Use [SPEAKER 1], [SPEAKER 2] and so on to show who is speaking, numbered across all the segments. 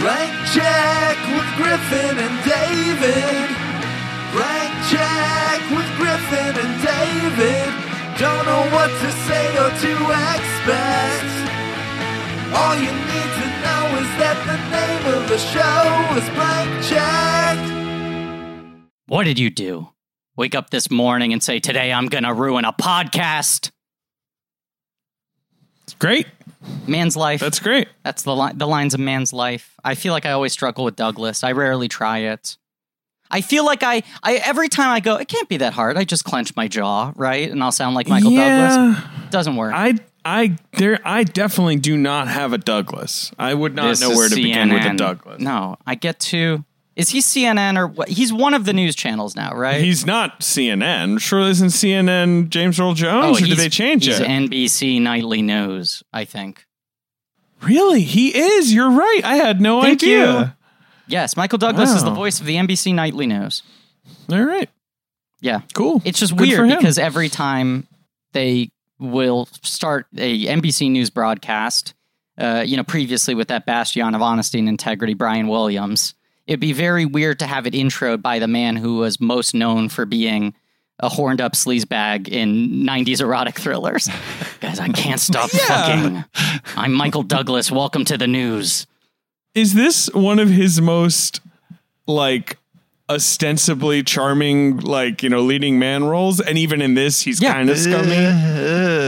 [SPEAKER 1] Blank check with Griffin and David. Blank check with Griffin and David. Don't know what to say or to expect. All you need to know is that the name of the show is Blank Check.
[SPEAKER 2] What did you do? Wake up this morning and say, Today I'm going to ruin a podcast?
[SPEAKER 3] It's great.
[SPEAKER 2] Man's life.
[SPEAKER 3] That's great.
[SPEAKER 2] That's the li- the lines of man's life. I feel like I always struggle with Douglas. I rarely try it. I feel like I, I every time I go, it can't be that hard. I just clench my jaw, right, and I'll sound like Michael Douglas. Doesn't work.
[SPEAKER 3] I I there I definitely do not have a Douglas. I would not
[SPEAKER 2] This
[SPEAKER 3] know where to begin with a Douglas.
[SPEAKER 2] No, I get to. Is he CNN or what? He's one of the news channels now, right?
[SPEAKER 3] He's not CNN. Sure isn't CNN James Earl Jones or did
[SPEAKER 2] Oh, he's-
[SPEAKER 3] they change
[SPEAKER 2] he's
[SPEAKER 3] it?
[SPEAKER 2] NBC Nightly News, I think.
[SPEAKER 3] really? He is. You're right. I had no
[SPEAKER 2] Thank
[SPEAKER 3] idea.
[SPEAKER 2] you. Yes, Michael Douglas is the
[SPEAKER 3] Wow.
[SPEAKER 2] voice of the NBC Nightly News.
[SPEAKER 3] All right.
[SPEAKER 2] Yeah.
[SPEAKER 3] Cool.
[SPEAKER 2] It's just
[SPEAKER 3] Good for
[SPEAKER 2] weird
[SPEAKER 3] him.
[SPEAKER 2] because every time they will start a NBC News broadcast, uh, you know, previously with that bastion of honesty and integrity, Brian Williams, it'd be very weird to have it introed by the man who was most known for being a horned up sleazebag in 90s erotic thrillers. Guys, I can't stop fucking. I'm Michael Douglas. Welcome to the news.
[SPEAKER 3] Is this one of his most like ostensibly charming, like, you know, leading man roles? And even in this, he's
[SPEAKER 2] Yeah.
[SPEAKER 3] kind of scummy.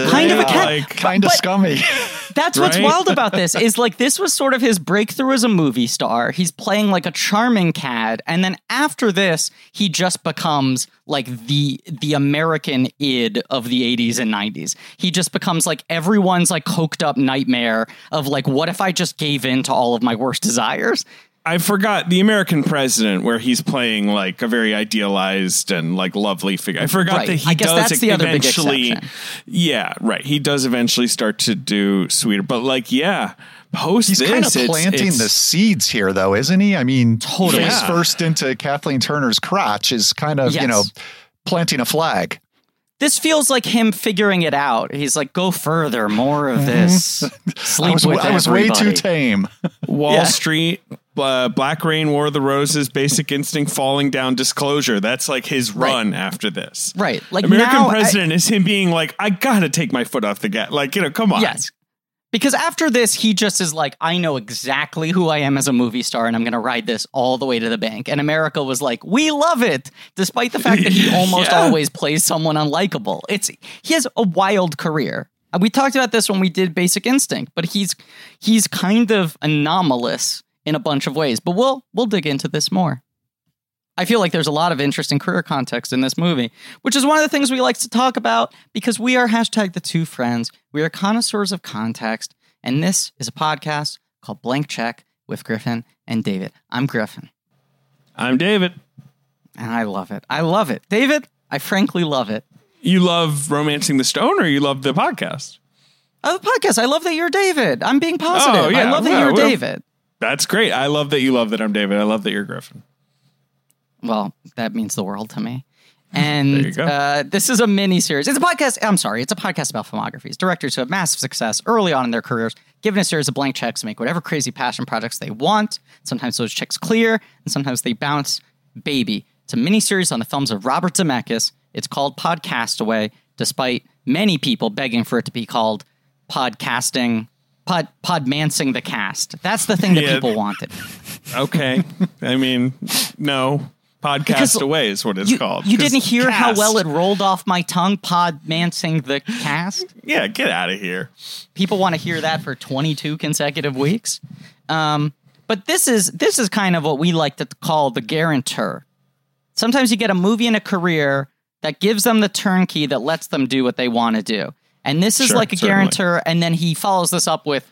[SPEAKER 2] Kind of a cat.
[SPEAKER 3] like-
[SPEAKER 4] kind of
[SPEAKER 2] But-
[SPEAKER 4] scummy.
[SPEAKER 2] That's what's
[SPEAKER 3] Right?
[SPEAKER 2] wild about this is like this was sort of his breakthrough as a movie star. He's playing like a charming cad, and then after this, he just becomes like the the American id of the 80s and 90s. He just becomes like everyone's like coked up nightmare of like, what if I just gave in to all of my worst desires?
[SPEAKER 3] I forgot the American president, where he's playing like a very idealized and like lovely figure. I forgot
[SPEAKER 2] Right.
[SPEAKER 3] that he
[SPEAKER 2] I guess
[SPEAKER 3] does
[SPEAKER 2] that's the other big
[SPEAKER 3] eventually.
[SPEAKER 2] exception.
[SPEAKER 3] Yeah, right. He does eventually start to do sweeter, but like, yeah, post
[SPEAKER 4] He's
[SPEAKER 3] this,
[SPEAKER 4] kind of planting
[SPEAKER 3] it's-
[SPEAKER 4] the seeds here, though, isn't he? I mean,
[SPEAKER 2] Totally.
[SPEAKER 4] face
[SPEAKER 3] Yeah.
[SPEAKER 4] first into Kathleen Turner's crotch is kind of,
[SPEAKER 2] Yes.
[SPEAKER 4] you know, planting a flag.
[SPEAKER 2] This feels like him figuring it out. He's like, go further, more of this. Sleep
[SPEAKER 4] I was,
[SPEAKER 2] with
[SPEAKER 4] I was way too tame.
[SPEAKER 3] Wall
[SPEAKER 2] Yeah.
[SPEAKER 3] Street, uh, Black Rain, War of the Roses, Basic Instinct, Falling Down, Disclosure. That's like his
[SPEAKER 2] Right.
[SPEAKER 3] run after this.
[SPEAKER 2] Right. Like
[SPEAKER 3] American
[SPEAKER 2] now, I-
[SPEAKER 3] president is him being like, I gotta take my foot off the gas. Like, you know, come on.
[SPEAKER 2] Yes. Because after this, he just is like, I know exactly who I am as a movie star, and I'm going to ride this all the way to the bank. And America was like, we love it, despite the fact that he almost
[SPEAKER 3] Yeah.
[SPEAKER 2] always plays someone unlikable. It's he has a wild career. We talked about this when we did Basic Instinct, but he's he's kind of anomalous in a bunch of ways. But we'll we'll dig into this more. I feel like there's a lot of interesting career context in this movie, which is one of the things we like to talk about because we are hashtag the two friends. We are connoisseurs of context, and this is a podcast called Blank Check with Griffin and David. I'm Griffin,
[SPEAKER 3] I'm David.
[SPEAKER 2] and I love it. I love it. David, I frankly love it.
[SPEAKER 3] You love Romancing the Stone or you love the podcast?
[SPEAKER 2] Oh, the podcast. I love that you're David. I'm being positive.
[SPEAKER 3] Oh, yeah.
[SPEAKER 2] I love that
[SPEAKER 3] Well,
[SPEAKER 2] you're David.
[SPEAKER 3] That's great. I love that you love that I'm David. I love that you're Griffin.
[SPEAKER 2] Well, that means the world to me. And uh, this is a mini series. It's a podcast. I'm sorry. It's a podcast about filmographies. Directors who have massive success early on in their careers, given a series of blank checks to make whatever crazy passion projects they want. Sometimes those checks clear, and sometimes they bounce. Baby. It's a mini series on the films of Robert Zemeckis. It's called Podcastaway, despite many people begging for it to be called Podcasting, Pod Podmancing the Cast. That's the thing that
[SPEAKER 3] Yeah.
[SPEAKER 2] people wanted.
[SPEAKER 3] Okay. I mean, no. Podcast
[SPEAKER 2] Because
[SPEAKER 3] away is what it's
[SPEAKER 2] You,
[SPEAKER 3] called.
[SPEAKER 2] You didn't hear how well it rolled off my tongue, Podmancing the Cast?
[SPEAKER 3] Yeah, get out of here.
[SPEAKER 2] people want to hear that for 22 consecutive weeks. Um, but this is this is kind of what we like to call the guarantor. Sometimes you get a movie and a career that gives them the turnkey that lets them do what they want to do. And this is
[SPEAKER 3] Sure,
[SPEAKER 2] like a
[SPEAKER 3] certainly.
[SPEAKER 2] guarantor, and then he follows this up with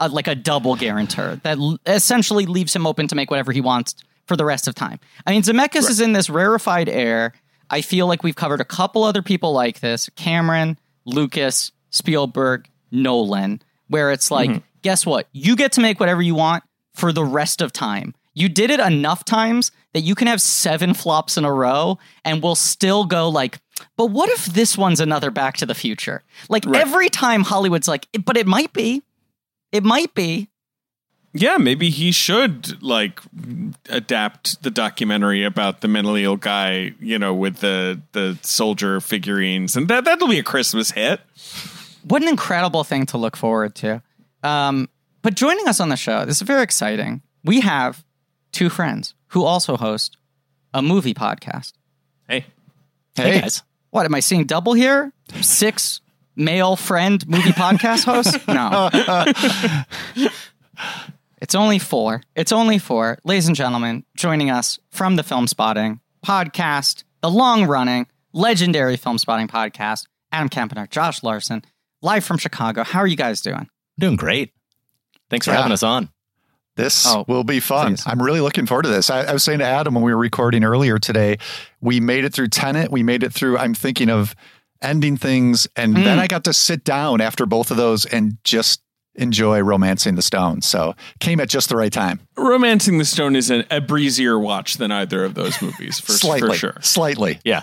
[SPEAKER 2] a, like a double guarantor that l- essentially leaves him open to make whatever he wants for the rest of time. I mean, Zemeckis is in this rarefied air. I feel like we've covered a couple other people like this: Cameron, Lucas, Spielberg, Nolan, where it's like,
[SPEAKER 3] Mm-hmm.
[SPEAKER 2] guess what? You get to make whatever you want for the rest of time. You did it enough times that you can have seven flops in a row and we'll still go like, but what if this one's another Back to the Future? Like
[SPEAKER 3] Right.
[SPEAKER 2] every time Hollywood's like, but it might be. It might be.
[SPEAKER 3] Yeah, maybe he should like adapt the documentary about the mentally ill guy, you know, with the the soldier figurines, and that that'll be a Christmas hit.
[SPEAKER 2] What an incredible thing to look forward to. Um, but joining us on the show, this is very exciting. We have two friends who also host a movie podcast.
[SPEAKER 3] Hey,
[SPEAKER 4] Hey,
[SPEAKER 5] guys.
[SPEAKER 2] What am I seeing double here? Six male friend movie podcast hosts? No. it's only four. It's only four. Ladies and gentlemen, joining us from the Filmspotting podcast, the long running, legendary Filmspotting podcast, Adam Kempenaar, Josh Larsen, live from Chicago. How are you guys doing?
[SPEAKER 5] Doing great. Thanks for
[SPEAKER 4] Yeah.
[SPEAKER 5] having us on.
[SPEAKER 4] This
[SPEAKER 2] Oh,
[SPEAKER 4] will be fun.
[SPEAKER 2] please.
[SPEAKER 4] I'm really looking forward to this. I, I was saying to Adam when we were recording earlier today, we made it through Tenet. We made it through, I'm thinking of ending things. And hmm. then I got to sit down after both of those and just enjoy Romancing the Stone. So came at just the right time.
[SPEAKER 3] Romancing the Stone is a, a breezier watch than either of those movies, for,
[SPEAKER 4] slightly.
[SPEAKER 3] for sure.
[SPEAKER 4] Slightly.
[SPEAKER 5] Yeah.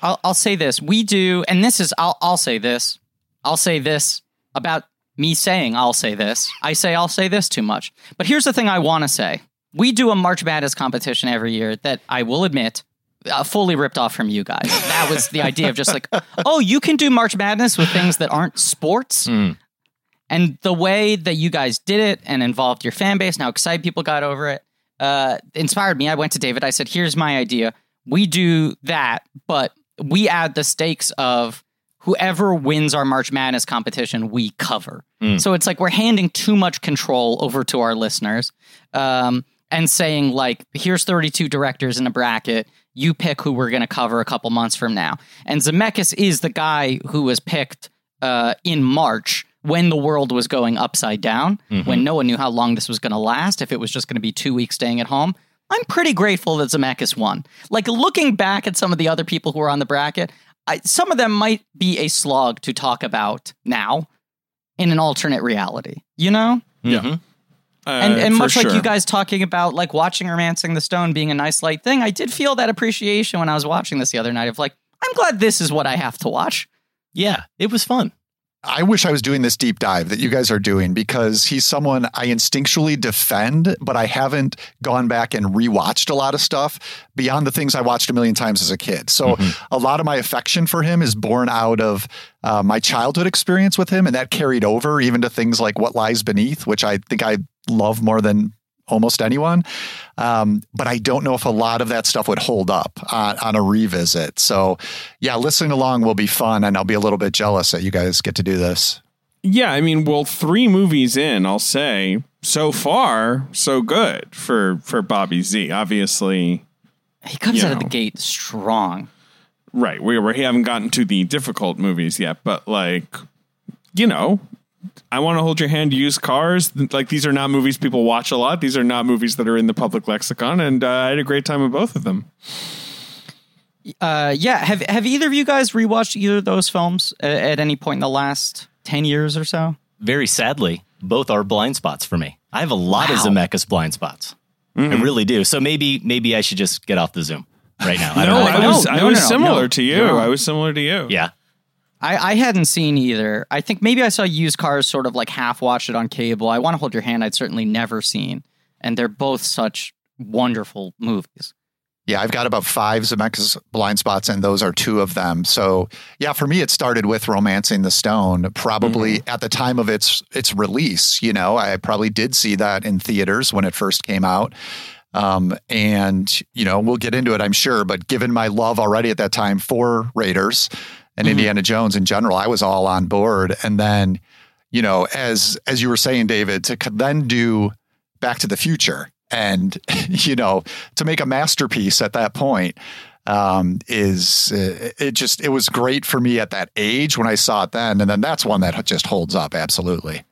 [SPEAKER 2] I'll, I'll say this. We do, and this is, I'll, I'll say this. I'll say this about me saying I'll say this. I say I'll say this too much. But here's the thing I want to say. We do a March Madness competition every year that I will admit uh, fully ripped off from you guys. That was the idea of just like, oh, you can do March Madness with things that aren't sports.
[SPEAKER 5] Mm.
[SPEAKER 2] And the way that you guys did it and involved your fan base, and how excited people got over it, uh, inspired me. I went to David. I said, "Here's my idea. We do that, but we add the stakes of whoever wins our March Madness competition, we cover.
[SPEAKER 5] Mm.
[SPEAKER 2] So it's like we're handing too much control over to our listeners, um, and saying like, here's 32 directors in a bracket. You pick who we're going to cover a couple months from now. And Zemeckis is the guy who was picked uh, in March when the world was going upside down, when no one knew how long this was going to last, if it was just going to be two weeks staying at home. I'm pretty grateful that Zemeckis won. Like looking back at some of the other people who were on the bracket, I, some of them might be a slog to talk about now in an alternate reality, you know?
[SPEAKER 5] Mhm.
[SPEAKER 3] Uh,
[SPEAKER 2] and and
[SPEAKER 3] for
[SPEAKER 2] much like you guys talking about like watching Romancing the Stone being a nice light thing, I did feel that appreciation when I was watching this the other night of like, I'm glad this is what I have to watch.
[SPEAKER 5] Yeah, it was fun.
[SPEAKER 4] I wish I was doing this deep dive that you guys are doing because he's someone I instinctually defend, but I haven't gone back and rewatched a lot of stuff beyond the things I watched a million times as a kid. So a lot of my affection for him is born out of uh, my childhood experience with him, and that carried over even to things like What Lies Beneath, which I think I love more than almost anyone. Um, but I don't know if a lot of that stuff would hold up on, on a revisit. So, yeah, listening along will be fun, and I'll be a little bit jealous that you guys get to do this.
[SPEAKER 3] Yeah, I mean, well, three movies in, I'll say so far so good for for Bobby Z. Obviously,
[SPEAKER 2] He comes
[SPEAKER 3] You
[SPEAKER 2] out of the gate strong.
[SPEAKER 3] right? We we haven't gotten to the difficult movies yet, but like, you know, I want to hold your hand. Used cars, like these are not movies people watch a lot. These are not movies that are in the public lexicon, and uh, I had a great time with both of them.
[SPEAKER 2] Uh, yeah, have have either of you guys rewatched either of those films at, at any point in the last ten years or so?
[SPEAKER 5] Very sadly, both are blind spots for me. I have a lot of
[SPEAKER 2] Wow.
[SPEAKER 5] Zemeckis blind spots. I really do. So maybe maybe I should just get off the Zoom right now. I
[SPEAKER 3] No,
[SPEAKER 5] don't know.
[SPEAKER 3] I was
[SPEAKER 2] no,
[SPEAKER 3] I
[SPEAKER 2] no,
[SPEAKER 3] was
[SPEAKER 2] no,
[SPEAKER 3] similar
[SPEAKER 2] no.
[SPEAKER 3] to you.
[SPEAKER 2] No.
[SPEAKER 3] I was similar to you.
[SPEAKER 5] Yeah.
[SPEAKER 2] I, I hadn't seen either. I think maybe I saw used cars sort of like half watched it on cable. I want to hold your hand. I'd certainly never seen, and they're both such wonderful movies.
[SPEAKER 4] Yeah, I've got about five Zemeckis blind spots, and those are two of them. So, yeah, for me, it started with *Romancing the Stone*. Probably at the time of its its release, you know, I probably did see that in theaters when it first came out. Um, and you know, we'll get into it, I'm sure. But given my love already at that time for Raiders and Indiana Jones in general, I was all on board. And then, you know, as as you were saying, David, to then do Back to the Future and you know to make a masterpiece at that point um, is uh, it just it was great for me at that age when I saw it then, and then that's one that just holds up absolutely.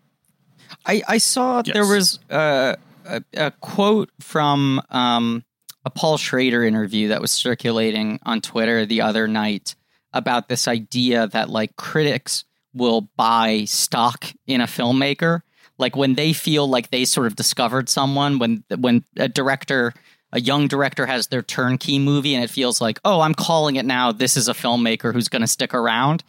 [SPEAKER 2] I, I saw
[SPEAKER 3] Yes.
[SPEAKER 2] there was uh, a, a quote from um, a Paul Schrader interview that was circulating on Twitter the other night about this idea that like critics will buy stock in a filmmaker. Like when they feel like they sort of discovered someone when when a director a young director has their turnkey movie and it feels like oh i'm calling it now. This is a filmmaker who's going to stick around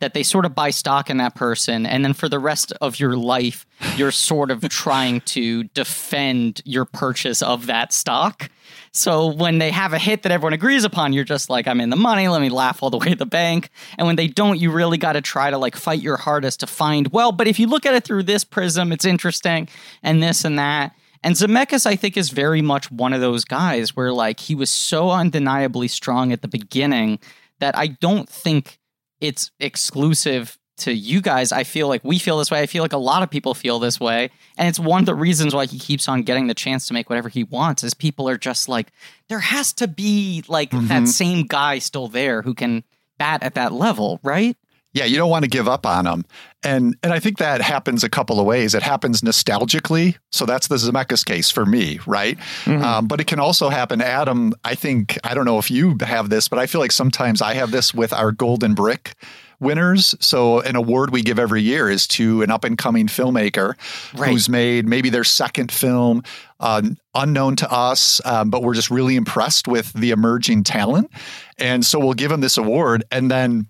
[SPEAKER 2] that they sort of buy stock in that person. And then for the rest of your life you're sort of trying to defend your purchase of that stock so when they have a hit that everyone agrees upon you're just like i'm in the money let me laugh all the way to the bank. And when they don't you really got to try to like fight your hardest to find well but if you look at it through this prism it's interesting and this and that. And Zemeckis, I think, is very much one of those guys where, like, he was so undeniably strong at the beginning that I don't think it's exclusive to you guys. I feel like we feel this way. I feel like a lot of people feel this way. And it's one of the reasons why he keeps on getting the chance to make whatever he wants, is people are just like, there has to be, like, that same guy still there who can bat at that level, right?
[SPEAKER 4] Yeah, you don't want to give up on them. And and I think that happens a couple of ways. It happens nostalgically. So that's the Zemeckis case for me, right? Um, but it can also happen, Adam. I think, I don't know if you have this, but I feel like sometimes I have this with our Golden Brick winners. So an award we give every year is to an up and coming filmmaker
[SPEAKER 2] Right.
[SPEAKER 4] who's made maybe their second film, uh, unknown to us, um, but we're just really impressed with the emerging talent. And so we'll give them this award, and then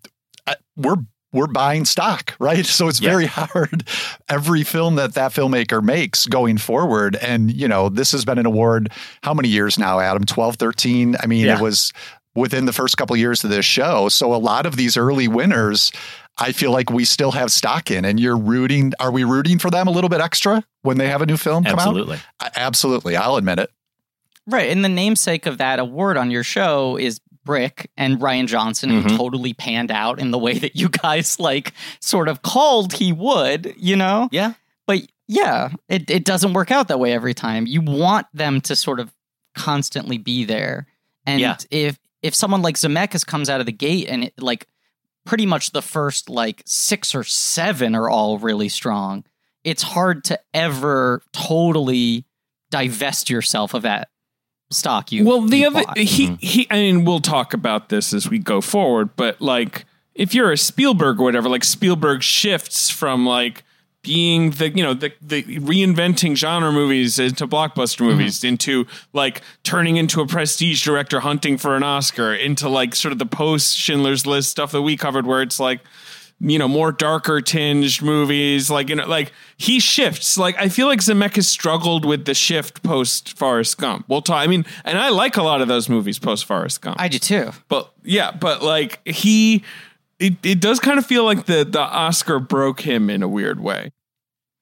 [SPEAKER 4] uh, we're we're buying stock, right? So it's
[SPEAKER 5] Yeah.
[SPEAKER 4] very hard. Every film that that filmmaker makes going forward. And, you know, this has been an award, how many years now, Adam? 12, 13? I mean,
[SPEAKER 5] Yeah.
[SPEAKER 4] it was within the first couple of years of this show. So a lot of these early winners, I feel like we still have stock in. And you're rooting, are we rooting for them a little bit extra when they have a new film come
[SPEAKER 5] Absolutely.
[SPEAKER 4] out? I- Absolutely. I'll admit it.
[SPEAKER 2] Right. And the namesake of that award on your show is Brick and Rian Johnson, who
[SPEAKER 5] Mhm.
[SPEAKER 2] totally panned out in the way that you guys like sort of called he would, you know?
[SPEAKER 5] Yeah.
[SPEAKER 2] But yeah, it, it doesn't work out that way every time. You want them to sort of constantly be there. And
[SPEAKER 5] Yeah.
[SPEAKER 2] if if someone like Zemeckis comes out of the gate and it, like pretty much the first like six or seven are all really strong, it's hard to ever totally divest yourself of that stock you
[SPEAKER 3] well, the
[SPEAKER 2] you
[SPEAKER 3] other
[SPEAKER 2] bought.
[SPEAKER 3] he mm-hmm. he. I mean, we'll talk about this as we go forward, but like, if you're a Spielberg or whatever, like Spielberg shifts from like being the you know the the reinventing genre movies into blockbuster mm-hmm. movies into like turning into a prestige director hunting for an Oscar into like sort of the post Schindler's List stuff that we covered where it's like you know more darker tinged movies like you know like he shifts. Like i feel like zemeckis struggled with the shift post forrest gump. We'll talk i mean and i like a lot of those movies post forrest gump.
[SPEAKER 2] I do too.
[SPEAKER 3] but yeah but like he it, it does kind of feel like the the oscar broke him in a weird way.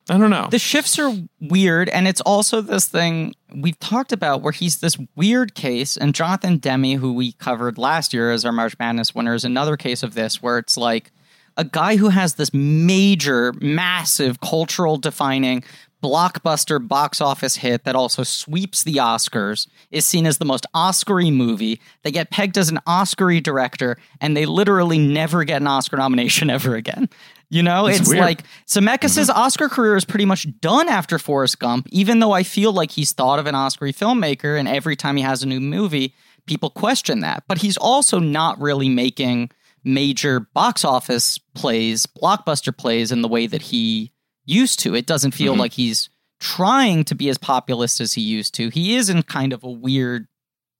[SPEAKER 3] I don't know.
[SPEAKER 2] The shifts are weird, and it's also this thing we've talked about where he's this weird case, and Jonathan Demme, who we covered last year as our March Madness winner, is another case of this where it's like a guy who has this major, massive cultural defining blockbuster box office hit that also sweeps the Oscars is seen as the most Oscary movie. They get pegged as an Oscary director, and they literally never get an Oscar nomination ever again. You know, it's like Zemeckis' mm-hmm. Oscar career is pretty much done after Forrest Gump, even though I feel like he's thought of an Oscar filmmaker, and every time he has a new movie, people question that. But he's also not really making major box office plays, blockbuster plays in the way that he used to. It doesn't feel mm-hmm. like he's trying to be as populist as he used to. He is in kind of a weird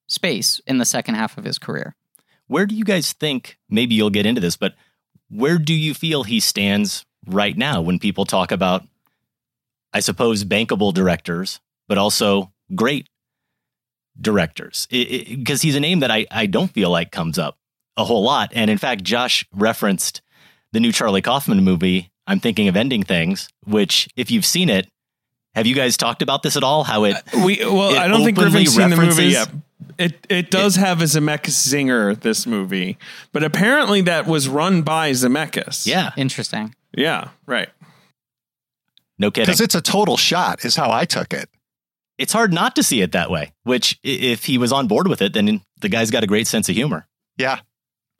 [SPEAKER 2] space in the second half of his career.
[SPEAKER 5] Where do you guys think, maybe you'll get into this, but where do you feel he stands right now when people talk about, I suppose, bankable directors, but also great directors? Because he's a name that I, I don't feel like comes up a whole lot. And in fact, Josh referenced the new Charlie Kaufman movie, I'm Thinking of Ending Things, which, if you've seen it, have you guys talked about this at all? How it uh,
[SPEAKER 3] we well
[SPEAKER 5] It
[SPEAKER 3] i don't think
[SPEAKER 5] openly
[SPEAKER 3] griffin's seen the movie yet it it does have a zemeckis zinger this movie but apparently that was run by zemeckis
[SPEAKER 5] yeah,
[SPEAKER 2] Interesting.
[SPEAKER 3] yeah right
[SPEAKER 5] no kidding.
[SPEAKER 4] Because it's a total shot, is how I took it.
[SPEAKER 5] it's hard not to see it that way. Which, if he was on board with it, then the guy's got a great sense of humor.
[SPEAKER 4] Yeah.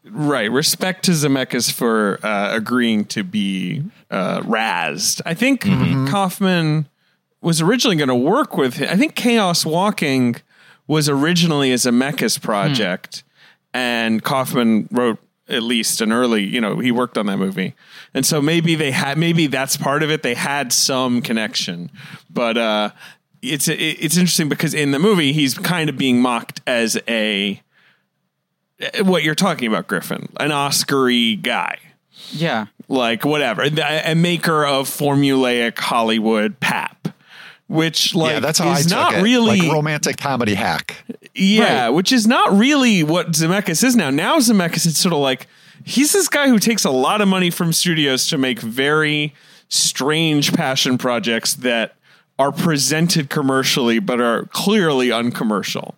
[SPEAKER 3] Right. Respect to Zemeckis for uh, agreeing to be uh, razzed. I think Kaufman was originally going to work with him. I think Chaos Walking was originally a Zemeckis project, and Kaufman wrote at least an early, you know, he worked on that movie. And so maybe they had, maybe that's part of it. They had some connection, but uh, it's it's interesting because in the movie he's kind of being mocked as a Uh, what you're talking about, Griffin, an Oscary guy.
[SPEAKER 2] Yeah.
[SPEAKER 3] like whatever, the- a maker of formulaic Hollywood pap, which like
[SPEAKER 4] yeah, that's how I
[SPEAKER 3] is
[SPEAKER 4] took
[SPEAKER 3] not
[SPEAKER 4] it.
[SPEAKER 3] really
[SPEAKER 4] like romantic comedy hack.
[SPEAKER 3] yeah, which is not really what Zemeckis is now. Now Zemeckis is sort of like he's this guy who takes a lot of money from studios to make very strange passion projects that are presented commercially but are clearly uncommercial.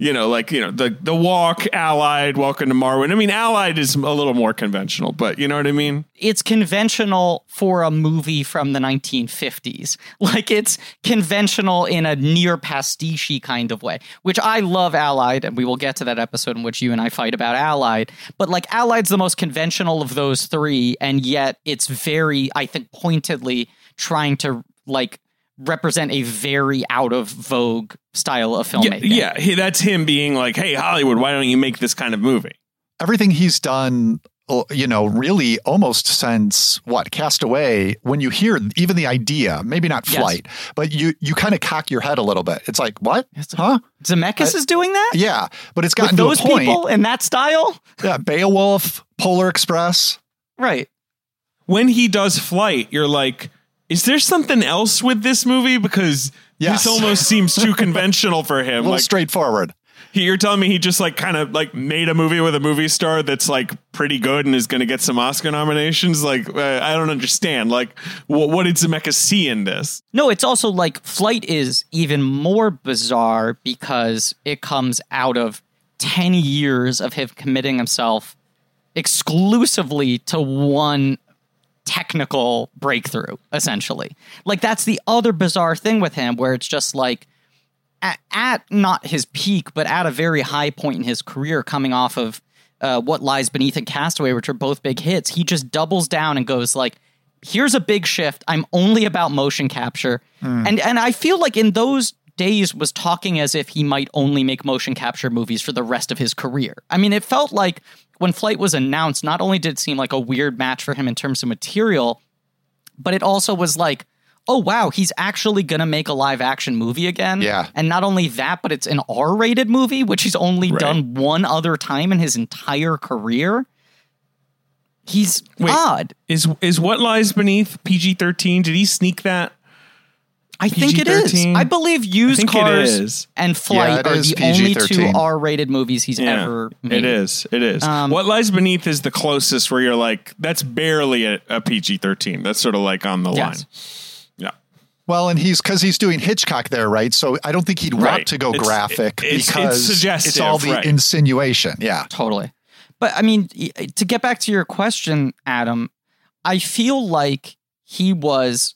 [SPEAKER 3] You know, like you know the the walk, Allied, Welcome to Marwen. I mean, Allied is a little more conventional, but you know what I mean.
[SPEAKER 2] It's conventional for a movie from the 1950s. Like it's conventional in a near pastiche kind of way, which I love Allied, and we will get to that episode in which you and I fight about Allied. But like Allied's the most conventional of those three, and yet it's very, I think, pointedly trying to like represent a very out of vogue style of
[SPEAKER 3] Yeah,
[SPEAKER 2] filmmaking.
[SPEAKER 3] yeah, he, that's him being like, "Hey, Hollywood, why don't you make this kind of movie?"
[SPEAKER 4] Everything he's done, uh, you know, really almost since what Castaway. When you hear even the idea, maybe not
[SPEAKER 2] Yes.
[SPEAKER 4] flight, but you you kind of cock your head a little bit. It's like what? Huh?
[SPEAKER 2] Zemeckis is doing that
[SPEAKER 4] Yeah, but it's
[SPEAKER 2] with
[SPEAKER 4] gotten
[SPEAKER 2] those
[SPEAKER 4] to a point.
[SPEAKER 2] people in that style,
[SPEAKER 4] Yeah, Beowulf, Polar Express.
[SPEAKER 2] right?
[SPEAKER 3] when he does flight, you're like, is there something else with this movie? Because
[SPEAKER 4] Yes.
[SPEAKER 3] this almost seems too conventional for
[SPEAKER 4] A
[SPEAKER 3] him.
[SPEAKER 4] little
[SPEAKER 3] Like,
[SPEAKER 4] straightforward.
[SPEAKER 3] he, you're telling me he just like kind of like made a movie with a movie star that's like pretty good and is going to get some Oscar nominations. Like, uh, I don't understand. Like, wh- what did Zemeckis see in this?
[SPEAKER 2] No, it's also like Flight is even more bizarre because it comes out of 10 years of him committing himself exclusively to one technical breakthrough, essentially. Like, that's the other bizarre thing with him where it's just like, at, at not his peak, but at a very high point in his career, coming off of uh, what lies beneath and Castaway, which are both big hits, he just doubles down and goes like, "Here's a big shift. I'm only about motion capture," and and I feel like in those days was talking as if he might only make motion capture movies for the rest of his career. I mean, it felt like when Flight was announced, not only did it seem like a weird match for him in terms of material, but it also was like, oh wow, he's actually gonna make a live action movie again.
[SPEAKER 4] Yeah.
[SPEAKER 2] And not only that, but it's an R rated movie, which he's only
[SPEAKER 3] Right.
[SPEAKER 2] done one other time in his entire career. He's
[SPEAKER 3] Wait.
[SPEAKER 2] odd.
[SPEAKER 3] Is is what lies beneath PG thirteen? Did he sneak that?
[SPEAKER 2] I think it is. I believe Used
[SPEAKER 3] think it
[SPEAKER 2] Cars
[SPEAKER 3] is.
[SPEAKER 2] and Flight
[SPEAKER 4] it
[SPEAKER 2] are
[SPEAKER 4] is
[SPEAKER 2] the only two R rated movies he's ever made.
[SPEAKER 3] it is. It is.
[SPEAKER 2] Um,
[SPEAKER 3] what lies beneath is the closest where you're like, that's barely a, a PG thirteen. That's sort of like on the
[SPEAKER 2] Yes.
[SPEAKER 3] line. Yeah.
[SPEAKER 4] Well, and he's because he's doing Hitchcock there, right? So I don't think he'd
[SPEAKER 3] Right.
[SPEAKER 4] want to go
[SPEAKER 3] It's-
[SPEAKER 4] graphic
[SPEAKER 3] it's- it's
[SPEAKER 4] because
[SPEAKER 3] suggestive,
[SPEAKER 4] it's all the
[SPEAKER 3] right.
[SPEAKER 4] insinuation. Yeah.
[SPEAKER 2] Totally. But I mean, to get back to your question, Adam, I feel like he was.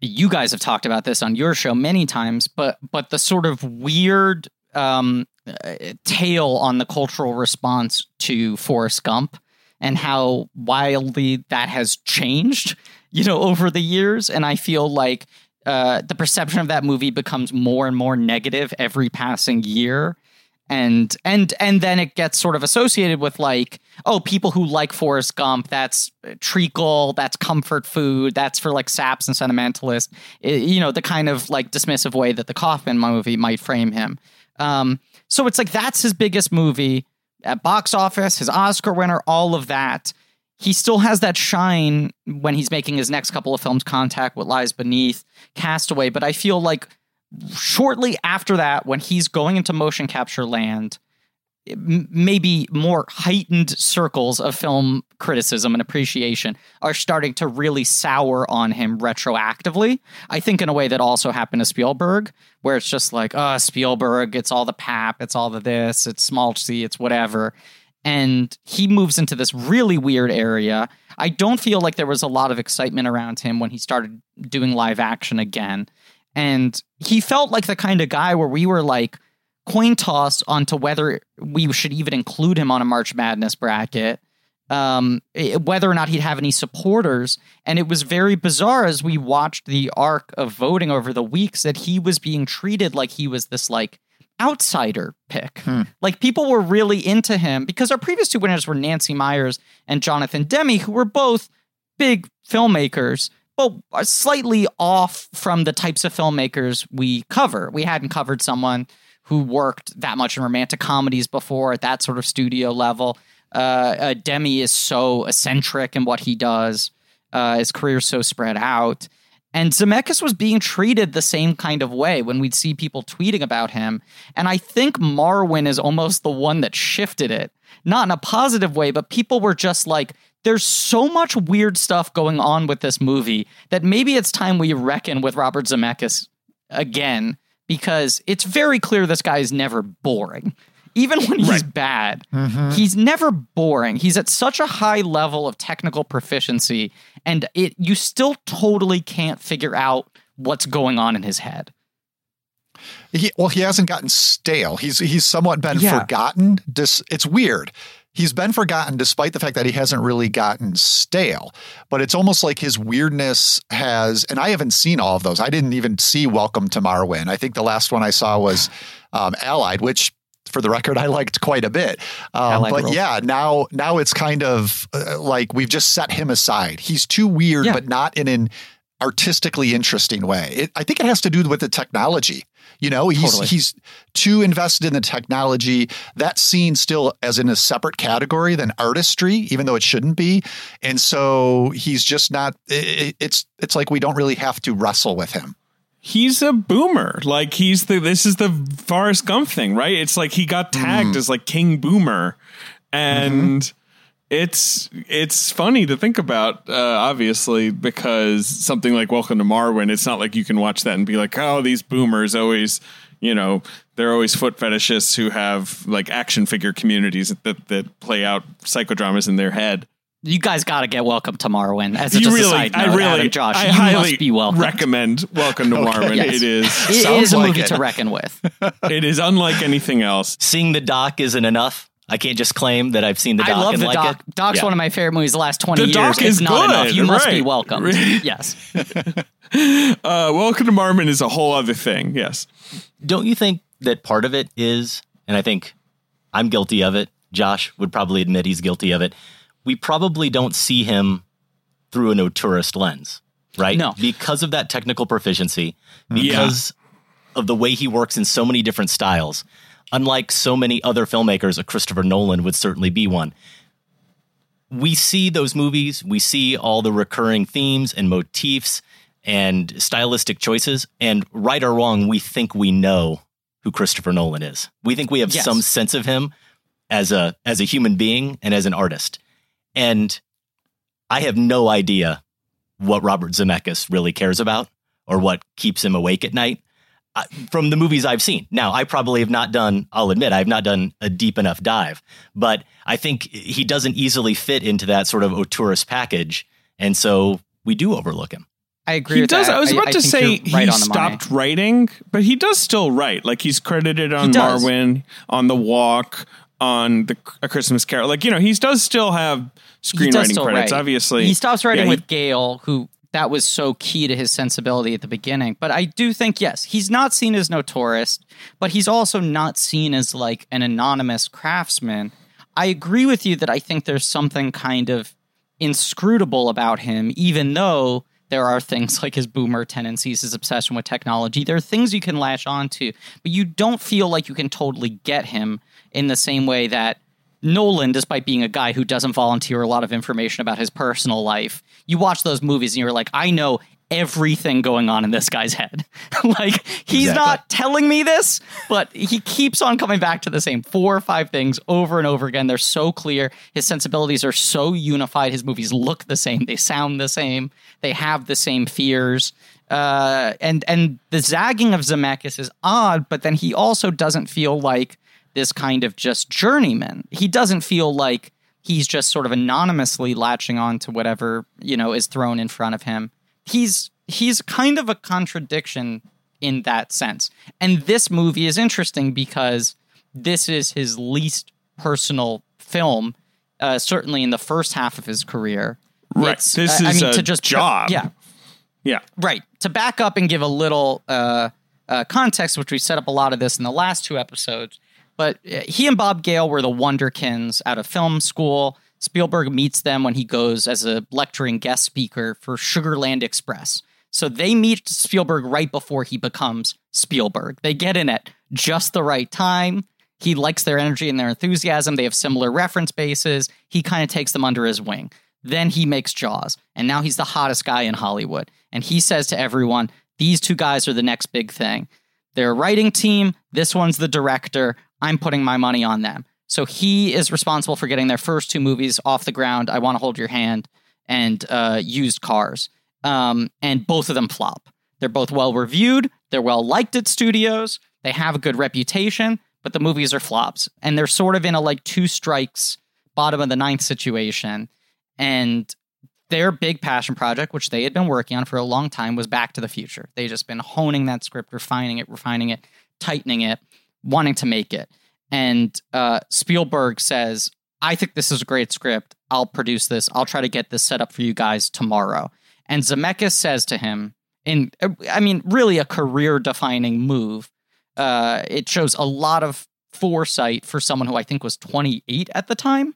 [SPEAKER 2] You guys have talked about this on your show many times, but but the sort of weird um, uh, tale on the cultural response to Forrest Gump and how wildly that has changed, you know, over the years. And I feel like uh, the perception of that movie becomes more and more negative every passing year and and and then it gets sort of associated with like oh people who like Forrest Gump that's treacle that's comfort food that's for like saps and sentimentalists I- you know the kind of like dismissive way that the Kaufman movie might frame him. Um so it's like that's his biggest movie. At box office his Oscar winner all of that. He still has that shine when he's making his next couple of films contact what lies beneath castaway but i feel like shortly after that, when he's going into motion capture land, maybe more heightened circles of film criticism and appreciation are starting to really sour on him retroactively. I think in a way that also happened to Spielberg, where it's just like, oh, Spielberg, it's all the pap, it's all the this, it's small c, it's whatever. And he moves into this really weird area. I don't feel like there was a lot of excitement around him when he started doing live action again. And he felt like the kind of guy where we were like coin toss onto whether we should even include him on a March Madness bracket, um, whether or not he'd have any supporters. And it was very bizarre as we watched the arc of voting over the weeks that he was being treated like he was this like outsider pick. Like people were really into him because our previous two winners were Nancy Meyers and Jonathan Demme, who were both big filmmakers, but are slightly off from the types of filmmakers we cover. We hadn't covered someone who worked that much in romantic comedies before at that sort of studio level. Uh, uh, Demme is so eccentric in what he does. Uh, his career's so spread out. And Zemeckis was being treated the same kind of way when we'd see people tweeting about him. And I think Marwen is almost the one that shifted it. Not in a positive way, but people were just like, there's so much weird stuff going on with this movie that maybe it's time we reckon with Robert Zemeckis again, because it's very clear this guy is never boring. Even when he's
[SPEAKER 3] Right.
[SPEAKER 2] bad, mm-hmm. he's never boring. He's at such a high level of technical proficiency, and it you still totally can't figure out what's going on in his head.
[SPEAKER 4] He, well, he hasn't gotten stale. He's he's somewhat been
[SPEAKER 2] Yeah.
[SPEAKER 4] forgotten. Dis, it's weird. He's been forgotten despite the fact that he hasn't really gotten stale. But it's almost like his weirdness has, and I haven't seen all of those. I didn't even see Welcome to Marwen. I think the last one I saw was um, Allied, which for the record, I liked quite a bit. Um, but yeah, now now it's kind of uh, like we've just set him aside. He's too weird,
[SPEAKER 2] Yeah.
[SPEAKER 4] but not in an artistically interesting way. It, I think it has to do with the technology. You know, he's
[SPEAKER 2] Totally.
[SPEAKER 4] he's too invested in the technology. That scene still as in a separate category than artistry, even though it shouldn't be. And so he's just not. It, it's it's like we don't really have to wrestle with him.
[SPEAKER 3] he's a boomer. Like he's the this is the Forrest Gump thing, right? It's like he got tagged mm. as like King Boomer, and mm-hmm. It's it's funny to think about, uh, obviously, because something like Welcome to Marwen, it's not like you can watch that and be like, oh, these boomers always, you know, they're always foot fetishists who have like action figure communities that that play out psychodramas in their head.
[SPEAKER 2] You guys got to get welcome to Marwen. As a,
[SPEAKER 3] You
[SPEAKER 2] just a
[SPEAKER 3] really,
[SPEAKER 2] side
[SPEAKER 3] I
[SPEAKER 2] note,
[SPEAKER 3] really,
[SPEAKER 2] Adam, Josh,
[SPEAKER 3] I
[SPEAKER 2] you
[SPEAKER 3] highly
[SPEAKER 2] must be welcome.
[SPEAKER 3] recommend Welcome to Marwen.
[SPEAKER 2] Yes.
[SPEAKER 3] It is.
[SPEAKER 2] It
[SPEAKER 4] Sounds
[SPEAKER 2] is a
[SPEAKER 4] like
[SPEAKER 2] movie
[SPEAKER 4] it.
[SPEAKER 2] to reckon with.
[SPEAKER 3] It is unlike anything else.
[SPEAKER 5] Seeing the doc isn't enough. I can't just claim that I've seen the doc.
[SPEAKER 2] I love
[SPEAKER 5] and
[SPEAKER 2] the
[SPEAKER 5] like
[SPEAKER 2] doc.
[SPEAKER 5] it.
[SPEAKER 2] Doc's
[SPEAKER 5] Yeah.
[SPEAKER 2] one of my favorite movies the last 20
[SPEAKER 3] The
[SPEAKER 2] years.
[SPEAKER 3] doc
[SPEAKER 2] it's
[SPEAKER 3] is
[SPEAKER 2] not
[SPEAKER 3] good,
[SPEAKER 2] enough. You must be
[SPEAKER 3] right.
[SPEAKER 2] welcomed.
[SPEAKER 3] Right.
[SPEAKER 2] yes.
[SPEAKER 3] Uh, Welcome to Marmon is a whole other thing. Yes.
[SPEAKER 5] Don't you think that part of it is, and I think I'm guilty of it, Josh would probably admit he's guilty of it. We probably don't see him through an auteurist lens, right?
[SPEAKER 2] No.
[SPEAKER 5] Because of that technical proficiency, because of the way he works in so many different styles. Unlike so many other filmmakers, a Christopher Nolan would certainly be one. We see those movies, we see all the recurring themes and motifs and stylistic choices, and right or wrong, we think we know who Christopher Nolan is. We think we have
[SPEAKER 2] Yes.
[SPEAKER 5] some sense of him as a as a human being and as an artist. And I have no idea what Robert Zemeckis really cares about or what keeps him awake at night from the movies I've seen. Now, I probably have not done, I'll admit, I've not done a deep enough dive, but I think he doesn't easily fit into that sort of auteurist package. And so we do overlook him.
[SPEAKER 2] I agree
[SPEAKER 3] He
[SPEAKER 2] with
[SPEAKER 3] does.
[SPEAKER 2] that.
[SPEAKER 3] I was about to
[SPEAKER 2] think
[SPEAKER 3] say
[SPEAKER 2] right
[SPEAKER 3] he
[SPEAKER 2] on money.
[SPEAKER 3] stopped writing, but he does still write. Like he's credited on
[SPEAKER 2] does.
[SPEAKER 3] Marwen, on The Walk, on the A Christmas Carol. Like you know, he does still have
[SPEAKER 2] He does
[SPEAKER 3] screenwriting
[SPEAKER 2] still
[SPEAKER 3] credits.
[SPEAKER 2] write.
[SPEAKER 3] Obviously,
[SPEAKER 2] he stops writing
[SPEAKER 3] Yeah, he-
[SPEAKER 2] with Gale, who that was so key to his sensibility at the beginning. But I do think yes, he's not seen as notorious, but he's also not seen as like an anonymous craftsman. I agree with you that I think there's something kind of inscrutable about him, even though there are things like his boomer tendencies, his obsession with technology. There are things you can latch onto, but you don't feel like you can totally get him in the same way that Nolan, despite being a guy who doesn't volunteer a lot of information about his personal life, you watch those movies and you're like, I know everything going on in this guy's head. like, he's
[SPEAKER 5] Exactly.
[SPEAKER 2] not telling me this, but he keeps on coming back to the same four or five things over and over again. They're so clear. His sensibilities are so unified. His movies look the same, they sound the same, they have the same fears. Uh, and and the zagging of Zemeckis is odd, but then he also doesn't feel like this kind of just journeyman. He doesn't feel like he's just sort of anonymously latching on to whatever, you know, is thrown in front of him. He's he's kind of a contradiction in that sense. And this movie is interesting because this is his least personal film, uh, certainly in the first half of his career.
[SPEAKER 3] Right.
[SPEAKER 2] It's-
[SPEAKER 3] This
[SPEAKER 2] I- I
[SPEAKER 3] is
[SPEAKER 2] mean,
[SPEAKER 3] a
[SPEAKER 2] to just
[SPEAKER 3] job.
[SPEAKER 2] Yeah,
[SPEAKER 3] yeah.
[SPEAKER 2] Right. To back up and give a little uh, uh, context, which we set up a lot of this in the last two episodes, but uh, he and Bob Gale were the Wonderkins out of film school. Spielberg meets them when he goes as a lecturing guest speaker for Sugarland Express. So they meet Spielberg right before he becomes Spielberg. They get in at just the right time. He likes their energy and their enthusiasm. They have similar reference bases. He kind of takes them under his wing. Then he makes Jaws, and now he's the hottest guy in Hollywood. And he says to everyone, These two guys are the next big thing. They're a writing team. This one's the director. I'm putting my money on them. So he is responsible for getting their first two movies off the ground. I want to hold your hand and uh, used cars. Um, and both of them flop. They're both well reviewed. They're well liked at studios. They have a good reputation, but the movies are flops. And they're sort of in a like two strikes, bottom of the ninth situation. And their big passion project, which they had been working on for a long time, was Back to the Future. They just been honing that script, refining it, refining it, tightening it, wanting to make it. And uh, Spielberg says, I think this is a great script. I'll produce this. I'll try to get this set up for you guys tomorrow. And Zemeckis says to him, in I mean, really a career defining move. Uh, it shows a lot of foresight for someone who I think was 28 at the time.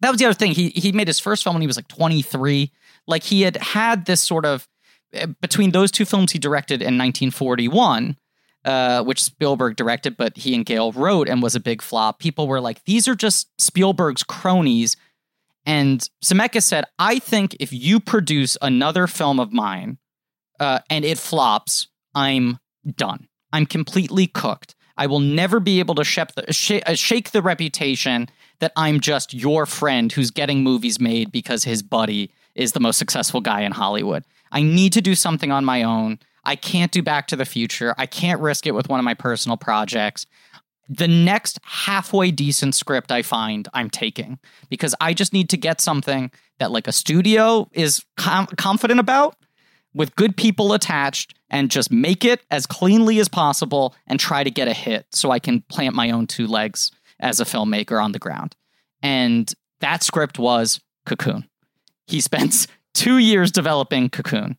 [SPEAKER 2] That was the other thing. He he made his first film when he was like 23. Like he had had this sort of eh, between those two films he directed in 1941, uh, which Spielberg directed, but he and Gale wrote and was a big flop. People were like, these are just Spielberg's cronies. And Zemeckis said, I think if you produce another film of mine uh, and it flops, I'm done. I'm completely cooked. I will never be able to sh- uh, shake the reputation that I'm just your friend who's getting movies made because his buddy is the most successful guy in Hollywood. I need to do something on my own. I can't do Back to the Future. I can't risk it with one of my personal projects. The next halfway decent script I find, I'm taking because I just need to get something that like a studio is com- confident about with good people attached and just make it as cleanly as possible and try to get a hit so I can plant my own two legs as a filmmaker on the ground. And that script was Cocoon. He spent two years developing Cocoon.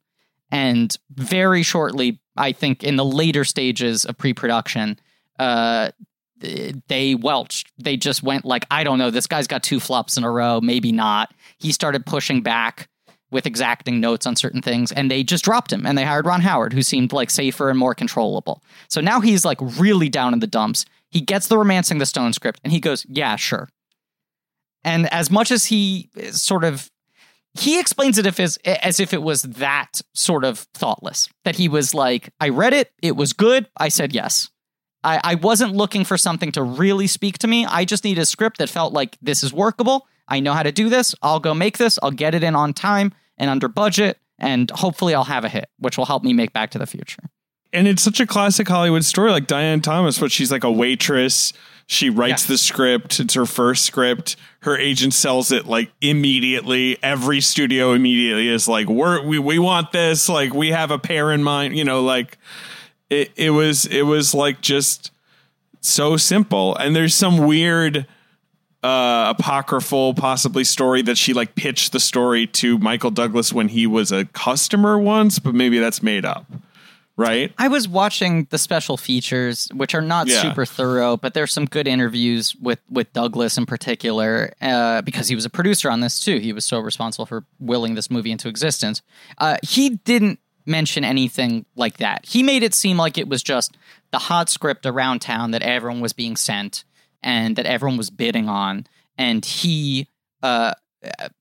[SPEAKER 2] And very shortly, I think in the later stages of pre production, uh, they welched. They just went like, I don't know, this guy's got two flops in a row, maybe not. He started pushing back with exacting notes on certain things, and they just dropped him and they hired Ron Howard, who seemed like safer and more controllable. So now he's like really down in the dumps. He gets the Romancing the Stone script and he goes, Yeah, sure. And as much as he sort of he explains it as, as if it was that sort of thoughtless that he was like i read it it was good i said yes. I, I wasn't looking for something to really speak to me i just need a script that felt like this is workable i know how to do this i'll go make this i'll get it in on time and under budget and hopefully i'll have a hit which will help me make back to the future.
[SPEAKER 3] And it's such a classic hollywood story like diane thomas but she's like a waitress she writes
[SPEAKER 2] Yeah.
[SPEAKER 3] the script. It's her first script. Her agent sells it like immediately. Every studio immediately is like, "We're we we want this. Like we have a pair in mind." You know, like it it was it was like just so simple. And there's some weird uh apocryphal possibly story that she like pitched the story to Michael Douglas when he was a customer once, but maybe that's made up. Right?
[SPEAKER 2] I was watching the special features, which are not
[SPEAKER 3] Yeah.
[SPEAKER 2] super thorough, but there's some good interviews with with Douglas in particular, uh, because he was a producer on this too. He was so responsible for willing this movie into existence. Uh, he didn't mention anything like that. He made it seem like it was just the hot script around town that everyone was being sent and that everyone was bidding on, and he uh,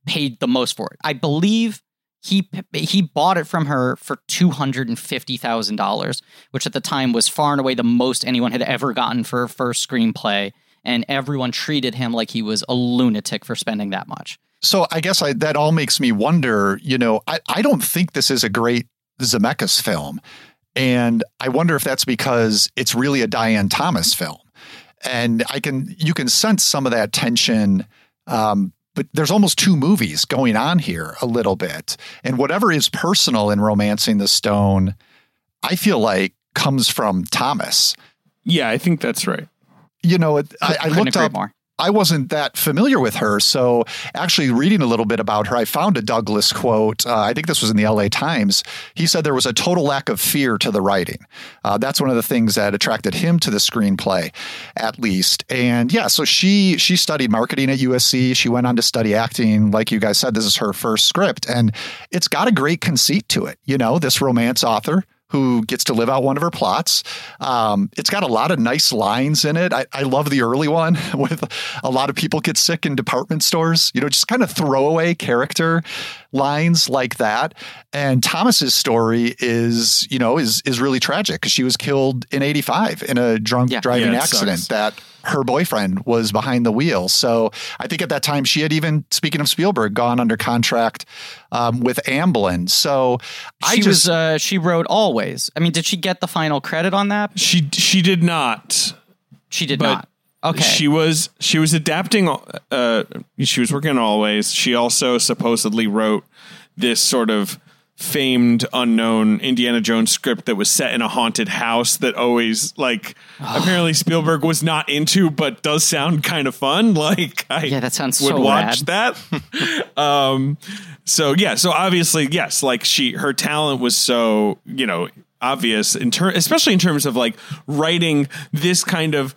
[SPEAKER 2] paid the most for it. I believe he he bought it from her for two hundred and fifty thousand dollars, which at the time was far and away the most anyone had ever gotten for a first screenplay, and everyone treated him like he was a lunatic for spending that much.
[SPEAKER 4] So I guess I, that all makes me wonder. You know, I, I don't think this is a great Zemeckis film, and I wonder if that's because it's really a Diane Thomas film, and I can you can sense some of that tension. Um, but there's almost two movies going on here a little bit, and whatever is personal in romancing the stone, I feel like comes from Thomas.
[SPEAKER 3] Yeah, I think that's right.
[SPEAKER 4] You know, it, I, I
[SPEAKER 2] Couldn't
[SPEAKER 4] looked
[SPEAKER 2] agree
[SPEAKER 4] up.
[SPEAKER 2] more.
[SPEAKER 4] I wasn't that familiar with her. So, actually, reading a little bit about her, I found a Douglas quote. Uh, I think this was in the LA Times. He said there was a total lack of fear to the writing. Uh, that's one of the things that attracted him to the screenplay, at least. And yeah, so she she studied marketing at USC. She went on to study acting. Like you guys said, this is her first script, and it's got a great conceit to it. You know, this romance author who gets to live out one of her plots. Um, it's got a lot of nice lines in it. I, I love the early one with a lot of people get sick in department stores, you know, just kind of throwaway character lines like that. And Thomas's story is, you know, is is really tragic because she was killed in 85 in a drunk
[SPEAKER 2] Yeah.
[SPEAKER 4] driving
[SPEAKER 3] Yeah,
[SPEAKER 4] accident
[SPEAKER 3] sucks.
[SPEAKER 4] that her boyfriend was behind the wheel. So I think at that time she had even, speaking of Spielberg, gone under contract um, with Amblin. So I
[SPEAKER 2] she
[SPEAKER 4] just
[SPEAKER 2] was uh, she wrote always. I mean, did she get the final credit on that?
[SPEAKER 3] She she did not.
[SPEAKER 2] She did
[SPEAKER 3] But
[SPEAKER 2] not. Okay.
[SPEAKER 3] She was she was adapting. Uh, she was working on always. She also supposedly wrote this sort of famed unknown Indiana Jones script that was set in a haunted house that always like apparently Spielberg was not into, but does sound kind of fun. Like I
[SPEAKER 2] Yeah, that sounds
[SPEAKER 3] would
[SPEAKER 2] so
[SPEAKER 3] watch
[SPEAKER 2] rad.
[SPEAKER 3] that. um, so yeah, so obviously yes, like she her talent was so you know obvious in ter- especially in terms of like writing this kind of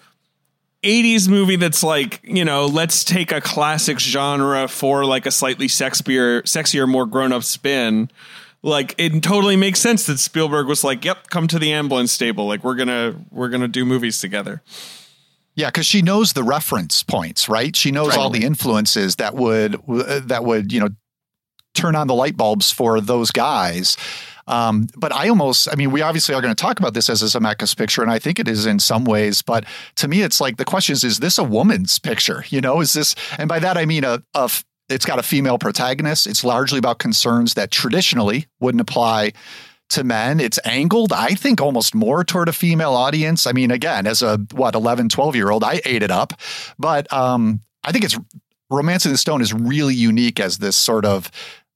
[SPEAKER 3] 80s movie that's like, you know, let's take a classic genre for like a slightly sexier, sexier, more grown up spin. Like it totally makes sense that Spielberg was like, "Yep, come to the Amblin stable. Like we're gonna we're gonna do movies together."
[SPEAKER 4] Yeah, because she knows the reference points, right? She knows all the influences that would uh, that would you know turn on the light bulbs for those guys. Um, but I almost, I mean, we obviously are going to talk about this as a Zemeckis picture, and I think it is in some ways. But to me, it's like the question is: Is this a woman's picture? You know, is this? And by that I mean a, a it's got a female protagonist. It's largely about concerns that traditionally wouldn't apply to men. It's angled, I think, almost more toward a female audience. I mean, again, as a what 11, 12 year old, I ate it up. But um, I think it's Romancing the Stone is really unique as this sort of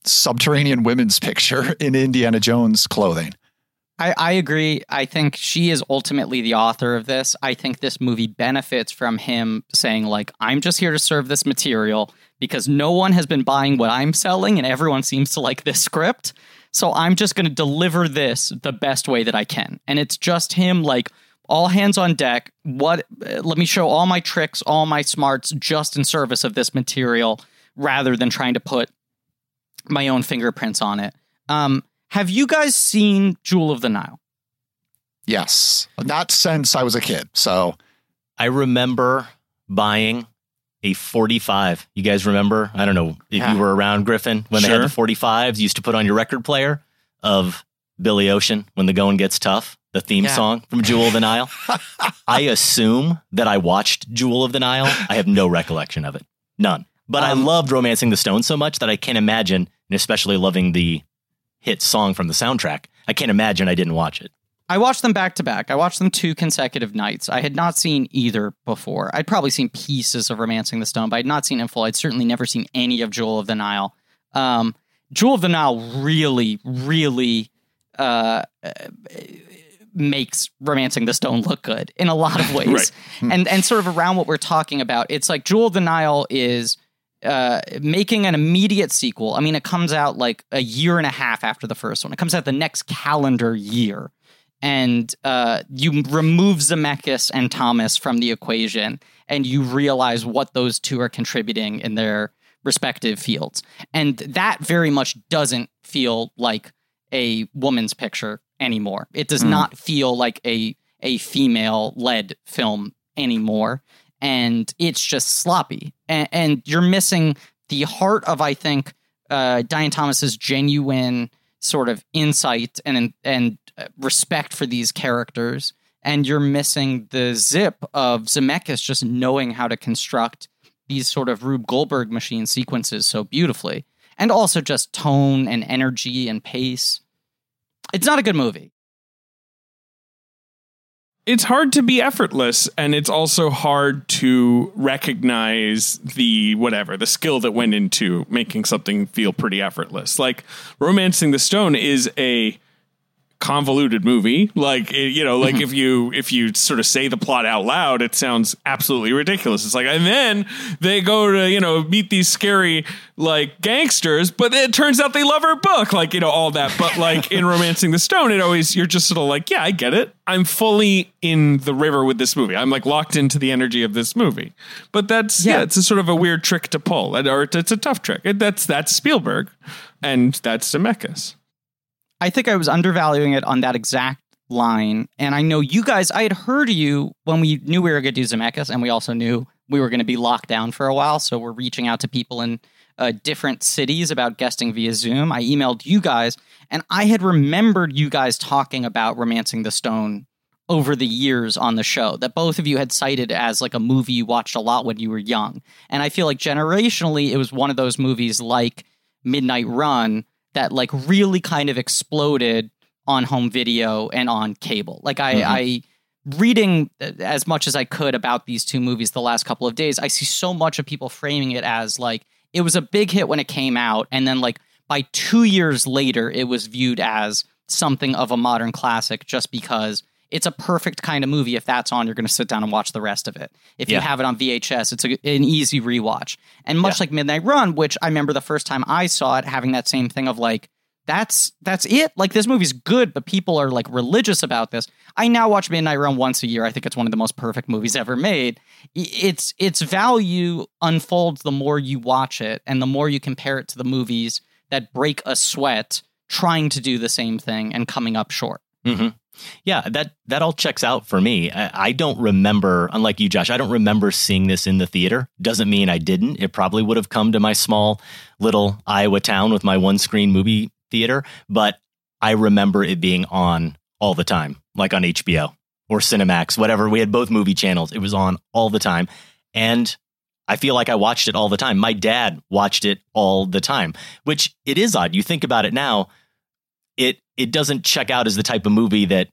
[SPEAKER 4] subterranean women's picture in Indiana Jones clothing.
[SPEAKER 2] I, I agree. I think she is ultimately the author of this. I think this movie benefits from him saying, like, I'm just here to serve this material because no one has been buying what I'm selling and everyone seems to like this script. So I'm just going to deliver this the best way that I can. And it's just him, like, all hands on deck. What? uh, Let me show all my tricks, all my smarts, just in service of this material, rather than trying to put my own fingerprints on it. Um, have you guys seen Jewel of the Nile?
[SPEAKER 4] Yes, not since I was a kid. So
[SPEAKER 5] I remember buying a 45. You guys remember? I don't know if
[SPEAKER 2] Yeah.
[SPEAKER 5] you were around Griffin when they had the 45s you used to put on your record player of Billy Ocean when the going gets tough, the theme
[SPEAKER 2] Yeah.
[SPEAKER 5] song from Jewel of the Nile. I assume that I watched Jewel of the Nile. I have no recollection of it. None. But I
[SPEAKER 2] Um,
[SPEAKER 5] loved Romancing the Stone so much that I can't imagine, and especially loving the hit song from the soundtrack, I can't imagine I didn't watch it.
[SPEAKER 2] I watched them back to back. I watched them two consecutive nights. I had not seen either before. I'd probably seen pieces of Romancing the Stone, but I'd not seen in full. I'd certainly never seen any of Jewel of the Nile. Um, Jewel of the Nile really, really uh, uh, makes Romancing the Stone look good in a lot of ways.
[SPEAKER 3] Right.
[SPEAKER 2] And and sort of around what we're talking about, it's like Jewel of the Nile is uh, making an immediate sequel. I mean, it comes out like a year and a half after the first one. It comes out the next calendar year and uh, you remove Zemeckis and Thomas from the equation, and you realize what those two are contributing in their respective fields. And that very much doesn't feel like a woman's picture anymore. It does not feel like a a female led film anymore, and it's just sloppy. And, and you're missing the heart of, I think, uh, Diane Thomas's genuine sort of insight and and uh, respect for these characters, and you're missing the zip of Zemeckis just knowing how to construct these sort of Rube Goldberg machine sequences so beautifully, and also just tone and energy and pace. It's not a good movie.
[SPEAKER 3] It's hard to be effortless and it's also hard to recognize the whatever the skill that went into making something feel pretty effortless. Like romancing the stone is a convoluted movie. Like it, you know like if you if you sort of say the plot out loud it sounds absolutely ridiculous. It's like and then they go to you know meet these scary like gangsters but it turns out they love her book like you know all that. But like in romancing the stone it always you're just sort of like yeah i get it. I'm fully in the river with this movie. I'm like locked into the energy of this movie. But that's yeah,
[SPEAKER 2] Yeah.
[SPEAKER 3] it's a sort of a weird trick to pull or it's, a tough trick. That's that's spielberg and that's zemeckis
[SPEAKER 2] I think I was undervaluing it on that exact line. And I know you guys, I had heard you when we knew we were going to do Zemeckis, and we also knew we were going to be locked down for a while. So we're reaching out to people in uh, different cities about guesting via Zoom. I emailed you guys, and I had remembered you guys talking about Romancing the Stone over the years on the show that both of you had cited as like a movie you watched a lot when you were young. And I feel like generationally, it was one of those movies like Midnight Run that like really kind of exploded on home video and on cable. Like I,
[SPEAKER 5] Mhm.
[SPEAKER 2] I reading as much as I could about these two movies the last couple of days, I see so much of people framing it as like it was a big hit when it came out, and then like by two years later, it was viewed as something of a modern classic just because it's a perfect kind of movie. If that's on, you're going to sit down and watch the rest of it. If you have it on VHS, it's a, an easy rewatch. And much
[SPEAKER 5] Yeah.
[SPEAKER 2] like Midnight Run, which I remember the first time I saw it, having that same thing of like, that's that's it. Like this movie's good, but people are like religious about this. I now watch Midnight Run once a year. I think it's one of the most perfect movies ever made. Its its value unfolds the more you watch it, and the more you compare it to the movies that break a sweat trying to do the same thing and coming up short.
[SPEAKER 5] Hmm Yeah, that that all checks out for me. I, I don't remember, unlike you, Josh. I don't remember seeing this in the theater. Doesn't mean I didn't. It probably would have come to my small little Iowa town with my one screen movie theater, but I remember it being on all the time, like on HBO or Cinemax, whatever. We had both movie channels. It was on all the time, and I feel like I watched it all the time. My dad watched it all the time, which it is odd. You think about it now it it doesn't check out as the type of movie that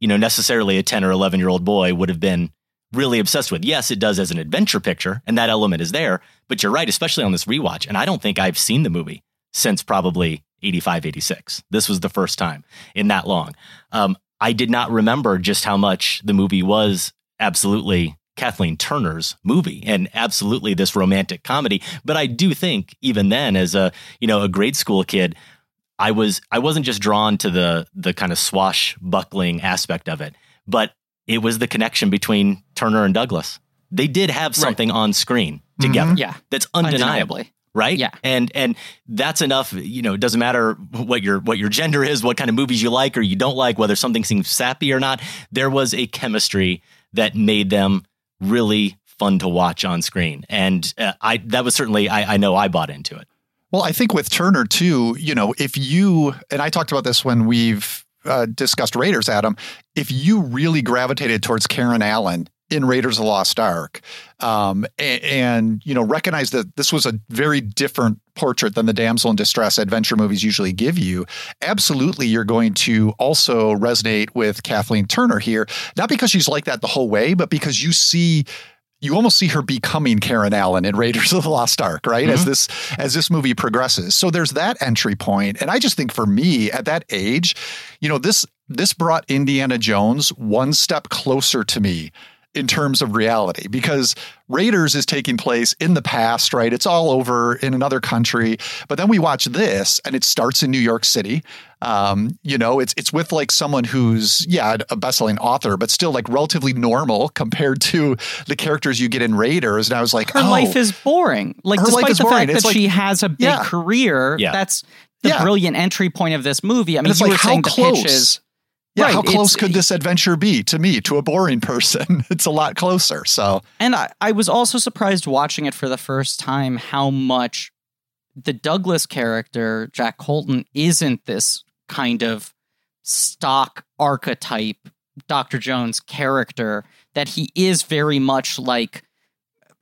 [SPEAKER 5] you know necessarily a 10 or 11 year old boy would have been really obsessed with. Yes it does as an adventure picture and that element is there but you're right especially on this rewatch and i don't think i've seen the movie since probably 85 86 this was the first time in that long. Um, i did not remember just how much the movie was absolutely kathleen turner's movie and absolutely this romantic comedy but i do think even then as a you know a grade school kid I was I wasn't just drawn to the the kind of swashbuckling aspect of it, but it was the connection between Turner and Douglas. They did have something on screen together
[SPEAKER 2] Yeah,
[SPEAKER 5] that's undeniable,
[SPEAKER 2] undeniably.
[SPEAKER 5] right?
[SPEAKER 2] Yeah.
[SPEAKER 5] and and that's enough. You know, it doesn't matter what your what your gender is, what kind of movies you like or you don't like, whether something seems sappy or not. There was a chemistry that made them really fun to watch on screen, and uh, I that was certainly I, I know I bought into it.
[SPEAKER 4] Well, I think with Turner too, you know, if you and I talked about this when we've uh, discussed Raiders, Adam, if you really gravitated towards Karen Allen in Raiders of the Lost Ark, um, and, and you know, recognize that this was a very different portrait than the damsel in distress adventure movies usually give you. Absolutely, you're going to also resonate with Kathleen Turner here, not because she's like that the whole way, but because you see you almost see her becoming Karen Allen in Raiders of the Lost Ark, right? As mm-hmm. this as this movie progresses. So there's that entry point, and I just think for me at that age, you know, this this brought Indiana Jones one step closer to me in terms of reality because Raiders is taking place in the past, right? It's all over in another country. But then we watch this and it starts in New York City. Um, you know, it's it's with like someone who's yeah, a best-selling author, but still like relatively normal compared to the characters you get in Raiders. And I was like,
[SPEAKER 2] her
[SPEAKER 4] oh,
[SPEAKER 2] life is boring. Like
[SPEAKER 4] Her life
[SPEAKER 2] despite
[SPEAKER 4] is
[SPEAKER 2] the
[SPEAKER 4] boring.
[SPEAKER 2] fact
[SPEAKER 4] It's
[SPEAKER 2] that
[SPEAKER 4] like-
[SPEAKER 2] she has a big
[SPEAKER 4] Yeah.
[SPEAKER 2] career,
[SPEAKER 5] Yeah.
[SPEAKER 2] that's the
[SPEAKER 4] Yeah.
[SPEAKER 2] brilliant entry point of this movie. I mean,
[SPEAKER 4] it's
[SPEAKER 2] you
[SPEAKER 4] like
[SPEAKER 2] were
[SPEAKER 4] how
[SPEAKER 2] saying the
[SPEAKER 4] close.
[SPEAKER 2] pitches.
[SPEAKER 4] Yeah,
[SPEAKER 2] Right,
[SPEAKER 4] how close
[SPEAKER 2] it's-
[SPEAKER 4] could this adventure be to me, to a boring person? it's a lot closer. So
[SPEAKER 2] And I, I was also surprised watching it for the first time how much the Douglas character, Jack Colton, isn't this kind of stock archetype Dr. Jones character, that he is very much like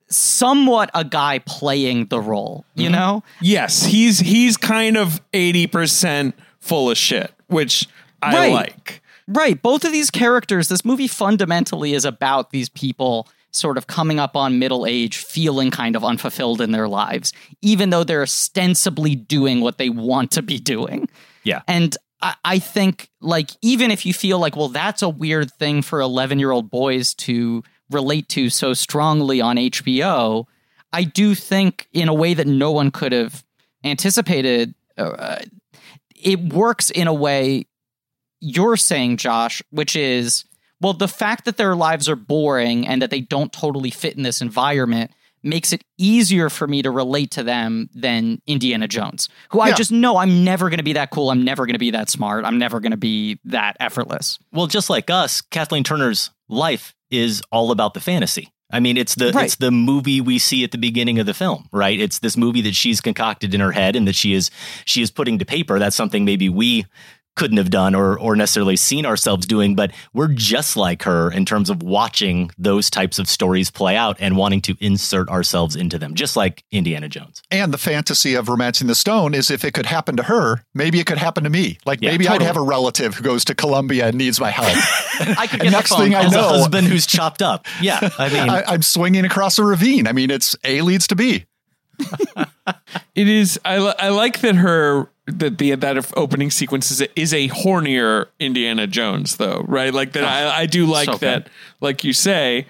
[SPEAKER 2] somewhat a guy playing the role, you mm-hmm. know?
[SPEAKER 3] Yes, he's he's kind of eighty percent full of shit, which I
[SPEAKER 2] Right.
[SPEAKER 3] like.
[SPEAKER 2] Right. Both of these characters, this movie fundamentally is about these people sort of coming up on middle age, feeling kind of unfulfilled in their lives, even though they're ostensibly doing what they want to be doing.
[SPEAKER 5] Yeah.
[SPEAKER 2] And I, I think, like, even if you feel like, well, that's a weird thing for 11 year old boys to relate to so strongly on HBO, I do think, in a way that no one could have anticipated, uh, it works in a way you're saying, Josh, which is, well, the fact that their lives are boring and that they don't totally fit in this environment makes it easier for me to relate to them than Indiana Jones, who I just know I'm never going to be that cool. I'm never going to be that smart. I'm never going to be that effortless.
[SPEAKER 5] Well, just like us, Kathleen Turner's life is all about the fantasy. I mean, it's the
[SPEAKER 2] Right.
[SPEAKER 5] it's the movie we see at the beginning of the film, right? It's this movie that she's concocted in her head and that she is she is putting to paper. That's something maybe we couldn't have done or or necessarily seen ourselves doing, but we're just like her in terms of watching those types of stories play out and wanting to insert ourselves into them, just like Indiana Jones.
[SPEAKER 4] And the fantasy of romancing the stone is if it could happen to her, maybe it could happen to me. Like
[SPEAKER 5] Yeah,
[SPEAKER 4] maybe
[SPEAKER 2] totally.
[SPEAKER 4] I'd have a relative who goes to Colombia and needs my help.
[SPEAKER 2] I could get
[SPEAKER 4] next
[SPEAKER 2] the phone
[SPEAKER 4] thing I
[SPEAKER 2] call.
[SPEAKER 5] As a
[SPEAKER 4] know-
[SPEAKER 5] husband who's chopped up. Yeah. I mean
[SPEAKER 4] I, I'm swinging across a ravine. I mean, it's A leads to B.
[SPEAKER 3] It is. I, I like that her that the that opening sequence is a, is a hornier Indiana Jones though, right? Like that. Oh, I, I do like
[SPEAKER 2] so
[SPEAKER 3] that.
[SPEAKER 2] good.
[SPEAKER 3] Like you say,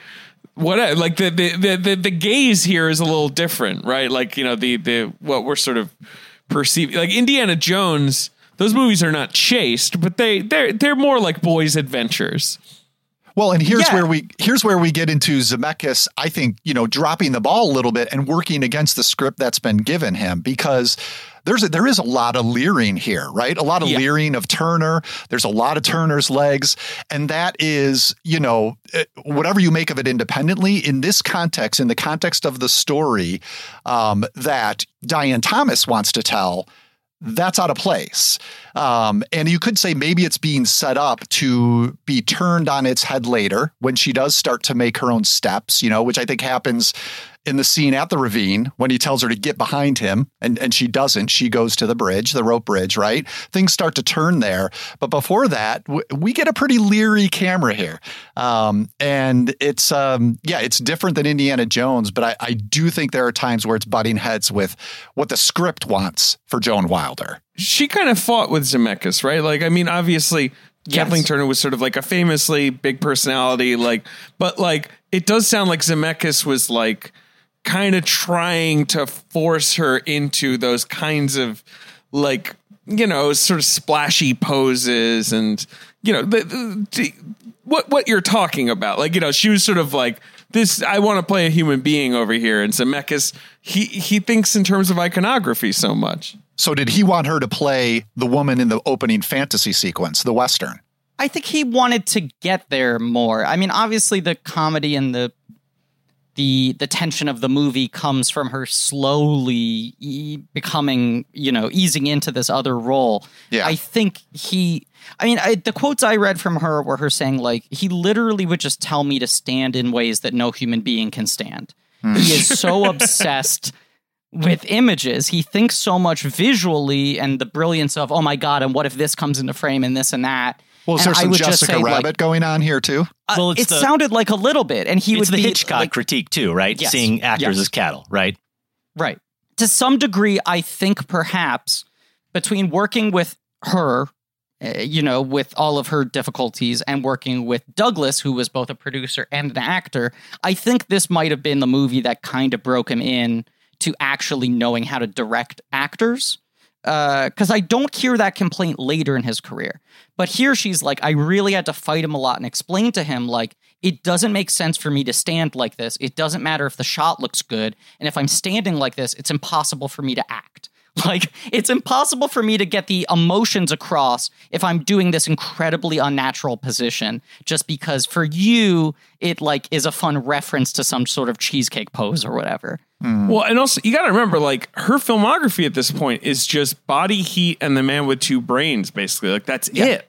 [SPEAKER 3] what I- like the the, the the the gaze here is a little different, right? Like you know the the what we're sort of perceiving. Like Indiana Jones, those movies are not chased, but they they're they're more like boys' adventures.
[SPEAKER 4] Well, and here's
[SPEAKER 2] Yeah.
[SPEAKER 4] where we here's where we get into Zemeckis. I think you know dropping the ball a little bit and working against the script that's been given him because there's a, there is a lot of leering here, right? A lot of
[SPEAKER 2] Yeah.
[SPEAKER 4] leering of Turner. There's a lot of Turner's legs, and that is you know eh, whatever you make of it independently. In this context, in the context of the story um, that Diane Thomas wants to tell, that's out of place. Um, and you could say maybe it's being set up to be turned on its head later when she does start to make her own steps, you know, which I think happens in the scene at the ravine when he tells her to get behind him and, and she doesn't. She goes to the bridge, the rope bridge, right? Things start to turn there. But before that, w- we get a pretty leery camera here. Um, and it's, um, yeah, it's different than Indiana Jones, but I, I do think there are times where it's butting heads with what the script wants for Joan Wilder.
[SPEAKER 3] she kind of fought with Zemeckis, right? Like, I mean, obviously,
[SPEAKER 2] Yes.
[SPEAKER 3] Kathleen Turner was sort of like a famously big personality, like, but like, it does sound like Zemeckis was like kind of trying to force her into those kinds of like, you know, sort of splashy poses and, you know, the, the, what what you're talking about. Like, you know, she was sort of like this. I want to play a human being over here, and Zemeckis he he thinks in terms of iconography so much.
[SPEAKER 4] So did he want her to play the woman in the opening fantasy sequence, the Western?
[SPEAKER 2] I think he wanted to get there more. I mean, obviously the comedy and the the the tension of the movie comes from her slowly e- becoming, you know, easing into this other role.
[SPEAKER 4] Yeah.
[SPEAKER 2] I think he I mean, I, the quotes I read from her were her saying like he literally would just tell me to stand in ways that no human being can stand. Hmm. He is so obsessed with images. He thinks so much visually and the brilliance of, oh my God, and what if this comes into frame and this and that.
[SPEAKER 4] Well, is
[SPEAKER 2] And
[SPEAKER 4] there some Jessica
[SPEAKER 2] say, like,
[SPEAKER 4] Rabbit going on here too?
[SPEAKER 2] uh,
[SPEAKER 5] Well, it's
[SPEAKER 2] it
[SPEAKER 5] the-
[SPEAKER 2] sounded like a little bit, and he
[SPEAKER 5] it's
[SPEAKER 2] would
[SPEAKER 5] the
[SPEAKER 2] be
[SPEAKER 5] Hitchcock
[SPEAKER 2] like-
[SPEAKER 5] critique too, right?
[SPEAKER 2] Yes.
[SPEAKER 5] Seeing actors
[SPEAKER 2] Yes.
[SPEAKER 5] as cattle, right?
[SPEAKER 2] right to some degree. I think perhaps between working with her, uh, you know, with all of her difficulties, and working with Douglas, who was both a producer and an actor, I think this might have been the movie that kind of broke him in to actually knowing how to direct actors. Uh, because I don't hear that complaint later in his career. But here she's like, I really had to fight him a lot and explain to him, like, it doesn't make sense for me to stand like this. It doesn't matter if the shot looks good. And if I'm standing like this, it's impossible for me to act. Like, it's impossible for me to get the emotions across if I'm doing this incredibly unnatural position, just because for you, it like is a fun reference to some sort of cheesecake pose or whatever. Hmm.
[SPEAKER 3] Well, and also you got to remember, like her filmography at this point is just Body Heat and The Man with Two Brains, basically. Like that's it.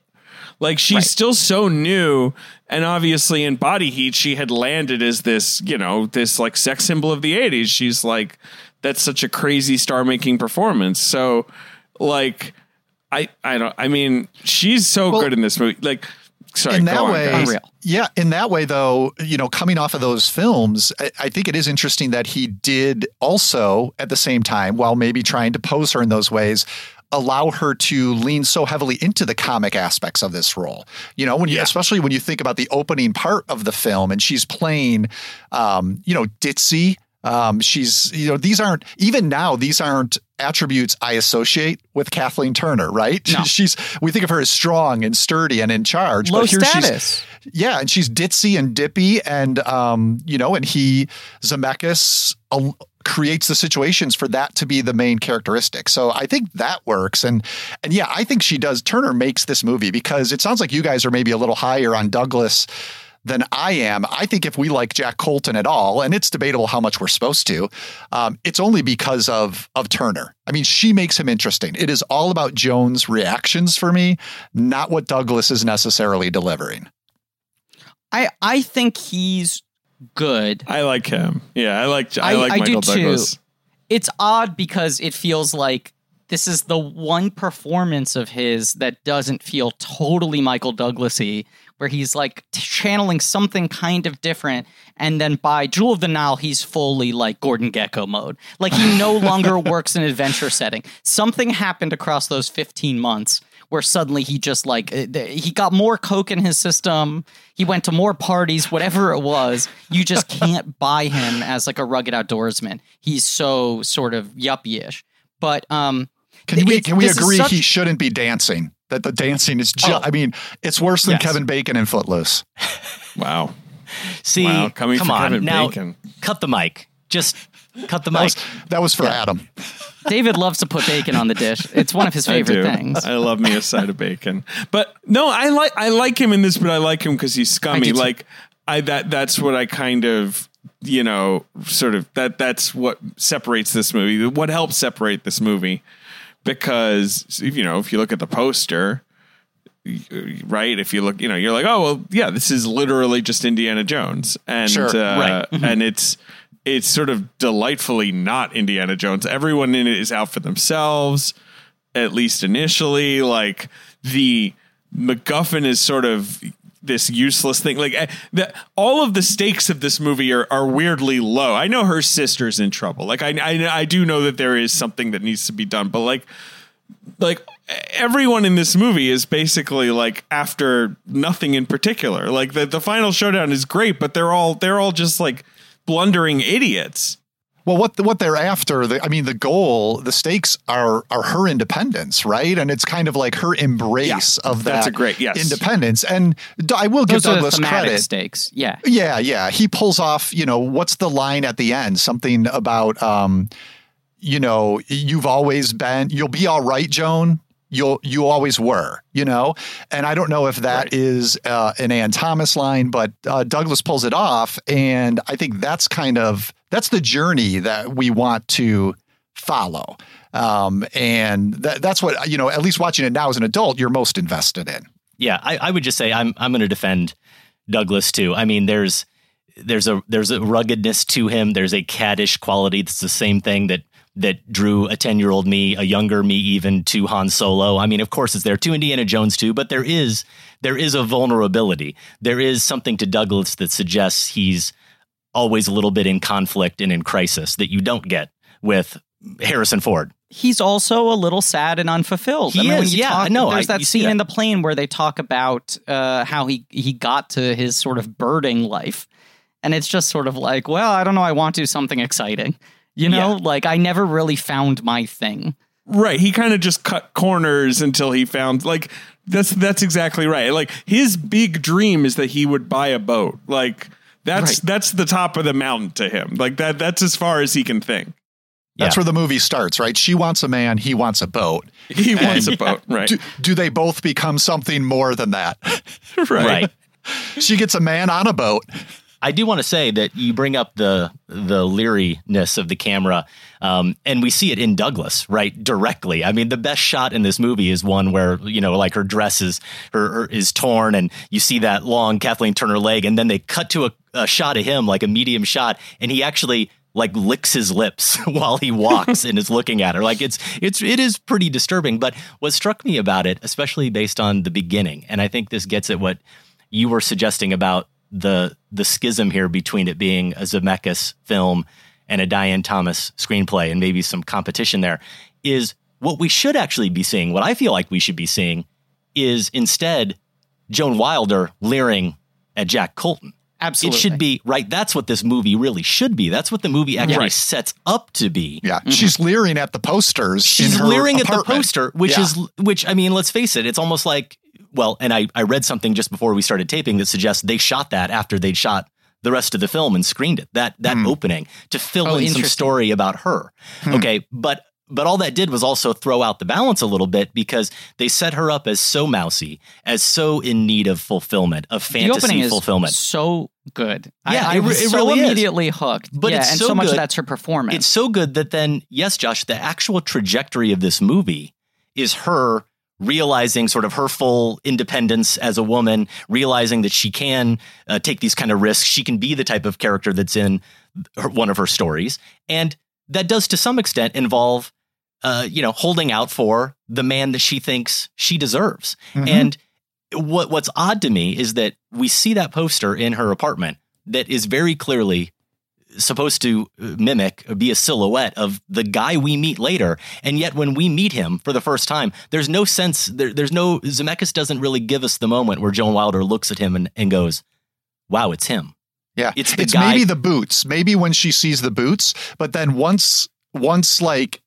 [SPEAKER 3] Like she's still so new, and obviously in Body Heat, she had landed as this, you know, this like sex symbol of the '80s. She's like, that's such a crazy star-making performance. So, like, I, I don't. I mean, she's so
[SPEAKER 4] Well,
[SPEAKER 3] good in this movie. Like, sorry,
[SPEAKER 4] in that
[SPEAKER 3] on,
[SPEAKER 4] way,
[SPEAKER 3] guys.
[SPEAKER 4] Yeah, in that way, though, you know, coming off of those films, I, I think it is interesting that he did also at the same time, while maybe trying to pose her in those ways, allow her to lean so heavily into the comic aspects of this role. You know, when you,
[SPEAKER 3] Yeah.
[SPEAKER 4] especially when you think about the opening part of the film, and she's playing, um, you know, ditzy. Um, she's, you know, these aren't even now. These aren't attributes I associate with Kathleen Turner, right?
[SPEAKER 2] No.
[SPEAKER 4] she's we think of her as strong and sturdy and in charge.
[SPEAKER 2] Low
[SPEAKER 4] but here
[SPEAKER 2] status.
[SPEAKER 4] she's yeah, and she's ditzy and dippy, and um, you know, and he Zemeckis uh, creates the situations for that to be the main characteristic. So I think that works, and and yeah, I think she does. Turner makes this movie because it sounds like you guys are maybe a little higher on Douglas than I am. I think if we like Jack Colton at all, and it's debatable how much we're supposed to, um, it's only because of of Turner. I mean, she makes him interesting. It is all about Jones' reactions for me, not what Douglas is necessarily delivering.
[SPEAKER 2] I I think he's good.
[SPEAKER 3] I like him. Yeah, I like I,
[SPEAKER 2] I-
[SPEAKER 3] like
[SPEAKER 2] I do
[SPEAKER 3] Michael
[SPEAKER 2] too.
[SPEAKER 3] Douglas.
[SPEAKER 2] It's odd because it feels like this is the one performance of his that doesn't feel totally Michael Douglasy, where he's like channeling something kind of different, and then by Jewel of the Nile, he's fully like Gordon Gekko mode. Like he no longer works in adventure setting. Something happened across those fifteen months where suddenly he just like uh, he got more coke in his system. He went to more parties, whatever it was. You just can't buy him as like a rugged outdoorsman. He's so sort of yuppie-ish. But um,
[SPEAKER 4] Can we can we agree
[SPEAKER 2] such-
[SPEAKER 4] he shouldn't be dancing? That the dancing is just,
[SPEAKER 2] Oh.
[SPEAKER 4] I mean, it's worse than
[SPEAKER 2] Yes.
[SPEAKER 4] Kevin Bacon in Footloose.
[SPEAKER 3] Wow.
[SPEAKER 5] See,
[SPEAKER 3] Wow, coming
[SPEAKER 5] come
[SPEAKER 3] for
[SPEAKER 5] on
[SPEAKER 3] Kevin
[SPEAKER 5] now.
[SPEAKER 3] Bacon.
[SPEAKER 5] Cut the mic. Just cut the
[SPEAKER 4] That
[SPEAKER 5] mic.
[SPEAKER 4] was, that was for Adam.
[SPEAKER 2] David loves to put bacon on the dish. It's one of his favorite
[SPEAKER 3] I do.
[SPEAKER 2] things.
[SPEAKER 3] I love me a side of bacon. But no, I like I like him in this, but I like him because he's scummy.
[SPEAKER 2] I.
[SPEAKER 3] Like I that that's what I kind of you know sort of that that's what separates this movie. What helps separate this movie because you know if you look at the poster. Right, if you look, you know, you're like, oh well, yeah, this is literally just Indiana Jones, and
[SPEAKER 4] Sure.
[SPEAKER 3] uh,
[SPEAKER 2] Right.
[SPEAKER 3] and it's it's sort of delightfully not Indiana Jones. Everyone in it is out for themselves at least initially. Like the MacGuffin is sort of this useless thing. Like eh, the, all of the stakes of this movie are, are weirdly low. I know her sister's in trouble. Like I, I I do know that there is something that needs to be done, but like like everyone in this movie is basically like after nothing in particular. Like the the final showdown is great, but they're all they're all just like blundering idiots.
[SPEAKER 4] Well, what what they're after, the, I mean, the goal, the stakes are are her independence, right? And it's kind of like her embrace of that
[SPEAKER 3] that's a great- yes.
[SPEAKER 4] independence. And I will give
[SPEAKER 2] Those are the
[SPEAKER 4] Douglas
[SPEAKER 2] thematic
[SPEAKER 4] credit.
[SPEAKER 2] stakes. Yeah.
[SPEAKER 4] Yeah, yeah. He pulls off, you know, what's the line at the end? Something about um, you know, you've always been you'll be all right, Joan. You'll you always were, you know? And I don't know if that is uh, an Ann Thomas line, but uh, Douglas pulls it off. And I think that's kind of that's the journey that we want to follow. Um, and that, that's what, you know, at least watching it now as an adult, you're most invested in.
[SPEAKER 5] yeah, I, I would just say I'm I'm going to defend Douglas too. I mean, there's there's a there's a ruggedness to him. There's a caddish quality. That's the same thing that that drew a ten year old me, a younger me, even to Han Solo. I mean, of course, it's there to Indiana Jones too, but there is there is a vulnerability. There is something to Douglas that suggests he's always a little bit in conflict and in crisis that you don't get with Harrison Ford.
[SPEAKER 2] He's also a little sad and unfulfilled.
[SPEAKER 5] He
[SPEAKER 2] I mean, when
[SPEAKER 5] is,
[SPEAKER 2] you
[SPEAKER 5] yeah,
[SPEAKER 2] talk,
[SPEAKER 5] I know,
[SPEAKER 2] There's
[SPEAKER 5] I-
[SPEAKER 2] that scene
[SPEAKER 5] that.
[SPEAKER 2] in the plane where they talk about uh, how he he got to his sort of birding life, and it's just sort of like, well, I don't know, I want to do something exciting. You know,
[SPEAKER 5] Yeah.
[SPEAKER 2] like I never really found my thing.
[SPEAKER 3] Right. He kind of just cut corners until he found like that's that's exactly right. Like his big dream is that he would buy a boat. Like that's
[SPEAKER 2] Right.
[SPEAKER 3] that's the top of the mountain to him. Like that that's as far as he can think.
[SPEAKER 4] That's
[SPEAKER 5] Yeah.
[SPEAKER 4] where the movie starts, right? She wants a man, he wants a boat.
[SPEAKER 3] He wants a boat, right?
[SPEAKER 4] Do, do they both become something more than that?
[SPEAKER 5] Right.
[SPEAKER 4] She gets a man on a boat.
[SPEAKER 5] I do want to say that you bring up the the leeriness of the camera, um, and we see it in Douglas right directly. I mean, the best shot in this movie is one where you know, like her dress is her, her is torn, and you see that long Kathleen Turner leg, and then they cut to a, a shot of him, like a medium shot, and he actually like licks his lips while he walks and is looking at her. Like it's it's it is pretty disturbing. But what struck me about it, especially based on the beginning, and I think this gets at what you were suggesting about the the schism here between it being a Zemeckis film and a Diane Thomas screenplay and maybe some competition there is what we should actually be seeing. What I feel like we should be seeing is instead Joan Wilder leering at Jack Colton.
[SPEAKER 2] Absolutely.
[SPEAKER 5] It should be right. That's what this movie really should be. That's what the movie actually
[SPEAKER 2] Right.
[SPEAKER 5] sets up to be.
[SPEAKER 4] Yeah, she's leering at the posters.
[SPEAKER 5] She's
[SPEAKER 4] in her
[SPEAKER 5] leering at the poster, which
[SPEAKER 4] Yeah.
[SPEAKER 5] is which. I mean, let's face it. It's almost like well, and I I read something just before we started taping that suggests they shot that after they'd shot the rest of the film and screened it. That that
[SPEAKER 4] Hmm.
[SPEAKER 5] opening to fill
[SPEAKER 2] Oh,
[SPEAKER 5] in some story about her. Okay, but. But all that did was also throw out the balance a little bit because they set her up as so mousy, as so in need of fulfillment, of fantasy
[SPEAKER 2] is
[SPEAKER 5] fulfillment.
[SPEAKER 2] so good.
[SPEAKER 5] Yeah,
[SPEAKER 2] I, I
[SPEAKER 5] it
[SPEAKER 2] was
[SPEAKER 5] it
[SPEAKER 2] so
[SPEAKER 5] really is.
[SPEAKER 2] immediately hooked.
[SPEAKER 5] But
[SPEAKER 2] yeah,
[SPEAKER 5] it's
[SPEAKER 2] and
[SPEAKER 5] so
[SPEAKER 2] so, much
[SPEAKER 5] good.
[SPEAKER 2] that's her performance.
[SPEAKER 5] It's so good that then, yes, Josh, the actual trajectory of this movie is her realizing sort of her full independence as a woman, realizing that she can uh, take these kind of risks. She can be the type of character that's in her, one of her stories. And that does to some extent involve, uh, you know, holding out for the man that she thinks she deserves.
[SPEAKER 4] Mhm.
[SPEAKER 5] And what what's odd to me is that we see that poster in her apartment that is very clearly supposed to uh, mimic be a silhouette of the guy we meet later and yet when we meet him for the first time there's no sense there, there's no zemeckis doesn't really give us the moment where joan wilder looks at him and, and goes wow it's him
[SPEAKER 4] Yeah,
[SPEAKER 5] It's the guy-
[SPEAKER 4] maybe the boots. Maybe when she sees the boots, but then once once like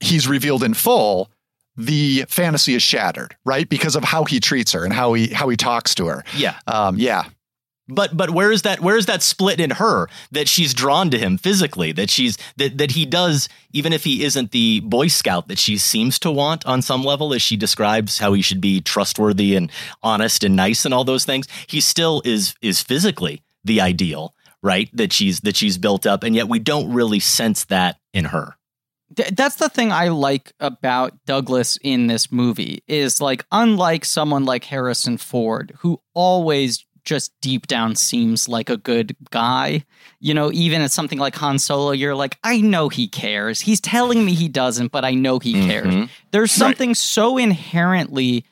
[SPEAKER 4] he's revealed in full, the fantasy is shattered, right? Because of how he treats her and how he how he talks to her.
[SPEAKER 5] yeah
[SPEAKER 4] Um, yeah,
[SPEAKER 5] but but where is that where is that split in her that she's drawn to him physically that she's that that he does even if he isn't the boy scout that she seems to want on some level as she describes how he should be trustworthy and honest and nice and all those things he still is is physically the ideal right that she's that she's built up and yet we don't really sense that in her
[SPEAKER 2] Th- that's the thing I like about Douglas in this movie is like unlike someone like Harrison Ford who always just deep down seems like a good guy. You know, even at something like Han Solo, you're like, I know he cares. He's telling me he doesn't, but I know he cares.
[SPEAKER 5] Mhm.
[SPEAKER 2] There's something so inherently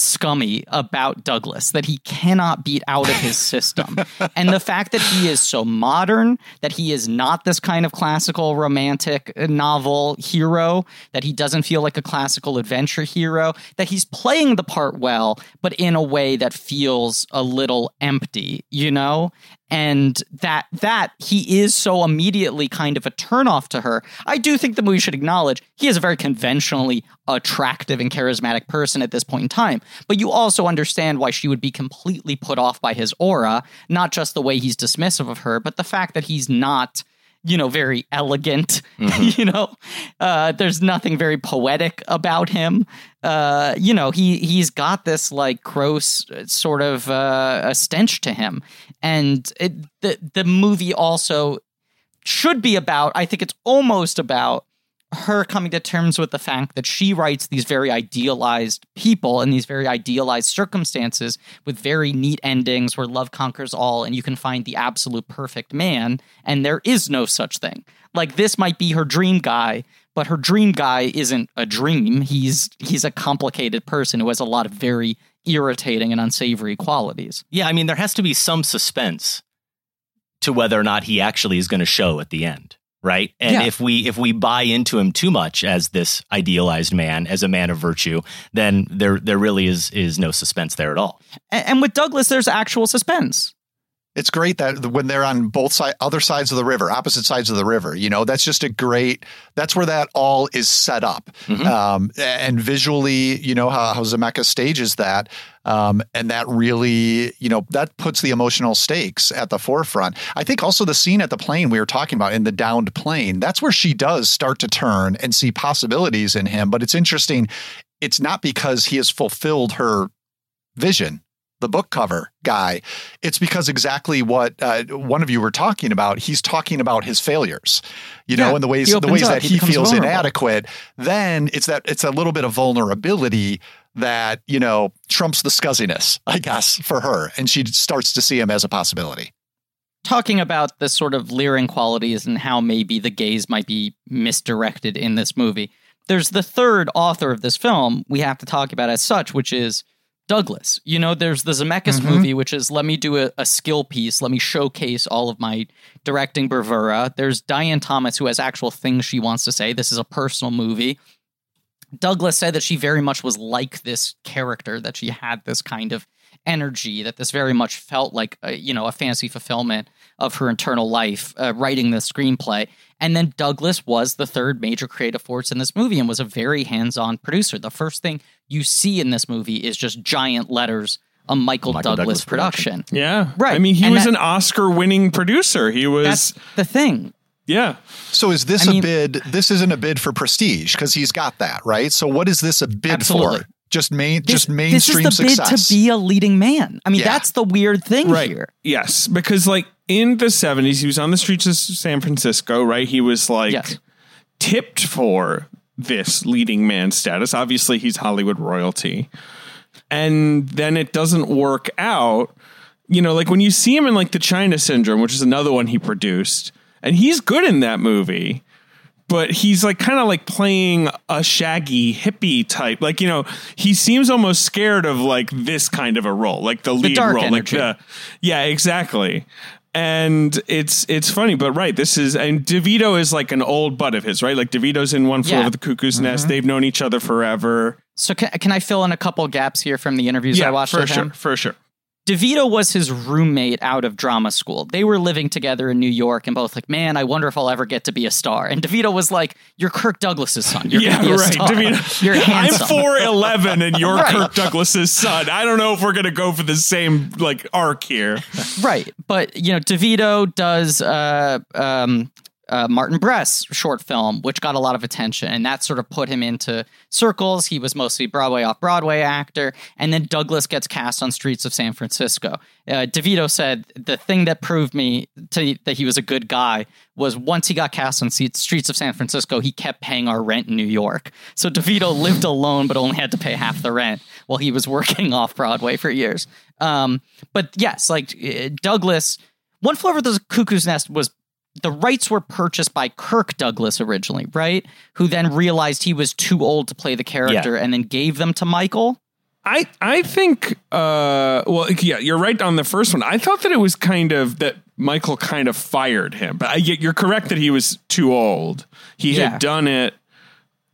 [SPEAKER 2] scummy about Douglas that he cannot beat out of his system. and the fact that he is so modern, that he is not this kind of classical romantic uh, novel hero, that he doesn't feel like a classical adventure hero, that he's playing the part well, but in a way that feels a little empty, you know? And that that he is so immediately kind of a turnoff to her. I do think the movie should acknowledge he is a very conventionally attractive and charismatic person at this point in time. But you also understand why she would be completely put off by his aura, not just the way he's dismissive of her, but the fact that he's not you know very elegant you know uh there's nothing very poetic about him uh you know he he's got this like gross uh, sort of uh a stench to him and it, the the movie also should be about i think it's almost about her coming to terms with the fact that she writes these very idealized people and these very idealized circumstances with very neat endings where love conquers all and you can find the absolute perfect man. And there is no such thing. Like this might be her dream guy but her dream guy isn't a dream. He's he's a complicated person who has a lot of very irritating and unsavory qualities.
[SPEAKER 5] Yeah i mean there has to be some suspense to whether or not he actually is going to show at the end right? And
[SPEAKER 2] Yeah.
[SPEAKER 5] if we if we buy into him too much as this idealized man as a man of virtue then there there really is is no suspense there at all.
[SPEAKER 2] And, and with douglas there's actual suspense
[SPEAKER 4] it's great that when they're on both side, other sides of the river, opposite sides of the river, you know, that's just a great. That's where that all is set up,
[SPEAKER 5] Mhm.
[SPEAKER 4] um, and visually, you know how, how Zemeckis stages that, um, and that really, you know, that puts the emotional stakes at the forefront. I think also the scene at the plane we were talking about in the downed plane. That's where she does start to turn and see possibilities in him. But it's interesting. It's not because he has fulfilled her vision the book cover guy it's because exactly what uh, one of you were talking about he's talking about his failures you know and the ways the ways
[SPEAKER 2] up,
[SPEAKER 4] that
[SPEAKER 2] he
[SPEAKER 4] he, feels
[SPEAKER 2] vulnerable.
[SPEAKER 4] inadequate then it's that it's a little bit of vulnerability that you know trumps the scuzziness i guess for her and she starts to see him as a possibility
[SPEAKER 2] talking about the sort of leering qualities and how maybe the gaze might be misdirected in this movie. There's the third author of this film we have to talk about as such, which is Douglas. You know, there's the Zemeckis
[SPEAKER 4] Mhm.
[SPEAKER 2] movie, which is let me do a, a skill piece, let me showcase all of my directing bravura. There's Diane Thomas, who has actual things she wants to say. This is a personal movie. Douglas said that she very much was like this character, that she had this kind of energy, that this very much felt like a, you know a fantasy fulfillment of her internal life uh, writing the screenplay. And then Douglas was the third major creative force in this movie and was a very hands-on producer. The first thing you see in this movie is just giant letters a Michael,
[SPEAKER 5] Michael
[SPEAKER 2] Douglas,
[SPEAKER 5] Douglas
[SPEAKER 2] production.
[SPEAKER 3] Yeah.
[SPEAKER 2] Right.
[SPEAKER 3] I mean, he
[SPEAKER 2] And
[SPEAKER 3] was
[SPEAKER 2] that-
[SPEAKER 3] an Oscar winning producer. He was,
[SPEAKER 2] That's the thing.
[SPEAKER 3] yeah.
[SPEAKER 4] So is this
[SPEAKER 2] I mean-
[SPEAKER 4] a bid? This isn't a bid for prestige because he's got that right. So what is this a bid
[SPEAKER 2] Absolutely.
[SPEAKER 4] for? Just main,
[SPEAKER 2] This,
[SPEAKER 4] just mainstream
[SPEAKER 2] this is the
[SPEAKER 4] success.
[SPEAKER 2] bid to be a leading man. I mean,
[SPEAKER 4] Yeah.
[SPEAKER 2] that's the weird thing
[SPEAKER 3] Right.
[SPEAKER 2] here.
[SPEAKER 3] Yes. Because, like, in the 70s, he was on the streets of San Francisco, right? He was, like,
[SPEAKER 2] Yes.
[SPEAKER 3] tipped for this leading man status. Obviously, he's Hollywood royalty. And then it doesn't work out. You know, like when you see him in like the China Syndrome, which is another one he produced, and he's good in that movie, but he's like kind of like playing a shaggy hippie type. Like, you know, he seems almost scared of like this kind of a role, like the lead role.
[SPEAKER 2] energy.
[SPEAKER 3] Like the Yeah, exactly. And it's it's funny, but right, this is and DeVito is like an old bud of his, right? Like DeVito's in One Flew
[SPEAKER 2] Yeah.
[SPEAKER 3] Over the Cuckoo's mm-hmm. Nest. They've known each other forever.
[SPEAKER 2] So can, can I fill in a couple gaps here from the interviews I watched
[SPEAKER 3] for sure,
[SPEAKER 2] him?
[SPEAKER 3] for sure.
[SPEAKER 2] DeVito was his roommate out of drama school. They were living together in New York and both like, man, I wonder if I'll ever get to be a star. And DeVito was like, you're Kirk Douglas's son. You're
[SPEAKER 3] yeah,
[SPEAKER 2] be a
[SPEAKER 3] right.
[SPEAKER 2] star.
[SPEAKER 3] DeVito-
[SPEAKER 2] You're
[SPEAKER 3] I'm four eleven, and you're
[SPEAKER 2] Right.
[SPEAKER 3] Kirk Douglas's son. I don't know if we're gonna go for the same like arc here.
[SPEAKER 2] Right. But, you know, DeVito does uh, um, uh, Martin Brest short film, which got a lot of attention. And that sort of put him into circles. He was mostly Broadway off Broadway actor. And then Douglas gets cast on Streets of San Francisco. Uh, DeVito said the thing that proved me to, that he was a good guy was once he got cast on Streets of San Francisco, he kept paying our rent in New York. So DeVito lived alone, but only had to pay half the rent while he was working off Broadway for years. Um, but yes, like uh, Douglas, One Flew Over the Cuckoo's Nest was the rights were purchased by Kirk Douglas originally, right? Who then realized he was too old to play the character and then gave them to Michael.
[SPEAKER 3] I I think uh well yeah you're right on the first one. I thought that it was kind of that Michael kind of fired him, but I, you're correct that he was too old. He
[SPEAKER 2] Yeah.
[SPEAKER 3] had done it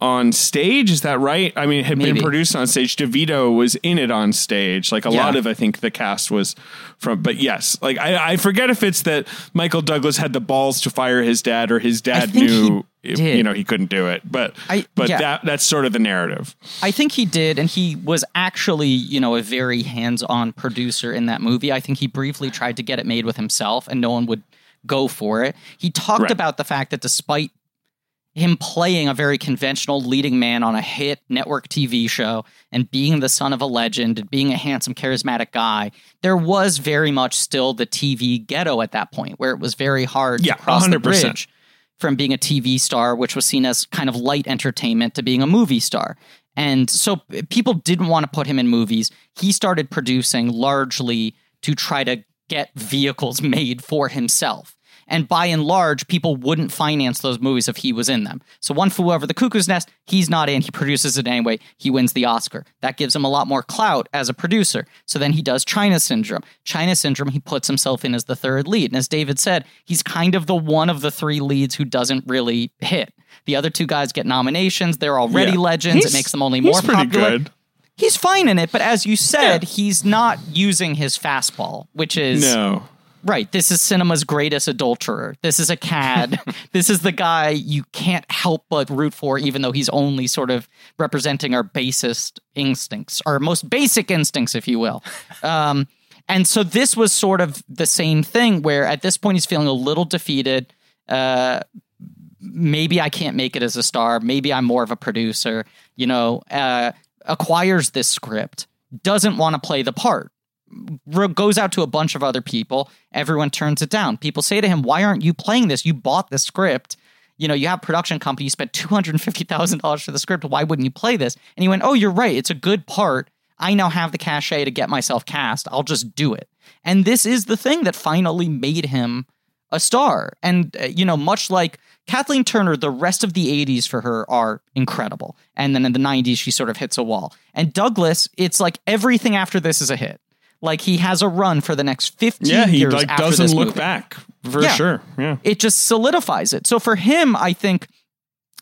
[SPEAKER 3] on stage. Is that right? I mean, it had
[SPEAKER 2] Maybe.
[SPEAKER 3] been produced on stage. DeVito was in it on stage. Like a
[SPEAKER 2] Yeah.
[SPEAKER 3] lot of I think the cast was from. But yes, like I, I forget if it's that Michael Douglas had the balls to fire his dad, or his dad knew. if. You know he couldn't do it, but
[SPEAKER 2] I-
[SPEAKER 3] but
[SPEAKER 2] yeah.
[SPEAKER 3] that that's sort of the narrative.
[SPEAKER 2] I think he did, and he was actually, you know, a very hands-on producer in that movie. I think he briefly tried to get it made with himself, and no one would go for it. He talked
[SPEAKER 3] Right.
[SPEAKER 2] about the fact that despite him playing a very conventional leading man on a hit network TV show and being the son of a legend and being a handsome, charismatic guy, there was very much still the TV ghetto at that point, where it was very hard
[SPEAKER 3] Yeah,
[SPEAKER 2] to cross the
[SPEAKER 3] 100%.
[SPEAKER 2] bridge from being a TV star, which was seen as kind of light entertainment, to being a movie star. And so eh, people didn't want to put him in movies. He started producing largely to try to get vehicles made for himself. And by and large, people wouldn't finance those movies if he was in them. So One Flew Over the Cuckoo's Nest, he's not in. He produces it anyway. He wins the Oscar. That gives him a lot more clout as a producer. So then he does China Syndrome. China Syndrome, he puts himself in as the third lead. And as David said, he's kind of the one of the three leads who doesn't really hit. The other two guys get nominations. They're already
[SPEAKER 3] Yeah.
[SPEAKER 2] legends.
[SPEAKER 3] He's-
[SPEAKER 2] it makes them only more popular.
[SPEAKER 3] good.
[SPEAKER 2] He's fine in it, but as you said, he's not using his fastball, which is
[SPEAKER 3] No.
[SPEAKER 2] Right. This is cinema's greatest adulterer. This is a cad. this is the guy you can't help but root for, even though he's only sort of representing our basest instincts, our most basic instincts, if you will. Um, and so this was sort of the same thing where at this point he's feeling a little defeated. Uh, maybe I can't make it as a star. Maybe I'm more of a producer, you know, uh, acquires this script, doesn't want to play the part goes out to a bunch of other people. Everyone turns it down. People say to him, "Why aren't you playing this? You bought the script. You know, you have production company. You spent two hundred fifty thousand dollars for the script. Why wouldn't you play this?" And he went, "Oh, you're right. It's a good part. I now have the cachet to get myself cast. I'll just do it." And this is the thing that finally made him a star. And uh, you know, much like Kathleen Turner, the rest of the 80s for her are incredible. And then in the 90s she sort of hits a wall. And Douglas, it's like everything after this is a hit. Like he has a run for the next 15
[SPEAKER 3] Yeah, he
[SPEAKER 2] years
[SPEAKER 3] like doesn't look
[SPEAKER 2] movie.
[SPEAKER 3] back for
[SPEAKER 2] Yeah.
[SPEAKER 3] sure. Yeah.
[SPEAKER 2] It just solidifies it. So for him, I think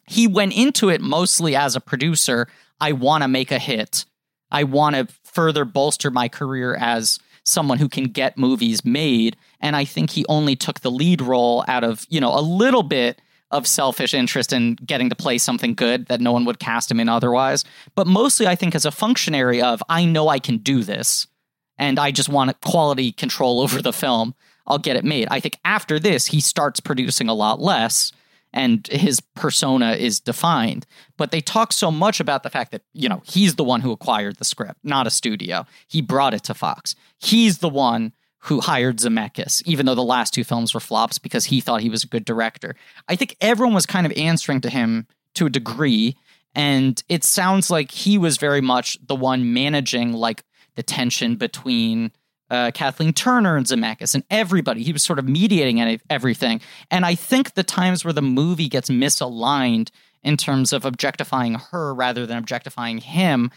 [SPEAKER 2] he went into it mostly as a producer. I want to make a hit. I want to further bolster my career as someone who can get movies made. And I think he only took the lead role out of, you know, a little bit of selfish interest in getting to play something good that no one would cast him in otherwise. But mostly, I think, as a functionary of, I know I can do this and I just want quality control over the film. I'll get it made. I think after this, he starts producing a lot less and his persona is defined. But they talk so much about the fact that, you know, he's the one who acquired the script, not a studio. He brought it to Fox. He's the one who hired Zemeckis, even though the last two films were flops because he thought he was a good director. I think everyone was kind of answering to him to a degree. And it sounds like he was very much the one managing like the tension between uh, Kathleen Turner and Zemeckis and everybody. He was sort of mediating any, everything. And I think the times where the movie gets misaligned in terms of objectifying her rather than objectifying him,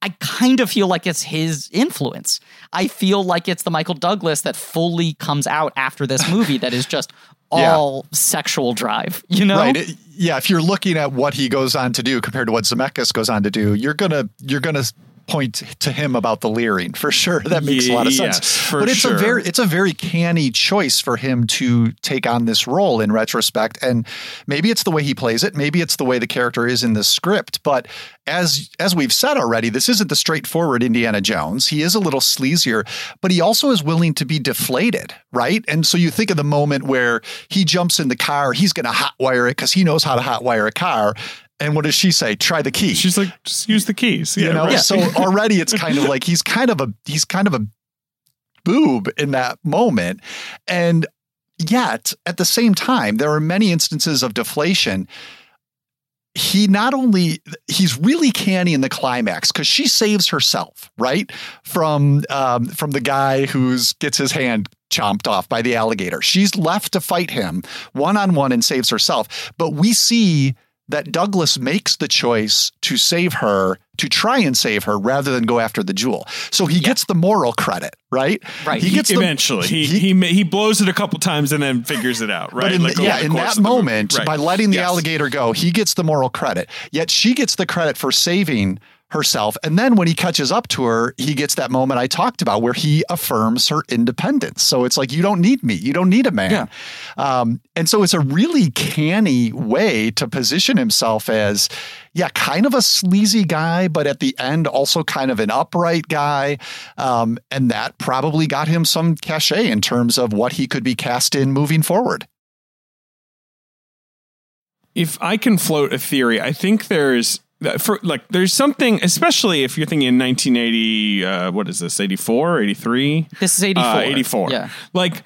[SPEAKER 2] I kind of feel like it's his influence. I feel like it's the Michael Douglas that fully comes out after this movie that is just all yeah. sexual drive, you know?
[SPEAKER 4] Right. yeah, if you're looking at what he goes on to do compared to what Zemeckis goes on to do, you're going to you're going to point to him about the leering for sure. That makes a lot of sense.
[SPEAKER 3] Yes,
[SPEAKER 4] but it's
[SPEAKER 3] sure.
[SPEAKER 4] a very it's a very canny choice for him to take on this role in retrospect. And maybe it's the way he plays it, maybe it's the way the character is in the script. But as as we've said already, this isn't the straightforward Indiana Jones. He is a little sleazier, but he also is willing to be deflated, right? And so you think of the moment where he jumps in the car, he's going to hotwire it because he knows how to hotwire a car. And what does she say? Try the key.
[SPEAKER 3] She's like, just use the keys.
[SPEAKER 4] Yeah, you know, right. so already it's kind of like he's kind of a he's kind of a boob in that moment. And yet at the same time, there are many instances of deflation. He not only he's really canny in the climax because she saves herself right from um, from the guy who's gets his hand chomped off by the alligator. She's left to fight him one on one and saves herself. But we see that Douglas makes the choice to save her, to try and save her, rather than go after the jewel. So he gets the moral credit, right?
[SPEAKER 2] Right.
[SPEAKER 3] He, gets eventually. The, he, he, he he blows it a couple times and then figures it out, right?
[SPEAKER 4] In like yeah, in that moment, right. by letting the yes. alligator go, he gets the moral credit. Yet she gets the credit for saving herself. And then when he catches up to her, he gets that moment I talked about where he affirms her independence. So it's like, you don't need me. You don't need a man. Yeah. Um, and so it's a really canny way to position himself as, yeah, kind of a sleazy guy, but at the end, also kind of an upright guy. Um, and that probably got him some cachet in terms of what he could be cast in moving forward
[SPEAKER 3] if I can float a theory, I think there's for like there's something especially if you're thinking in 1980 uh, what is this 84 83
[SPEAKER 2] this is 84
[SPEAKER 3] uh, 84
[SPEAKER 2] yeah.
[SPEAKER 3] Like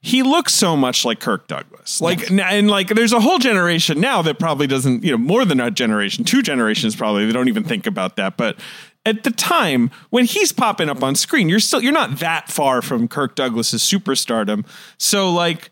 [SPEAKER 3] he looks so much like Kirk Douglas. Like yes. and like there's a whole generation now that probably doesn't you know more than a generation two generations probably they don't even think about that. But at the time when he's popping up on screen you're still you're not that far from Kirk Douglas's superstardom. So like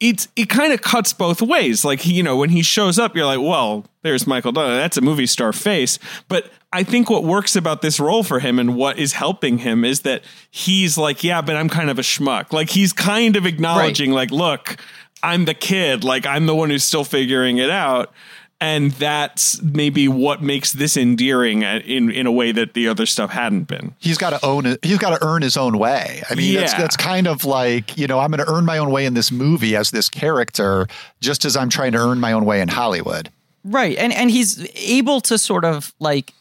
[SPEAKER 3] it's it kind of cuts both ways. Like you know, when he shows up, you're like, well, there's Michael Douglas. That's a movie star face. But I think what works about this role for him and what is helping him is that he's like, yeah, but I'm kind of a schmuck. Like he's kind of acknowledging, right. like, look, I'm the kid. Like I'm the one who's still figuring it out and that's maybe what makes this endearing in in a way that the other stuff hadn't been.
[SPEAKER 4] He's got to own it. He's got to earn his own way. I mean, yeah. that's that's kind of like you know I'm going to earn my own way in this movie as this character, just as I'm trying to earn my own way in Hollywood.
[SPEAKER 2] Right, and and he's able to sort of like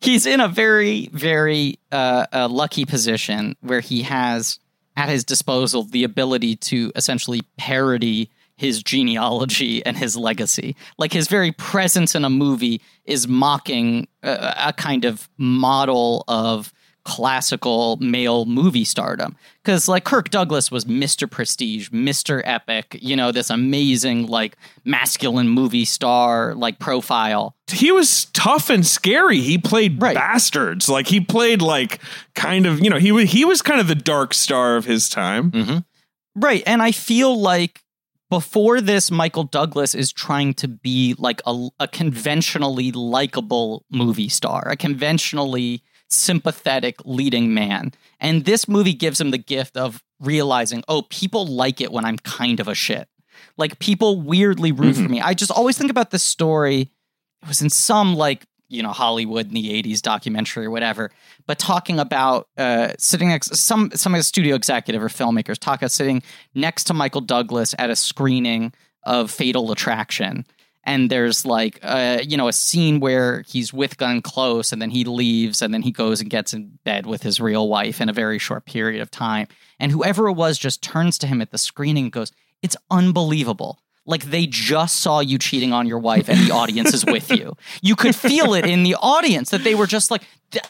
[SPEAKER 2] he's in a very very uh, uh, lucky position where he has at his disposal the ability to essentially parody his genealogy and his legacy. Like his very presence in a movie is mocking a, a kind of model of classical male movie stardom. Because like Kirk Douglas was Mr. Prestige, Mr. Epic, you know, this amazing like masculine movie star like profile.
[SPEAKER 3] He was tough and scary. He played right. bastards. Like he played like kind of, you know, he was he was kind of the dark star of his time.
[SPEAKER 2] Mm-hmm. Right. And I feel like before this, Michael Douglas is trying to be like a, a conventionally likable movie star, a conventionally sympathetic leading man. And this movie gives him the gift of realizing, oh, people like it when I'm kind of a shit. Like people weirdly root mm-hmm. for me. I just always think about this story. It was in some like you know Hollywood in the '80s documentary or whatever, but talking about uh, sitting next some some of studio executive or filmmakers talk about sitting next to Michael Douglas at a screening of Fatal Attraction. And there's like, uh, you know, a scene where he's with Glenn Close, and then he leaves, and then he goes and gets in bed with his real wife in a very short period of time. And whoever it was just turns to him at the screening and goes, "It's unbelievable like they just saw you cheating on your wife and the audience is with you. You could feel it in the audience that they were just like,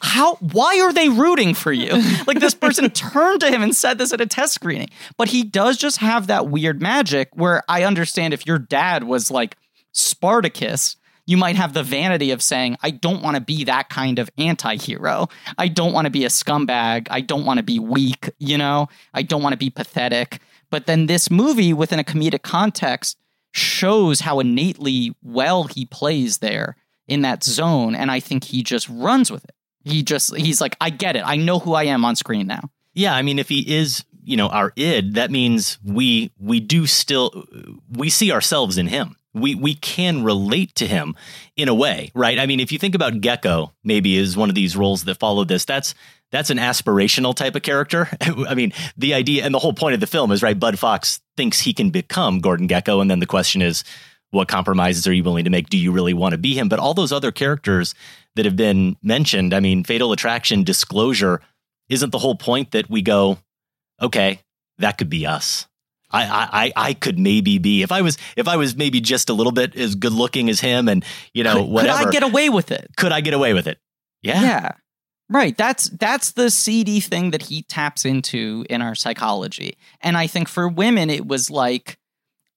[SPEAKER 2] how, why are they rooting for you? Like this person turned to him and said this at a test screening. But he does just have that weird magic where I understand if your dad was like Spartacus, you might have the vanity of saying, I don't want to be that kind of anti hero. I don't want to be a scumbag. I don't want to be weak, you know? I don't want to be pathetic. But then this movie, within a comedic context, shows how innately well he plays there in that zone. And I think he just runs with it. He just, he's like, I get it. I know who I am on screen now.
[SPEAKER 5] Yeah. I mean, if he is, you know, our id, that means we, we do still, we see ourselves in him. We, we can relate to him in a way, right? I mean, if you think about Gekko, maybe is one of these roles that follow this, that's, that's an aspirational type of character. I mean, the idea and the whole point of the film is right. Bud Fox thinks he can become Gordon Gekko, and then the question is, what compromises are you willing to make? Do you really want to be him? But all those other characters that have been mentioned, I mean, Fatal Attraction, Disclosure, isn't the whole point that we go, okay, that could be us. I, I, I could maybe be if I was if I was maybe just a little bit as good looking as him and you know
[SPEAKER 2] could,
[SPEAKER 5] whatever.
[SPEAKER 2] Could I get away with it?
[SPEAKER 5] Could I get away with it? Yeah.
[SPEAKER 2] Yeah. Right. That's that's the seedy thing that he taps into in our psychology. And I think for women it was like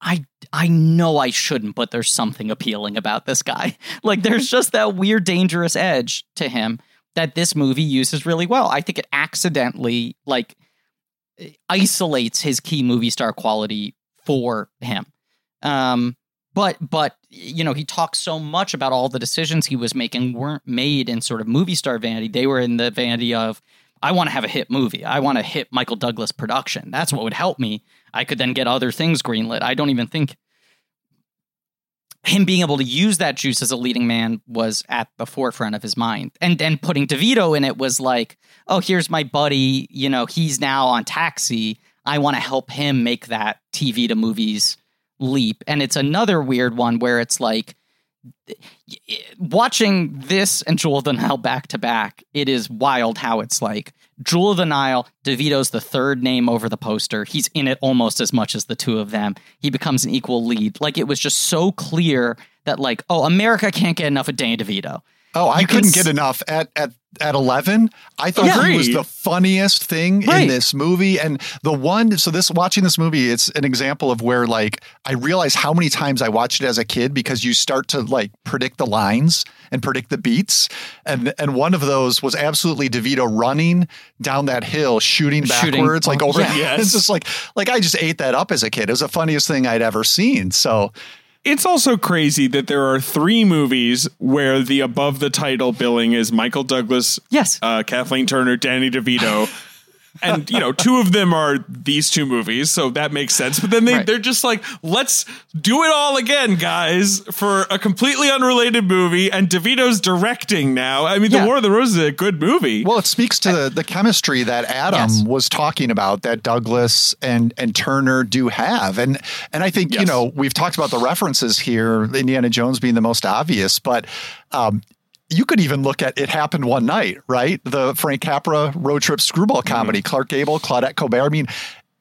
[SPEAKER 2] I I know I shouldn't, but there's something appealing about this guy. Like there's just that weird dangerous edge to him that this movie uses really well. I think it accidentally like isolates his key movie star quality for him. Um but but you know he talks so much about all the decisions he was making weren't made in sort of movie star vanity. They were in the vanity of i want to have a hit movie. I want to hit michael douglas production. That's what would help me. I could then get other things greenlit. I don't even think him being able to use that juice as a leading man was at the forefront of his mind. And then putting devito in it was like oh here's my buddy. You know he's now on taxi. I want to help him make that tv to movies leap. And it's another weird one where it's like watching this and Jewel of the Nile back to back, it is wild how it's like Jewel of the Nile, DeVito's the third name over the poster. He's in it almost as much as the two of them. He becomes an equal lead. Like it was just so clear that like, oh, America can't get enough of Danny DeVito.
[SPEAKER 4] Oh, I couldn't get enough at at at 11 i thought yeah. he was the funniest thing right. in this movie and the one so this watching this movie it's an example of where like i realize how many times i watched it as a kid because you start to like predict the lines and predict the beats and and one of those was absolutely devito running down that hill shooting backwards shooting. like over yeah. yes. it's just like like i just ate that up as a kid it was the funniest thing i'd ever seen so
[SPEAKER 3] it's also crazy that there are three movies where the above the title billing is Michael Douglas,
[SPEAKER 2] yes,
[SPEAKER 3] uh, Kathleen Turner, Danny DeVito. and you know, two of them are these two movies, so that makes sense. But then they right. they're just like, let's do it all again, guys, for a completely unrelated movie. And DeVito's directing now. I mean, yeah. The War of the Roses is a good movie.
[SPEAKER 4] Well, it speaks to the, the chemistry that Adam yes. was talking about that Douglas and and Turner do have, and and I think yes. you know we've talked about the references here, Indiana Jones being the most obvious, but. Um, you could even look at it happened one night, right? The Frank Capra road trip screwball mm-hmm. comedy, mm-hmm. Clark Gable, Claudette Colbert. I mean,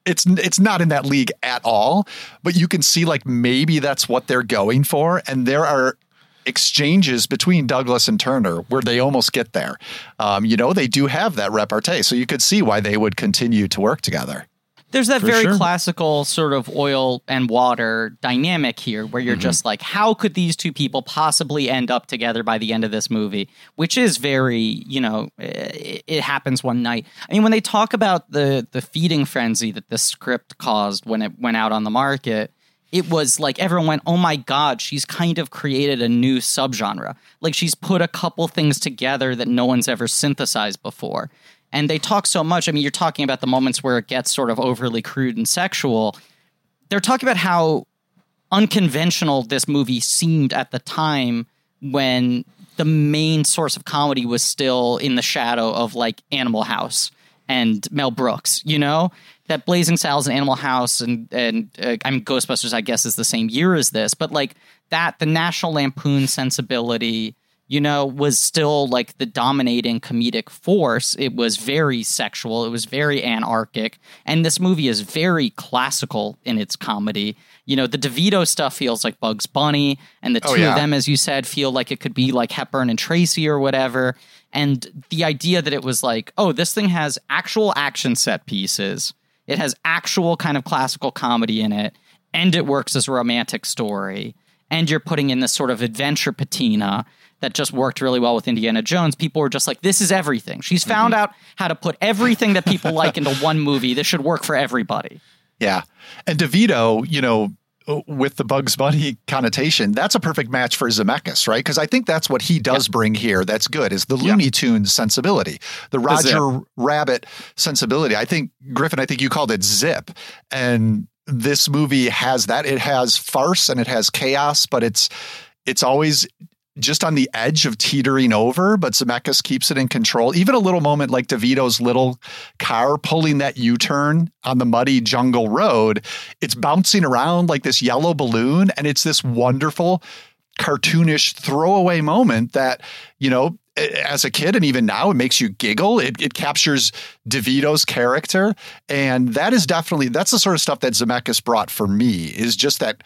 [SPEAKER 4] it's it's not in that league at all, but you can see like maybe that's what they're going for, and there are exchanges between Douglas and Turner where they almost get there. Um, you know, they do have that repartee, so you could see why they would continue to work together.
[SPEAKER 2] There's that For very sure. classical sort of oil and water dynamic here where you're mm-hmm. just like, how could these two people possibly end up together by the end of this movie? Which is very, you know, it, it happens one night. I mean, when they talk about the the feeding frenzy that the script caused when it went out on the market, it was like everyone went, "Oh my god, she's kind of created a new subgenre. Like she's put a couple things together that no one's ever synthesized before." And they talk so much. I mean, you're talking about the moments where it gets sort of overly crude and sexual. They're talking about how unconventional this movie seemed at the time when the main source of comedy was still in the shadow of like Animal House and Mel Brooks, you know? That Blazing Saddles and Animal House and and uh, I mean Ghostbusters I guess is the same year as this, but like that the National Lampoon sensibility you know, was still like the dominating comedic force. It was very sexual, it was very anarchic, and this movie is very classical in its comedy. You know, the DeVito stuff feels like Bugs Bunny, and the oh, two
[SPEAKER 4] Oh, yeah.
[SPEAKER 2] of them, as you said, feel like it could be like Hepburn and Tracy or whatever. And the idea that it was like, oh, this thing has actual action set pieces, it has actual kind of classical comedy in it, and it works as a romantic story and you're putting in this sort of adventure patina that just worked really well with Indiana Jones. People were just like, this is everything. She's found mm-hmm. out how to put everything that people like into one movie. This should work for everybody.
[SPEAKER 4] Yeah. And DeVito, you know, uh, with the Bugs Bunny connotation, that's a perfect match for Zemeckis, right? Because I think that's what he does bring here. That's good is the Looney Tunes sensibility, the Roger Rabbit sensibility. I think Griffin, I think you called it zip, and this movie has that. It has farce and it has chaos, but it's it's always just on the edge of teetering over, but Zemeckis keeps it in control. Even a little moment like DeVito's little car pulling that U turn on the muddy jungle road, it's bouncing around like this yellow balloon. And it's this wonderful, cartoonish throwaway moment that, you know, as a kid and even now it makes you giggle. It, it captures devito's character. And that is definitely that's the sort of stuff that zemeckis brought for me is just that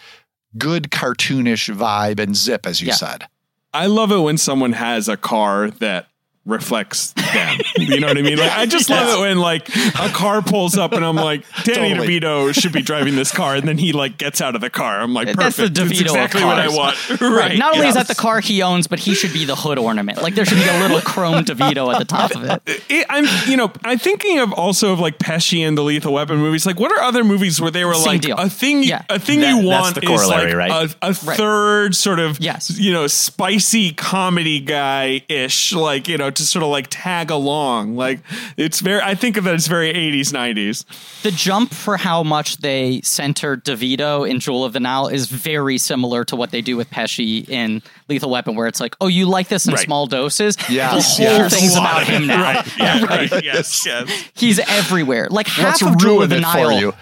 [SPEAKER 4] good cartoonish vibe and zip as you
[SPEAKER 2] Yeah.
[SPEAKER 4] said.
[SPEAKER 3] I love it when someone has a car that reflects them. you know what I mean? Like I just love it when like a car pulls up and I'm like, Danny
[SPEAKER 4] Totally.
[SPEAKER 3] DeVito should be driving this car, and then he like gets out of the car. I'm like,
[SPEAKER 2] That's
[SPEAKER 3] perfect.
[SPEAKER 2] the
[SPEAKER 3] That's
[SPEAKER 2] DeVito of
[SPEAKER 3] exactly what I want.
[SPEAKER 2] Right. Not only is that the car he owns, but he should be the hood ornament. Like there should be a little chrome DeVito at the top of it.
[SPEAKER 3] It, I'm, you know, I'm thinking of also of like Pesci and the Lethal Weapon movies. Like, what are other movies where they were
[SPEAKER 2] Same
[SPEAKER 3] like
[SPEAKER 2] deal.
[SPEAKER 3] a thing?
[SPEAKER 2] Yeah.
[SPEAKER 3] A thing
[SPEAKER 5] That-
[SPEAKER 3] you want
[SPEAKER 5] the
[SPEAKER 3] is like
[SPEAKER 5] right?
[SPEAKER 3] a, a third sort of
[SPEAKER 2] Yes.
[SPEAKER 3] you know, spicy comedy guy ish, like you know, to sort of like tag along. Like it's very. I think of it as very 80s, 90s.
[SPEAKER 2] The jump for how much they center DeVito in Jewel of the Nile is very similar to what they do with Pesci in Lethal Weapon, where it's like, oh, you like this in
[SPEAKER 3] Right.
[SPEAKER 2] small doses?
[SPEAKER 4] Yeah.
[SPEAKER 2] the whole
[SPEAKER 4] yes.
[SPEAKER 2] thing's about him now.
[SPEAKER 3] Right. Yeah. Right. Yes. Yes.
[SPEAKER 2] He's everywhere. Like half
[SPEAKER 4] Let's
[SPEAKER 2] of Jewel of the Nile.
[SPEAKER 4] you.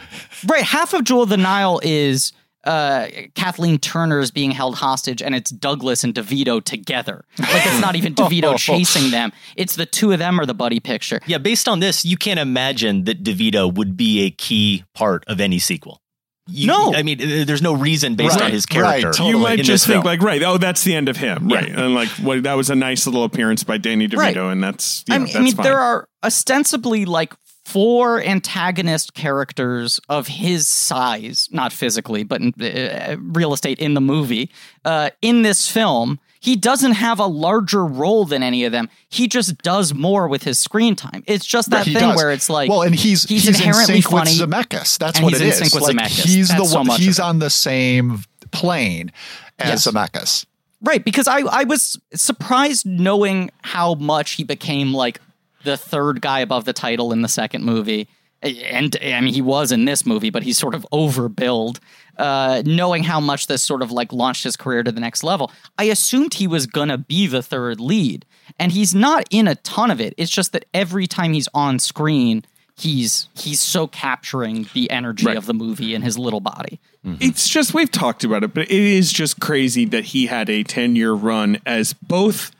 [SPEAKER 2] Right, half of Jewel of the Nile is uh, Kathleen is being held hostage, and it's Douglas and DeVito together. Like it's not even DeVito chasing them; it's the two of them are the buddy picture.
[SPEAKER 5] Yeah, based on this, you can't imagine that DeVito would be a key part of any sequel. You-
[SPEAKER 2] No.
[SPEAKER 5] I mean, there's no reason based
[SPEAKER 4] Right,
[SPEAKER 5] on his
[SPEAKER 4] right,
[SPEAKER 5] character.
[SPEAKER 4] totally.
[SPEAKER 3] You might
[SPEAKER 5] in
[SPEAKER 3] just think
[SPEAKER 5] film.
[SPEAKER 3] like, right? Oh, that's the end of him,
[SPEAKER 5] Yeah.
[SPEAKER 3] right? And like, well, that was a nice little appearance by Danny DeVito,
[SPEAKER 2] Right.
[SPEAKER 3] and that's. You
[SPEAKER 2] I mean,
[SPEAKER 3] that's
[SPEAKER 2] I mean
[SPEAKER 3] fine.
[SPEAKER 2] there are ostensibly like four antagonist characters of his size, not physically, but in uh, real estate in the movie. Uh, in this film, he doesn't have a larger role than any of them. He just does more with his screen time. It's just that thing
[SPEAKER 4] does.
[SPEAKER 2] where it's like,
[SPEAKER 4] well, and he's
[SPEAKER 2] he's
[SPEAKER 4] he's, in
[SPEAKER 2] inherently
[SPEAKER 4] sync
[SPEAKER 2] funny.
[SPEAKER 4] with Zemeckis. That's what
[SPEAKER 2] he's
[SPEAKER 4] it
[SPEAKER 2] in
[SPEAKER 4] is. like
[SPEAKER 2] Zemeckis.
[SPEAKER 4] he's
[SPEAKER 2] That's
[SPEAKER 4] the one.
[SPEAKER 2] of
[SPEAKER 4] he's on the same plane as
[SPEAKER 2] Yes.
[SPEAKER 4] Zemeckis.
[SPEAKER 2] Right, because I, I was surprised knowing how much he became like the third guy above the title in the second movie. And I mean, he was in this movie, but he's sort of overbilled. Uh, knowing how much this sort of like launched his career to the next level, I assumed he was gonna be the third lead, and he's not in a ton of it. It's just that every time he's on screen, he's he's so capturing the energy
[SPEAKER 3] Right.
[SPEAKER 2] of the movie in his little body.
[SPEAKER 3] It's just we've talked about it, but it is just crazy that he had a 10 year run as both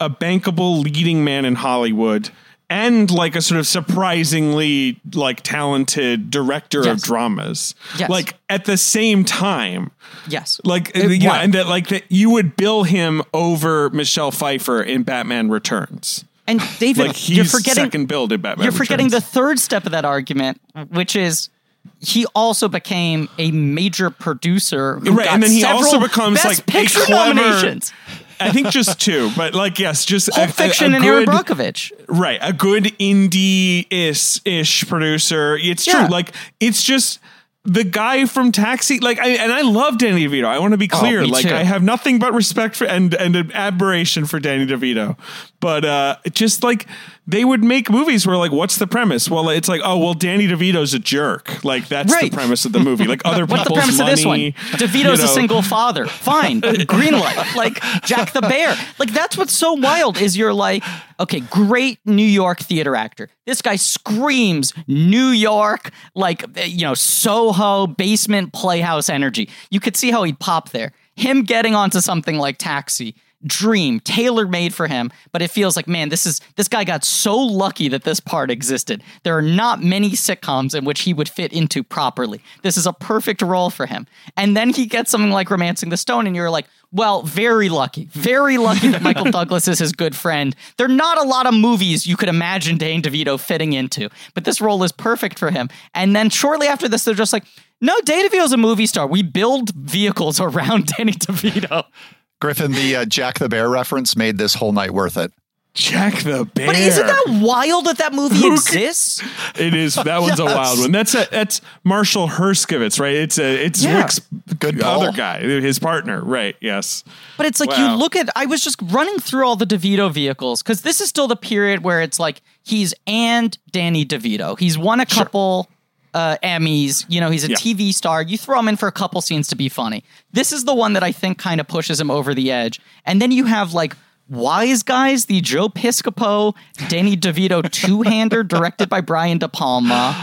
[SPEAKER 3] a bankable leading man in Hollywood and like a sort of surprisingly like talented director of dramas.
[SPEAKER 2] Yes.
[SPEAKER 3] Like at the same time.
[SPEAKER 2] Yes,
[SPEAKER 3] Like
[SPEAKER 2] It-
[SPEAKER 3] you know, and that like that you would bill him over Michelle Pfeiffer in Batman Returns.
[SPEAKER 2] and David,
[SPEAKER 3] Like he's
[SPEAKER 2] you're forgetting
[SPEAKER 3] second billed in Batman.
[SPEAKER 2] You're forgetting the third step of that argument, which is he also became a major producer. Who
[SPEAKER 3] Right,
[SPEAKER 2] got
[SPEAKER 3] and then he also becomes,
[SPEAKER 2] Best
[SPEAKER 3] like, a
[SPEAKER 2] picture
[SPEAKER 3] clever-
[SPEAKER 2] nominations.
[SPEAKER 3] I think just two, but like yes, just
[SPEAKER 2] Pulp
[SPEAKER 3] a- a-
[SPEAKER 2] Fiction
[SPEAKER 3] a
[SPEAKER 2] and
[SPEAKER 3] Erin
[SPEAKER 2] Brockovich.
[SPEAKER 3] Right, a good indie ish ish producer. It's
[SPEAKER 2] Yeah.
[SPEAKER 3] true. Like it's just the guy from Taxi. Like, I, and I love Danny DeVito. I want to be clear.
[SPEAKER 2] Oh,
[SPEAKER 3] like,
[SPEAKER 2] too.
[SPEAKER 3] I have nothing but respect for and and admiration for Danny DeVito. But uh, just like they would make movies where like, what's the premise? Well, it's like, oh, well, Danny DeVito's a jerk. Like that's
[SPEAKER 2] Right.
[SPEAKER 3] the premise of the movie. Like other
[SPEAKER 2] What's the
[SPEAKER 3] people's
[SPEAKER 2] premise
[SPEAKER 3] money.
[SPEAKER 2] of this one? DeVito's
[SPEAKER 3] you
[SPEAKER 2] a single father. Fine. Green light. Like Jack the Bear. Like that's what's so wild is you're like, okay, great New York theater actor. This guy screams New York, like you know, Soho basement playhouse energy. You could see how he'd pop there. Him getting onto something like Taxi. Dream tailor made for him, but it feels like man, this is this guy got so lucky that this part existed. There are not many sitcoms in which he would fit into properly. This is a perfect role for him. And then he gets something like Romancing the Stone, and you're like, well, very lucky, very lucky that Michael Douglas is his good friend. There are not a lot of movies you could imagine Dane DeVito fitting into, but this role is perfect for him. And then shortly after this, they're just like, no, Dane DeVito's a movie star. We build vehicles around Danny DeVito.
[SPEAKER 4] Griffin, the uh, Jack the Bear reference made this whole night worth it.
[SPEAKER 3] Jack the Bear.
[SPEAKER 2] But isn't that wild that that movie
[SPEAKER 3] Who
[SPEAKER 2] exists?
[SPEAKER 3] It is. That one's a wild one. That's a that's Marshall Herskovitz, right? It's a it's
[SPEAKER 2] Yeah.
[SPEAKER 3] Zwick's
[SPEAKER 4] Good call.
[SPEAKER 3] other guy, his partner, right? Yes.
[SPEAKER 2] But it's like
[SPEAKER 3] Wow.
[SPEAKER 2] you look at. I was just running through all the DeVito vehicles because this is still the period where it's like he's and Danny DeVito. He's won a couple uh, Emmys. You know, he's a
[SPEAKER 3] Yeah.
[SPEAKER 2] TV star. You throw him in for a couple scenes to be funny. This is the one that I think kind of pushes him over the edge. And then you have like. Wise Guys, the Joe Piscopo, Danny DeVito two-hander directed by Brian De Palma.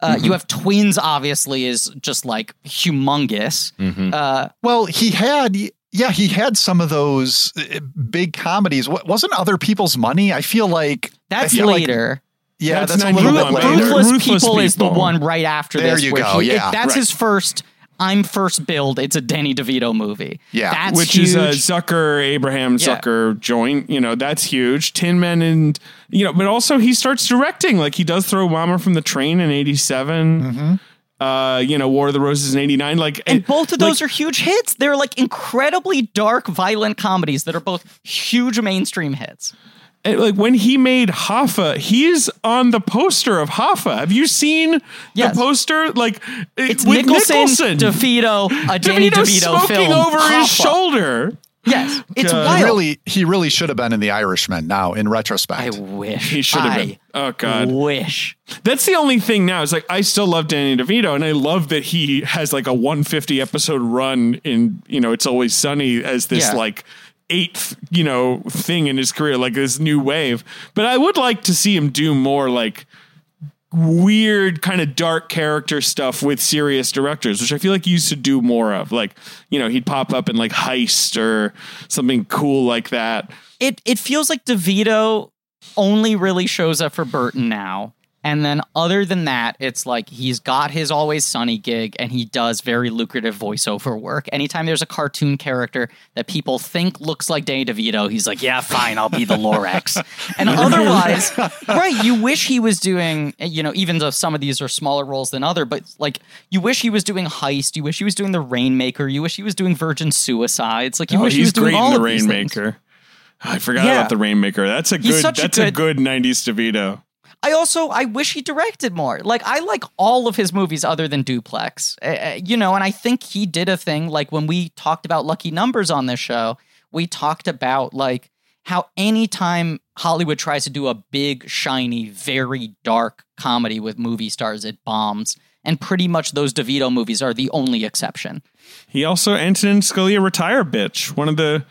[SPEAKER 2] Uh, You have Twins, obviously, is just like humongous. Uh,
[SPEAKER 4] Well, he had, yeah, he had some of those uh, big comedies. Wa- Wasn't Other People's Money? I feel like I
[SPEAKER 2] that's
[SPEAKER 4] feel like-
[SPEAKER 2] later.
[SPEAKER 4] Yeah,
[SPEAKER 3] That's
[SPEAKER 4] that's, a little
[SPEAKER 3] 91.
[SPEAKER 4] bit later.
[SPEAKER 2] Ruthless,
[SPEAKER 3] Ruthless
[SPEAKER 2] People, is the one right after
[SPEAKER 4] There
[SPEAKER 2] this.
[SPEAKER 4] you
[SPEAKER 2] where
[SPEAKER 4] go,
[SPEAKER 2] he-
[SPEAKER 4] yeah.
[SPEAKER 2] that's
[SPEAKER 3] Right.
[SPEAKER 2] his first. I'm first billed. It's a Danny DeVito movie.
[SPEAKER 4] Yeah.
[SPEAKER 2] that's
[SPEAKER 3] Which
[SPEAKER 2] huge.
[SPEAKER 3] is a Zucker Abraham
[SPEAKER 2] Yeah.
[SPEAKER 3] Zucker joint. You know that's huge. Tin Men and you know, but also he starts directing. Like he does throw Mama from the Train in '87. Uh, you know, War of the Roses in '89. Like
[SPEAKER 2] and
[SPEAKER 3] it-
[SPEAKER 2] both of
[SPEAKER 3] like,
[SPEAKER 2] those are huge hits. They're like incredibly dark, violent comedies that are both huge mainstream hits.
[SPEAKER 3] And, like when he made Hoffa, he's on the poster of Hoffa. Have you seen
[SPEAKER 2] Yes.
[SPEAKER 3] the poster? Like
[SPEAKER 2] It's
[SPEAKER 3] with
[SPEAKER 2] Nicholson,
[SPEAKER 3] Nicholson,
[SPEAKER 2] DeVito, a Danny
[SPEAKER 3] DeVito
[SPEAKER 2] DeVito
[SPEAKER 3] smoking
[SPEAKER 2] film.
[SPEAKER 3] over his shoulder.
[SPEAKER 2] Yes, it's
[SPEAKER 3] God.
[SPEAKER 2] wild.
[SPEAKER 4] He really, he really should have been in The Irishman. Now, in retrospect,
[SPEAKER 2] I wish
[SPEAKER 3] He should have
[SPEAKER 2] I
[SPEAKER 3] been. Oh God,
[SPEAKER 2] Wish.
[SPEAKER 3] that's the only thing now. Is like I still love Danny DeVito, and I love that he has like a 150 episode run in. You know, it's always sunny as this
[SPEAKER 2] Yeah.
[SPEAKER 3] like eighth you know thing in his career, like this new wave. But I would like to see him do more like weird kind of dark character stuff with serious directors, which I feel like he used to do more of. Like, you know, he'd pop up in like Heist or something cool like that.
[SPEAKER 2] it it feels like DeVito only really shows up for Burton now. And then other than that, it's like he's got his Always Sunny gig and he does very lucrative voiceover work. Anytime there's a cartoon character that people think looks like Danny DeVito, he's like, yeah, fine, I'll be the Lorax. and otherwise, right, you wish he was doing, you know, even though some of these are smaller roles than other, but like you wish he was doing Heist, you wish he was doing The Rainmaker, you wish he was doing Virgin Suicides. Like you
[SPEAKER 3] Oh,
[SPEAKER 2] wish he was doing all
[SPEAKER 3] the. Rainmaker. I forgot
[SPEAKER 2] Yeah.
[SPEAKER 3] about the Rainmaker. That's a
[SPEAKER 2] He's
[SPEAKER 3] good.
[SPEAKER 2] a
[SPEAKER 3] that's a
[SPEAKER 2] good-
[SPEAKER 3] good '90s DeVito.
[SPEAKER 2] I also I wish he directed more. Like I like all of his movies other than Duplex. Uh, uh, you know, and I think he did a thing like when we talked about Lucky Numbers on this show, we talked about like how anytime Hollywood tries to do a big shiny very dark comedy with movie stars it bombs. And pretty much those DeVito movies are the only exception.
[SPEAKER 3] He also Antonin Scalia retire bitch. One of the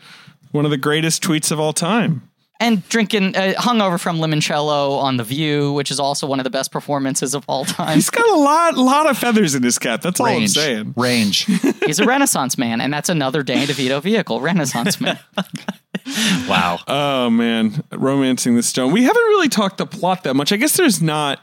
[SPEAKER 3] one of the greatest tweets of all time.
[SPEAKER 2] And drinking uh, hungover from limoncello on The View, which is also one of the best performances of all time.
[SPEAKER 3] He's got a lot lot of feathers in his cap. That's all I'm
[SPEAKER 4] range,
[SPEAKER 3] saying.
[SPEAKER 4] range.
[SPEAKER 2] He's a Renaissance man, and that's another Danny DeVito vehicle, Renaissance man.
[SPEAKER 5] Wow.
[SPEAKER 3] Oh man, romancing the stone. We haven't really talked the plot that much. I guess there's not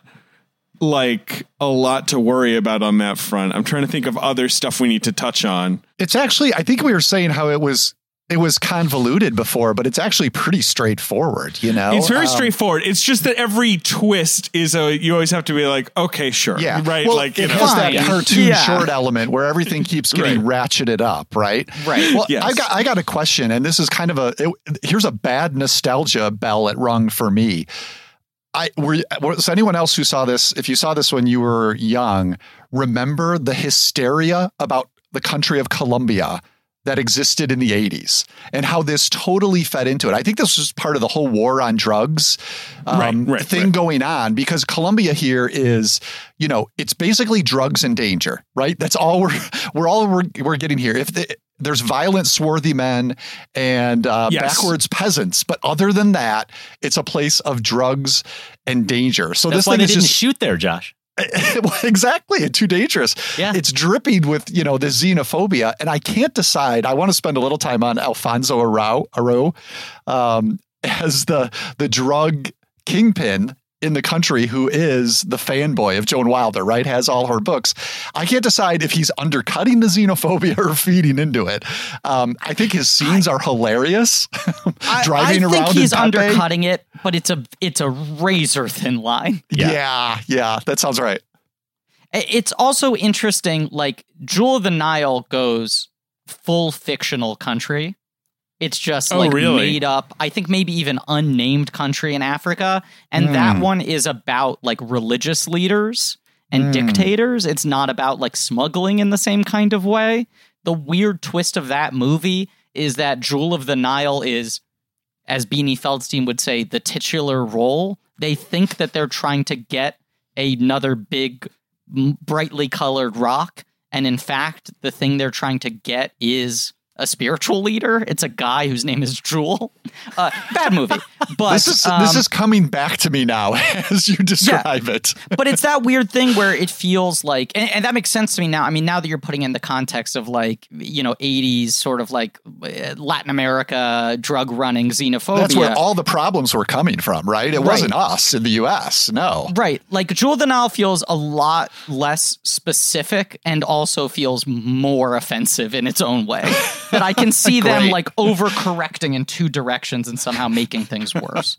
[SPEAKER 3] like a lot to worry about on that front. I'm trying to think of other stuff we need to touch on.
[SPEAKER 4] It's actually, I think we were saying how it was, it was convoluted before, but it's actually pretty straightforward. You know,
[SPEAKER 3] It's very
[SPEAKER 4] Um,
[SPEAKER 3] straightforward. It's just that every twist is a you always have to be like, okay, sure.
[SPEAKER 4] Yeah,
[SPEAKER 3] Right.
[SPEAKER 4] Well,
[SPEAKER 3] like you
[SPEAKER 4] it
[SPEAKER 3] know.
[SPEAKER 4] has that cartoon
[SPEAKER 2] Yeah.
[SPEAKER 4] short element where everything keeps getting ratcheted up, right?
[SPEAKER 2] Right.
[SPEAKER 4] Well,
[SPEAKER 3] Yes.
[SPEAKER 4] I got I got a question, and this is kind of a it, here's a bad nostalgia bell it rung for me. I were was anyone else who saw this? If you saw this when you were young, remember the hysteria about the country of Colombia that existed in the 80s and how this totally fed into it. I think this was part of the whole war on drugs um,
[SPEAKER 3] Right, right,
[SPEAKER 4] thing
[SPEAKER 3] right.
[SPEAKER 4] going on because Colombia here is, you know, it's basically drugs and danger, right? That's all we're we're all we're, we're getting here. If the, there's violent, swarthy men and uh,
[SPEAKER 3] Yes.
[SPEAKER 4] backwards peasants, but other than that, it's a place of drugs and danger. So
[SPEAKER 5] That's
[SPEAKER 4] this
[SPEAKER 5] why
[SPEAKER 4] thing
[SPEAKER 5] they
[SPEAKER 4] is
[SPEAKER 5] didn't
[SPEAKER 4] just
[SPEAKER 5] shoot there, Josh.
[SPEAKER 4] exactly. It's too dangerous.
[SPEAKER 5] Yeah.
[SPEAKER 4] It's dripping with, you know, this xenophobia. And I can't decide. I want to spend a little time on Alfonso Arau, Arau um, as the the drug kingpin in the country who is the fanboy of Joan Wilder, right? Has all her books. I can't decide if he's undercutting the xenophobia or feeding into it. Um, I think his scenes are hilarious.
[SPEAKER 2] I-
[SPEAKER 4] Driving
[SPEAKER 2] I,
[SPEAKER 4] around
[SPEAKER 2] think he's undercutting it, but it's a it's a razor thin line.
[SPEAKER 5] Yeah.
[SPEAKER 4] yeah, yeah, that sounds right.
[SPEAKER 2] It's also interesting, like Jewel of the Nile goes full fictional country. It's just
[SPEAKER 3] Oh,
[SPEAKER 2] like
[SPEAKER 3] really?
[SPEAKER 2] made up. I think maybe even unnamed country in Africa, and hmm. that one is about like religious leaders and hmm. dictators. It's not about like smuggling in the same kind of way. The weird twist of that movie is that Jewel of the Nile is, as Beanie Feldstein would say, the titular role. They think that they're trying to get another big brightly colored rock and in fact the thing they're trying to get is a spiritual leader it's a guy whose name is jewel uh, bad movie but
[SPEAKER 4] This is
[SPEAKER 2] um,
[SPEAKER 4] this is coming back to me now as you describe it.
[SPEAKER 2] but it's that weird thing where it feels like and, and that makes sense to me now i mean now that you're putting in the context of like you know 80s sort of like uh, latin america drug running xenophobia
[SPEAKER 4] That's where all the problems were coming from, right? It
[SPEAKER 2] Right.
[SPEAKER 4] wasn't us in the U.S. No.
[SPEAKER 2] Right. Like Jewel Nile feels a lot less specific and also feels more offensive in its own way. that I can see them like overcorrecting in two directions and somehow making things worse.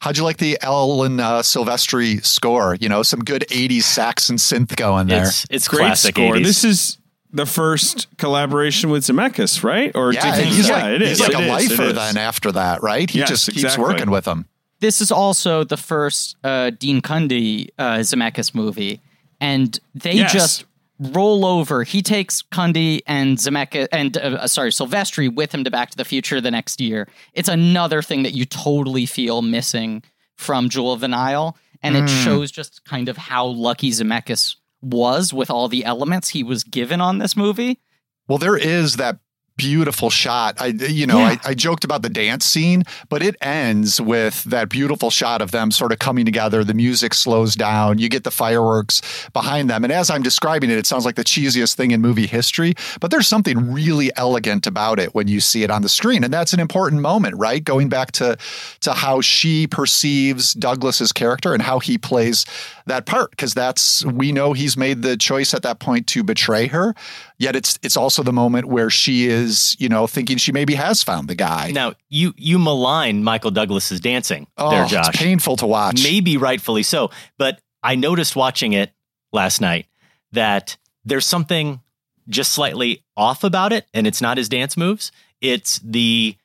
[SPEAKER 4] How'd you like the Alan uh, Silvestri score? You know, some good '80s sax and synth going there.
[SPEAKER 5] It's it's
[SPEAKER 3] Great
[SPEAKER 5] classic
[SPEAKER 3] score.
[SPEAKER 5] 80s.
[SPEAKER 3] This is the first collaboration with Zemeckis, right? Or do you
[SPEAKER 4] yeah,
[SPEAKER 3] think
[SPEAKER 4] he's
[SPEAKER 3] yeah,
[SPEAKER 4] like
[SPEAKER 3] it is.
[SPEAKER 4] he's like
[SPEAKER 3] It
[SPEAKER 4] a
[SPEAKER 3] is,
[SPEAKER 4] lifer then after that, right? He
[SPEAKER 3] Yes,
[SPEAKER 4] just keeps
[SPEAKER 3] exactly.
[SPEAKER 4] working with them.
[SPEAKER 2] this is also the first uh, Dean Cundy uh, Zemeckis movie, and they
[SPEAKER 3] Yes.
[SPEAKER 2] just roll over. He takes Cundy and Zemeckis and uh, sorry Silvestri with him to Back to the Future the next year. It's another thing that you totally feel missing from Jewel of the Nile, and it shows just kind of how lucky Zemeckis was with all the elements he was given on this movie.
[SPEAKER 4] Well, there is that beautiful shot. I, you know,
[SPEAKER 2] Yeah.
[SPEAKER 4] I, I joked about the dance scene, but it ends with that beautiful shot of them sort of coming together. The music slows down. You get the fireworks behind them. And as I'm describing it, it sounds like the cheesiest thing in movie history, but there's something really elegant about it when you see it on the screen. And that's an important moment, right? Going back to, to how she perceives Douglas's character and how he plays that part. Cause that's, we know he's made the choice at that point to betray her. Yet it's, it's also the moment where she is, you know, thinking she maybe has found the guy.
[SPEAKER 5] now you you malign Michael Douglas's dancing
[SPEAKER 4] oh,
[SPEAKER 5] there, Josh.
[SPEAKER 4] it's painful to watch.
[SPEAKER 5] Maybe rightfully so. But I noticed watching it last night that there's something just slightly off about it, and it's not his dance moves. It's the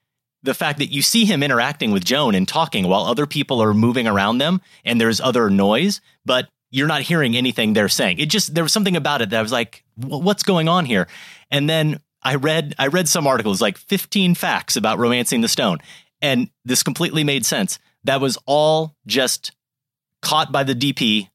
[SPEAKER 5] the fact that you see him interacting with Joan and talking while other people are moving around them, and there's other noise, but you're not hearing anything they're saying. It just there was something about it that I was like, what's going on here? And then I read I read some articles like 15 facts about romancing the stone, and this completely made sense. That was all just caught by the DP,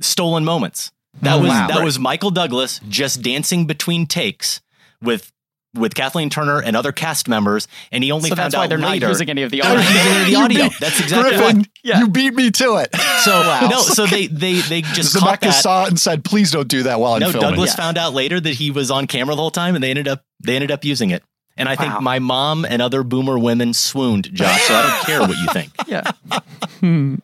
[SPEAKER 5] stolen moments. That
[SPEAKER 2] Oh,
[SPEAKER 5] was
[SPEAKER 2] wow.
[SPEAKER 5] that
[SPEAKER 2] Right.
[SPEAKER 5] was Michael Douglas just dancing between takes with with Kathleen Turner and other cast members, and he only
[SPEAKER 2] So
[SPEAKER 5] found
[SPEAKER 2] that's why
[SPEAKER 5] out
[SPEAKER 2] they're not
[SPEAKER 5] later.
[SPEAKER 2] using any of the
[SPEAKER 5] They're not
[SPEAKER 2] audio.
[SPEAKER 5] using any of the audio.
[SPEAKER 4] beat-
[SPEAKER 5] That's exactly
[SPEAKER 4] Griffin,
[SPEAKER 5] what.
[SPEAKER 2] Yeah.
[SPEAKER 4] you beat me to it.
[SPEAKER 5] So
[SPEAKER 2] Wow.
[SPEAKER 5] no, so they they they just caught
[SPEAKER 4] Zemeckis
[SPEAKER 5] that.
[SPEAKER 4] saw it and said, please don't do that while I'm
[SPEAKER 5] no,
[SPEAKER 4] filming.
[SPEAKER 5] Douglas
[SPEAKER 2] Yeah.
[SPEAKER 5] found out later that he was on camera the whole time, and they ended up they ended up using it. And I think my mom and other boomer women swooned, Josh. So I don't care what you think.
[SPEAKER 2] yeah. Hmm.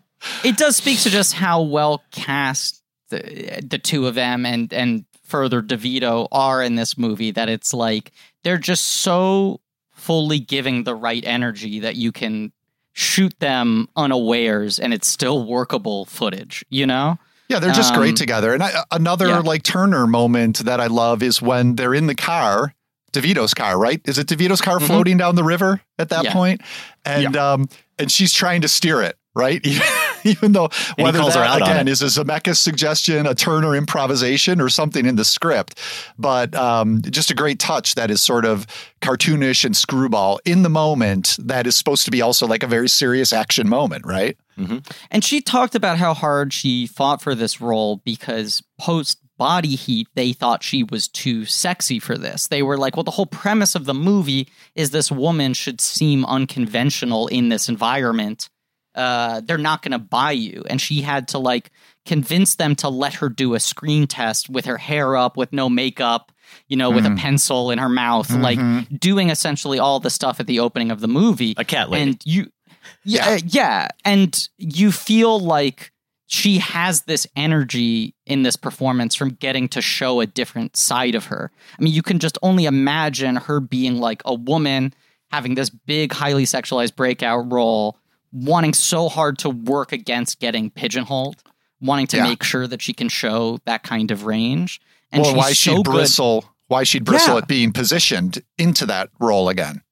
[SPEAKER 2] it does speak to just how well cast the, the two of them and and further DeVito are in this movie that it's like they're just so fully giving the right energy that you can shoot them unawares and it's still workable footage, you know?
[SPEAKER 4] Yeah, they're just
[SPEAKER 2] Um,
[SPEAKER 4] great together. And I, another
[SPEAKER 2] yeah.
[SPEAKER 4] like Turner moment that I love is when they're in the car, DeVito's car, right? Is it DeVito's car
[SPEAKER 2] Mhm.
[SPEAKER 4] floating down the river at that
[SPEAKER 2] Yeah.
[SPEAKER 4] point? And um and she's trying to steer it, right? even though
[SPEAKER 5] he
[SPEAKER 4] whether
[SPEAKER 5] calls her
[SPEAKER 4] that
[SPEAKER 5] out on
[SPEAKER 4] again
[SPEAKER 5] it.
[SPEAKER 4] is a Zemeckis suggestion, a Turner improvisation, or something in the script, but um, just a great touch that is sort of cartoonish and screwball in the moment. That is supposed to be also like a very serious action moment, right?
[SPEAKER 2] And she talked about how hard she fought for this role because post body heat, they thought she was too sexy for this. They were like, well, the whole premise of the movie is this woman should seem unconventional in this environment. Uh, they're not going to buy you. And she had to like convince them to let her do a screen test with her hair up, with no makeup, you know, with a mm-hmm. pencil in her mouth, like mm-hmm. doing essentially all the stuff at the opening of the movie.
[SPEAKER 5] A cat lady.
[SPEAKER 2] And you, yeah, uh, yeah, and you feel like she has this energy in this performance from getting to show a different side of her. I mean, you can just only imagine her being like a woman having this big, highly sexualized breakout role, wanting so hard to work against getting pigeonholed, wanting to
[SPEAKER 4] Yeah.
[SPEAKER 2] make sure that she can show that kind of range. And she's
[SPEAKER 4] why
[SPEAKER 2] so
[SPEAKER 4] she'd
[SPEAKER 2] good.
[SPEAKER 4] bristle, why she'd bristle
[SPEAKER 2] Yeah.
[SPEAKER 4] at being positioned into that role again.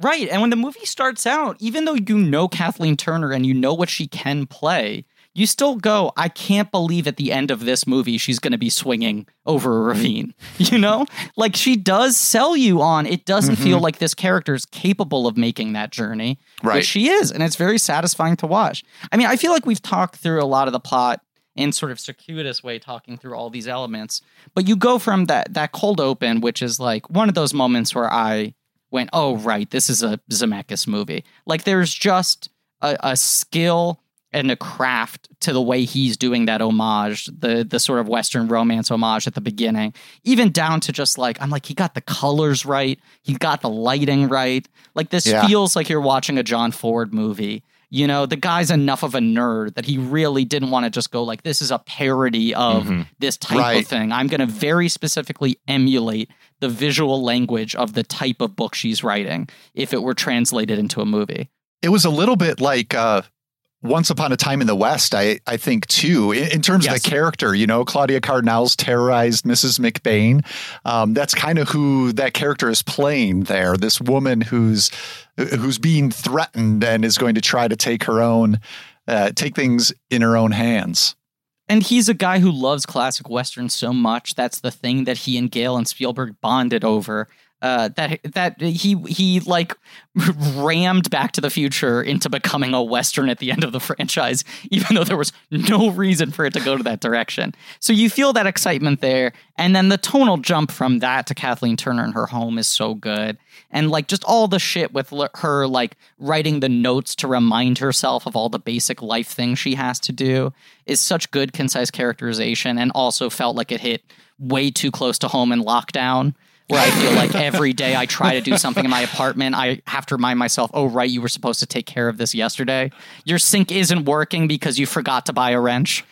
[SPEAKER 2] Right. And when the movie starts out, even though you know Kathleen Turner and you know what she can play, you still go, I can't believe at the end of this movie she's going to be swinging over a ravine. You know? like she does sell you on it doesn't feel mm-hmm. like this character is capable of making that journey.
[SPEAKER 4] Right.
[SPEAKER 2] Which she is. And it's very satisfying to watch. I mean, I feel like we've talked through a lot of the plot in sort of circuitous way talking through all these elements but you go from that that cold open which is like one of those moments where i went oh right this is a zemeckis movie like there's just a, a skill and a craft to the way he's doing that homage the the sort of western romance homage at the beginning even down to just like i'm like he got the colors right he got the lighting right like this
[SPEAKER 4] Yeah.
[SPEAKER 2] feels like you're watching a john ford movie you know, the guy's enough of a nerd that he really didn't want to just go like, this is a parody of this type
[SPEAKER 4] Right.
[SPEAKER 2] of thing. I'm going to very specifically emulate the visual language of the type of book she's writing if it were translated into a movie.
[SPEAKER 4] It was a little bit like uh, Once Upon a Time in the West, I, I think, too, in, in terms
[SPEAKER 2] Yes.
[SPEAKER 4] of the character. You know, Claudia Cardinale's terrorized Mrs. McBain. Um, that's kind of who that character is playing there. This woman who's who's being threatened and is going to try to take her own, uh, take things in her own hands.
[SPEAKER 2] And he's a guy who loves classic westerns so much. That's the thing that he and Gale and Spielberg bonded over. Uh, that that he he like rammed Back to the Future into becoming a western at the end of the franchise, even though there was no reason for it to go to that direction. So you feel that excitement there, and then the tonal jump from that to Kathleen Turner and her home is so good, and like just all the shit with her like writing the notes to remind herself of all the basic life things she has to do is such good concise characterization, and also felt like it hit way too close to home in lockdown where I feel like every day I try to do something in my apartment, I have to remind myself, oh, right, you were supposed to take care of this yesterday. Your sink isn't working because you forgot to buy a wrench.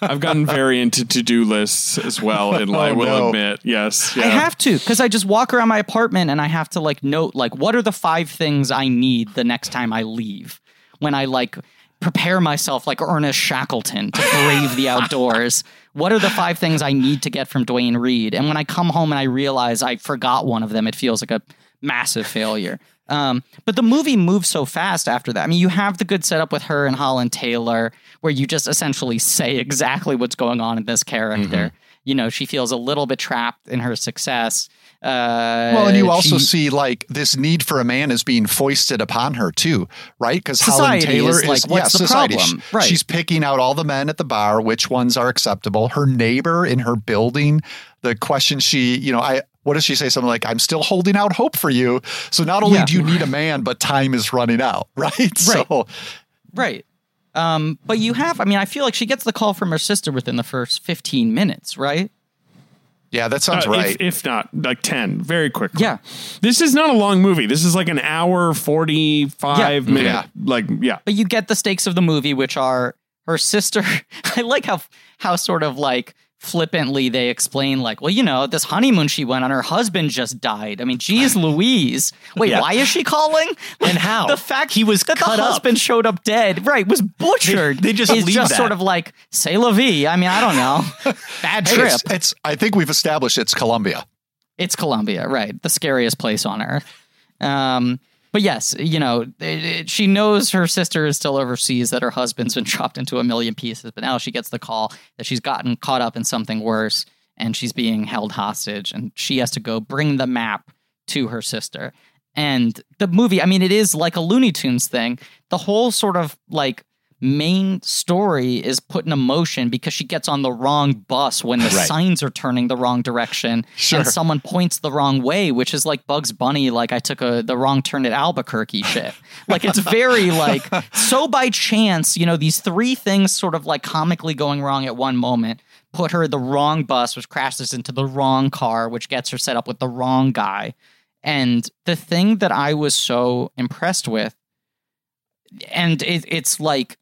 [SPEAKER 3] I've gotten very into to do lists as well, and oh, I
[SPEAKER 4] Oh,
[SPEAKER 3] will
[SPEAKER 4] no.
[SPEAKER 3] admit, yes, yeah.
[SPEAKER 2] I have to because I just walk around my apartment and I have to like note, like, what are the five things I need the next time I leave when I like prepare myself like Ernest Shackleton to brave the outdoors. What are the five things I need to get from Duane Reade? And when I come home and I realize I forgot one of them, it feels like a massive failure. Um, but the movie moves so fast after that. I mean, you have the good setup with her and Holland Taylor, where you just essentially say exactly what's going on in this character. You know, she feels a little bit trapped in her success. Uh,
[SPEAKER 4] Well, and you also
[SPEAKER 2] she-
[SPEAKER 4] see like this need for a man is being foisted upon her too, right? Because
[SPEAKER 2] Holland
[SPEAKER 4] Taylor
[SPEAKER 2] is
[SPEAKER 4] is,
[SPEAKER 2] like, what's
[SPEAKER 4] yeah,
[SPEAKER 2] the
[SPEAKER 4] society.
[SPEAKER 2] problem? Right.
[SPEAKER 4] She's picking out all the men at the bar, which ones are acceptable. Her neighbor in her building, the question she, you know, I what does she say? Something like, "I'm still holding out hope for you." So not only
[SPEAKER 2] Yeah.
[SPEAKER 4] do you need a man, but time is running out, right? So
[SPEAKER 2] Right. Um, but you have, I mean, I feel like she gets the call from her sister within the first 15 minutes, right?
[SPEAKER 4] Yeah, that sounds
[SPEAKER 3] Uh,
[SPEAKER 4] right.
[SPEAKER 3] if, if not like 10 very quickly
[SPEAKER 2] Yeah.
[SPEAKER 3] this is not a long movie this is like an hour 45
[SPEAKER 2] Yeah.
[SPEAKER 3] minute
[SPEAKER 4] Yeah.
[SPEAKER 3] like yeah
[SPEAKER 2] But you get the stakes of the movie, which are her sister. I like how, how sort of like flippantly they explain, like, well, you know, this honeymoon she went on, her husband just died. I mean, geez Louise. Wait,
[SPEAKER 5] Yeah.
[SPEAKER 2] why is she calling?
[SPEAKER 5] And how?
[SPEAKER 2] The fact
[SPEAKER 5] He was
[SPEAKER 2] that
[SPEAKER 5] cut
[SPEAKER 2] the
[SPEAKER 5] up.
[SPEAKER 2] husband showed up dead, right, was butchered.
[SPEAKER 5] They- they just
[SPEAKER 2] is
[SPEAKER 5] leave
[SPEAKER 2] just
[SPEAKER 5] that.
[SPEAKER 2] sort of like, say la vie. I mean, I don't know. Bad
[SPEAKER 4] Hey,
[SPEAKER 2] trip.
[SPEAKER 4] it's, it's. I think we've established it's Columbia.
[SPEAKER 2] It's Colombia, right? The scariest place on earth. Um, but yes, you know, it, it, she knows her sister is still overseas, that her husband's been chopped into a million pieces, but now she gets the call that she's gotten caught up in something worse and she's being held hostage and she has to go bring the map to her sister. And the movie, I mean, it is like a Looney Tunes thing. The whole sort of like main story is put in motion because she gets on the wrong bus when the
[SPEAKER 5] Right.
[SPEAKER 2] signs are turning the wrong direction
[SPEAKER 4] Sure.
[SPEAKER 2] and someone points the wrong way, which is like Bugs Bunny, like I took a the wrong turn at Albuquerque shit. like it's very like so by chance, you know, these three things sort of like comically going wrong at one moment put her the wrong bus, which crashes into the wrong car, which gets her set up with the wrong guy. And the thing that I was so impressed with, and it, it's like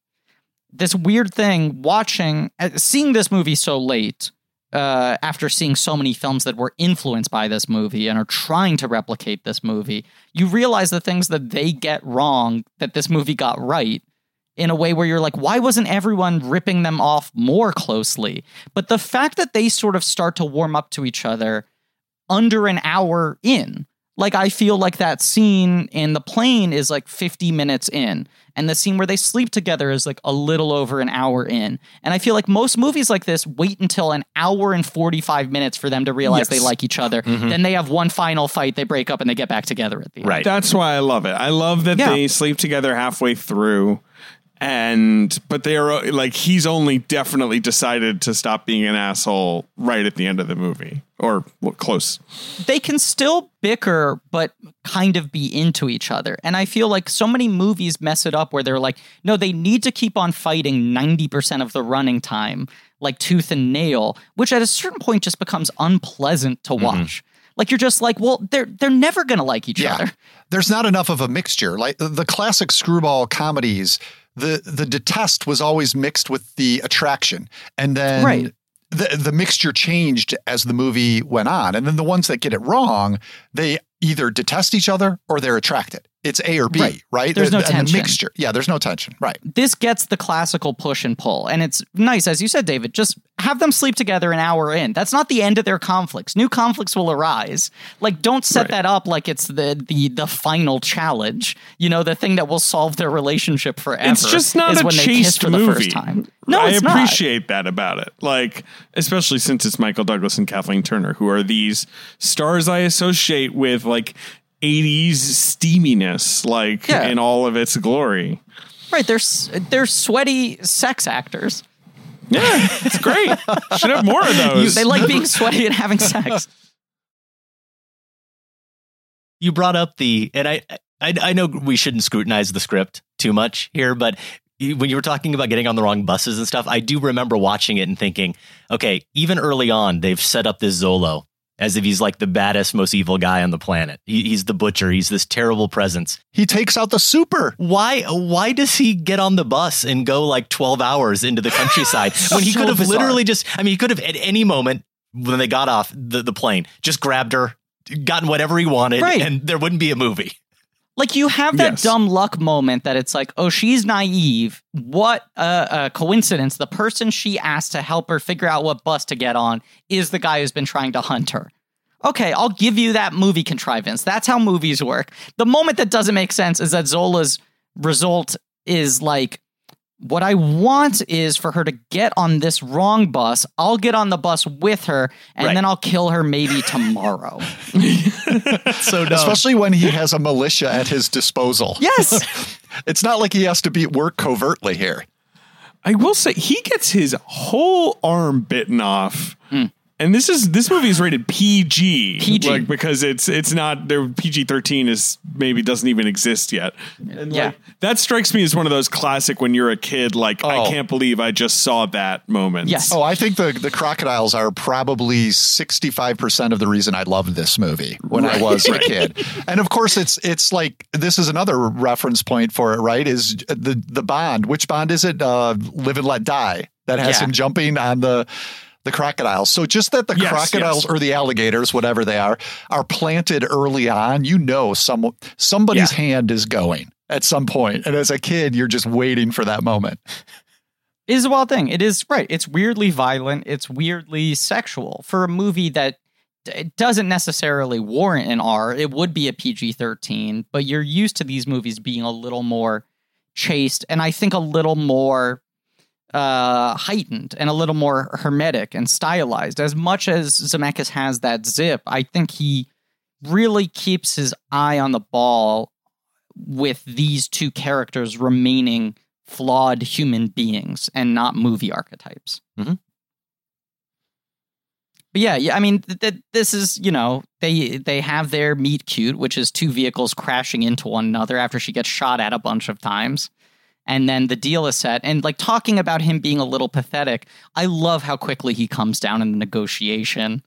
[SPEAKER 2] this weird thing watching, uh, seeing this movie so late, uh, after seeing so many films that were influenced by this movie and are trying to replicate this movie, you realize the things that they get wrong that this movie got right in a way where you're like, why wasn't everyone ripping them off more closely? But the fact that they sort of start to warm up to each other under an hour in, like I feel like that scene in the plane is like 50 minutes in, and the scene where they sleep together is like a little over an hour in. And I feel like most movies like this wait until an hour and 45 minutes for them to realize they like each other. Mm-hmm. Then they have one final fight, they break up, and they get back together at the end.
[SPEAKER 5] Right.
[SPEAKER 3] That's why I love it. I love that
[SPEAKER 2] Yeah.
[SPEAKER 3] they sleep together halfway through. And but they're like he's only definitely decided to stop being an asshole right at the end of the movie or well, close.
[SPEAKER 2] they can still bicker but kind of be into each other and i feel like so many movies mess it up where they're like no they need to keep on fighting 90% of the running time like tooth and nail which at a certain point just becomes unpleasant to mm-hmm. watch like you're just like well they're they're never gonna like each
[SPEAKER 4] Yeah.
[SPEAKER 2] other
[SPEAKER 4] There's not enough of a mixture. Like the- the classic screwball comedies, the the detest was always mixed with the attraction. And then
[SPEAKER 2] Right.
[SPEAKER 4] the the mixture changed as the movie went on. And then the ones that get it wrong, they either detest each other or they're attracted. It's A or B,
[SPEAKER 2] Right.
[SPEAKER 4] right?
[SPEAKER 2] There's
[SPEAKER 4] The-
[SPEAKER 2] no
[SPEAKER 4] and
[SPEAKER 2] tension.
[SPEAKER 4] The mixture. Yeah, there's no tension. Right.
[SPEAKER 2] this gets the classical push and pull and it's nice as you said david just have them sleep together an hour in that's not the end of their conflicts new conflicts will arise like don't set
[SPEAKER 3] Right.
[SPEAKER 2] that up like it's the the the final challenge you know the thing that will solve their relationship forever
[SPEAKER 3] It's just not
[SPEAKER 2] is
[SPEAKER 3] a
[SPEAKER 2] when they kiss
[SPEAKER 3] chaste
[SPEAKER 2] for the
[SPEAKER 3] movie.
[SPEAKER 2] first time no
[SPEAKER 3] I
[SPEAKER 2] it's not.
[SPEAKER 3] appreciate that about it. Like, especially since it's Michael Douglas and Kathleen Turner, who are these stars I associate with like 80s steaminess, like
[SPEAKER 2] Yeah.
[SPEAKER 3] in all of its glory.
[SPEAKER 2] right they're they're sweaty sex actors
[SPEAKER 3] Yeah, it's great. Should have more of those.
[SPEAKER 2] they like being sweaty and having sex
[SPEAKER 5] you brought up the and I, I I know we shouldn't scrutinize the script too much here, but when you were talking about getting on the wrong buses and stuff, I do remember watching it and thinking, okay, even early on, they've set up this Zolo as if he's like the baddest, most evil guy on the planet. He, he's the butcher. He's this terrible presence.
[SPEAKER 4] He takes out the super.
[SPEAKER 5] Why? Why does he get on the bus and go like twelve hours into the countryside when he
[SPEAKER 2] So
[SPEAKER 5] could have
[SPEAKER 2] bizarre.
[SPEAKER 5] literally just? I mean, he could have at any moment when they got off the, the plane just grabbed her, gotten whatever he wanted,
[SPEAKER 2] Right.
[SPEAKER 5] and there wouldn't be a movie.
[SPEAKER 2] Like you have that
[SPEAKER 3] Yes.
[SPEAKER 2] dumb luck moment that it's like, oh, she's naive. What a, a coincidence! The person she asked to help her figure out what bus to get on is the guy who's been trying to hunt her. Okay, I'll give you that movie contrivance. That's how movies work. The moment that doesn't make sense is that Zolo's result is like, what I want is for her to get on this wrong bus. I'll get on the bus with her, and
[SPEAKER 5] Right.
[SPEAKER 2] then I'll kill her maybe tomorrow.
[SPEAKER 5] So dumb.
[SPEAKER 4] Especially when he has a militia at his disposal.
[SPEAKER 2] yes.
[SPEAKER 4] It's not like he has to be at work covertly here.
[SPEAKER 3] I will say he gets his whole arm bitten off. Hmm. And this is this movie is rated PG,
[SPEAKER 2] PG.
[SPEAKER 3] like because it's it's not their PG thirteen is maybe doesn't even exist yet. And
[SPEAKER 2] Yeah.
[SPEAKER 3] like, that strikes me as one of those classic when you're a kid, like I
[SPEAKER 4] Oh.
[SPEAKER 3] can't believe I just saw that moment.
[SPEAKER 2] Yes.
[SPEAKER 4] Oh, I think the, the crocodiles are probably 65% of the reason I loved this movie when I was a kid. And of course it's it's like this is another reference point for it, right? Is the the bond. Which bond is it? Uh Live and Let Die that has
[SPEAKER 2] Yeah.
[SPEAKER 4] him jumping on the the crocodiles. So just that the
[SPEAKER 3] Yes,
[SPEAKER 4] crocodiles
[SPEAKER 3] yes.
[SPEAKER 4] or the alligators, whatever they are, are planted early on, you know some somebody's
[SPEAKER 3] Yeah.
[SPEAKER 4] hand is going at some point. And as a kid, you're just waiting for that moment.
[SPEAKER 2] It is a wild thing. It is right. It's weirdly violent. It's weirdly sexual for a movie that it doesn't necessarily warrant an R. It would be a PG 13, but you're used to these movies being a little more chaste and I think a little more uh, heightened and a little more hermetic and stylized. As much as Zemeckis has that zip, I think he really keeps his eye on the ball with these two characters remaining flawed human beings and not movie archetypes.
[SPEAKER 5] Mhm.
[SPEAKER 2] But yeah, yeah. I mean, th- th- this is you know they they have their meet cute, which is two vehicles crashing into one another after she gets shot at a bunch of times, and then the deal is set. And like talking about him being a little pathetic, I love how quickly he comes down in the negotiation.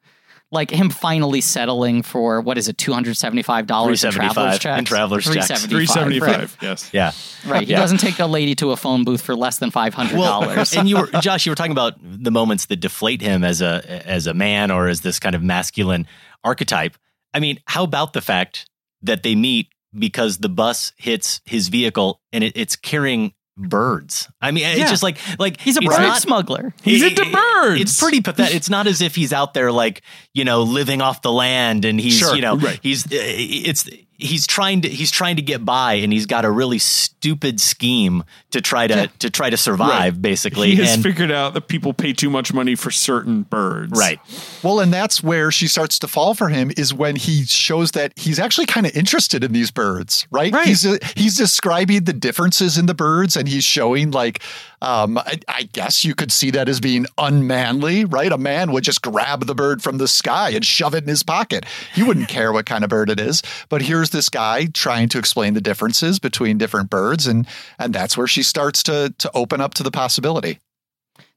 [SPEAKER 2] Like him finally settling for what is it, two hundred seventy five dollars in traveler's
[SPEAKER 5] $375
[SPEAKER 2] checks?
[SPEAKER 5] in traveler's checks.
[SPEAKER 3] Three seventy
[SPEAKER 2] Right.
[SPEAKER 3] Yes.
[SPEAKER 5] Yeah.
[SPEAKER 2] Right. He
[SPEAKER 5] Yeah.
[SPEAKER 2] doesn't take a lady to a phone booth for less than five hundred dollars.
[SPEAKER 5] and you were Josh, you were talking about the moments that deflate him as a as a man or as this kind of masculine archetype. I mean, how about the fact that they meet because the bus hits his vehicle and it, it's carrying birds? I mean, it's
[SPEAKER 2] Yeah.
[SPEAKER 5] just like like
[SPEAKER 2] He's a bird
[SPEAKER 5] not-
[SPEAKER 2] smuggler.
[SPEAKER 3] He's
[SPEAKER 5] it-
[SPEAKER 3] into
[SPEAKER 5] it-
[SPEAKER 3] birds.
[SPEAKER 5] It's pretty pathetic. It's not as if he's out there like you know living off the land and he's
[SPEAKER 4] Sure,
[SPEAKER 5] you know
[SPEAKER 3] right.
[SPEAKER 5] he's uh, it's he's trying to he's trying to get by and he's got a really stupid scheme to try to to try to survive basically
[SPEAKER 3] He has
[SPEAKER 5] and
[SPEAKER 3] figured out that people pay too much money for certain birds.
[SPEAKER 5] right
[SPEAKER 4] Well, and that's where she starts to fall for him is when he shows that he's actually kind of interested in these birds, right?
[SPEAKER 2] Right.
[SPEAKER 4] He's uh, he's describing the differences in the birds, and he's showing like, um, I, I guess you could see that as being unmanly, right? A man would just grab the bird from the sky and shove it in his pocket. He wouldn't care what kind of bird it is. But here's this guy trying to explain the differences between different birds, and and that's where she starts to to open up to the possibility.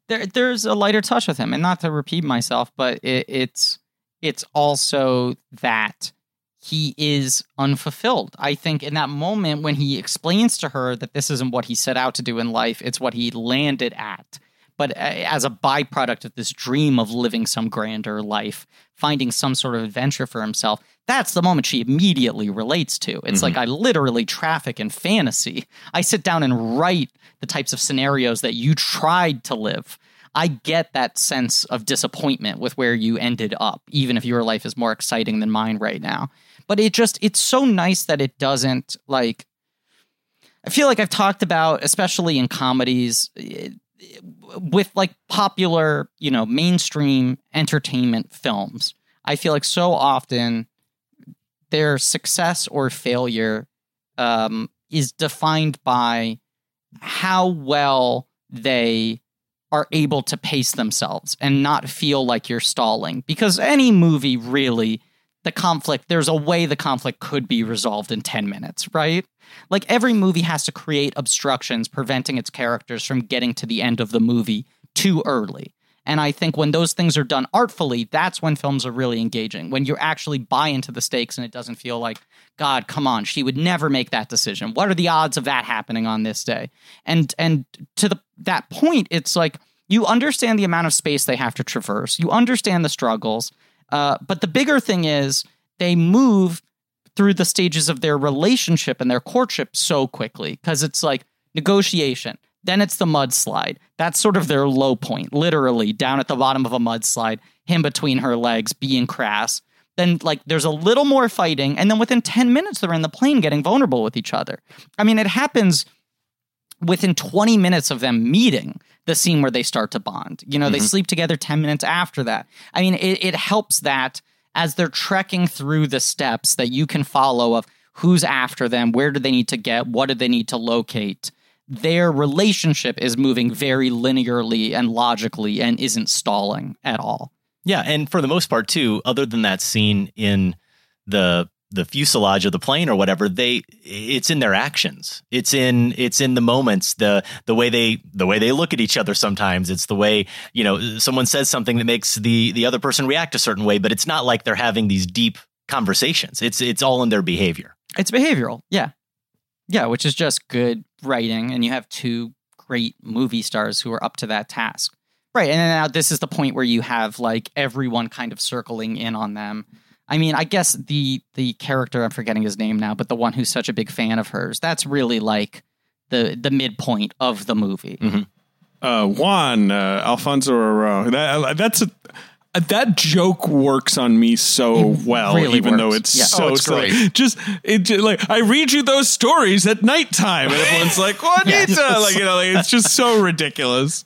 [SPEAKER 2] there there's a lighter touch with him, and not to repeat myself, but it, it's it's also that he is unfulfilled. I think in that moment when he explains to her that this isn't what he set out to do in life, it's what he landed at. But uh, as a byproduct of this dream of living some grander life, finding some sort of adventure for himself, that's the moment she immediately relates to. It's like I literally traffic in fantasy. I sit down and write the types of scenarios that you tried to live. I get that sense of disappointment with where you ended up, even if your life is more exciting than mine right now. But it just, it's so nice that it doesn't like. I feel like I've talked about, especially in comedies, eh, with like popular, you know, mainstream entertainment films. I feel like so often their success or failure um, is defined by how well they are able to pace themselves and not feel like you're stalling. Because any movie really, the conflict, there's a way the conflict could be resolved in 10 minutes, right? Like every movie has to create obstructions preventing its characters from getting to the end of the movie too early. And I think when those things are done artfully, that's when films are really engaging. When you actually buy into the stakes and it doesn't feel like, God, come on, she would never make that decision. What are the odds of that happening on this day? And and to the that point, it's like you understand the amount of space they have to traverse. You understand the struggles. Uh, but the bigger thing is they move through the stages of their relationship and their courtship so quickly because it's like negotiation. Then it's the mudslide. That's sort of their low point, literally down at the bottom of a mudslide, him between her legs, being crass. Then, like, there's a little more fighting. And then within 10 minutes, they're in the plane getting vulnerable with each other. I mean, it happens within 20 minutes of them meeting the scene where they start to bond. You know, they mm-hmm. sleep together 10 minutes after that. I mean, it, it helps that as they're trekking through the steps that you can follow of who's after them, where do they need to get, what do they need to locate. Their relationship is moving very linearly and logically and isn't stalling at all.
[SPEAKER 5] Yeah, and for the most part too, other than that scene in the the fuselage of the plane or whatever, they it's in their actions. It's in it's in the moments, the the way they the way they look at each other sometimes. It's the way, you know, someone says something that makes the the other person react a certain way, but it's not like they're having these deep conversations. It's it's all in their behavior.
[SPEAKER 2] It's behavioral. Yeah. Yeah, which is just good writing. And you have two great movie stars who are up to that task. Right. And now this is the point where you have like everyone kind of circling in on them. I mean, I guess the the character, I'm forgetting his name now, but the one who's such a big fan of hers, that's really like the the midpoint of the movie.
[SPEAKER 3] Uh, Juan uh, Alfonso Arau. That, that's a. that joke works on me so
[SPEAKER 2] It
[SPEAKER 3] well,
[SPEAKER 2] really
[SPEAKER 3] even though it's
[SPEAKER 2] Yeah.
[SPEAKER 3] so
[SPEAKER 4] Oh, it's
[SPEAKER 3] silly.
[SPEAKER 4] great.
[SPEAKER 3] Just it ju- like I read you those stories at nighttime, and everyone's like, "Juanita," like you know, like it's just so ridiculous.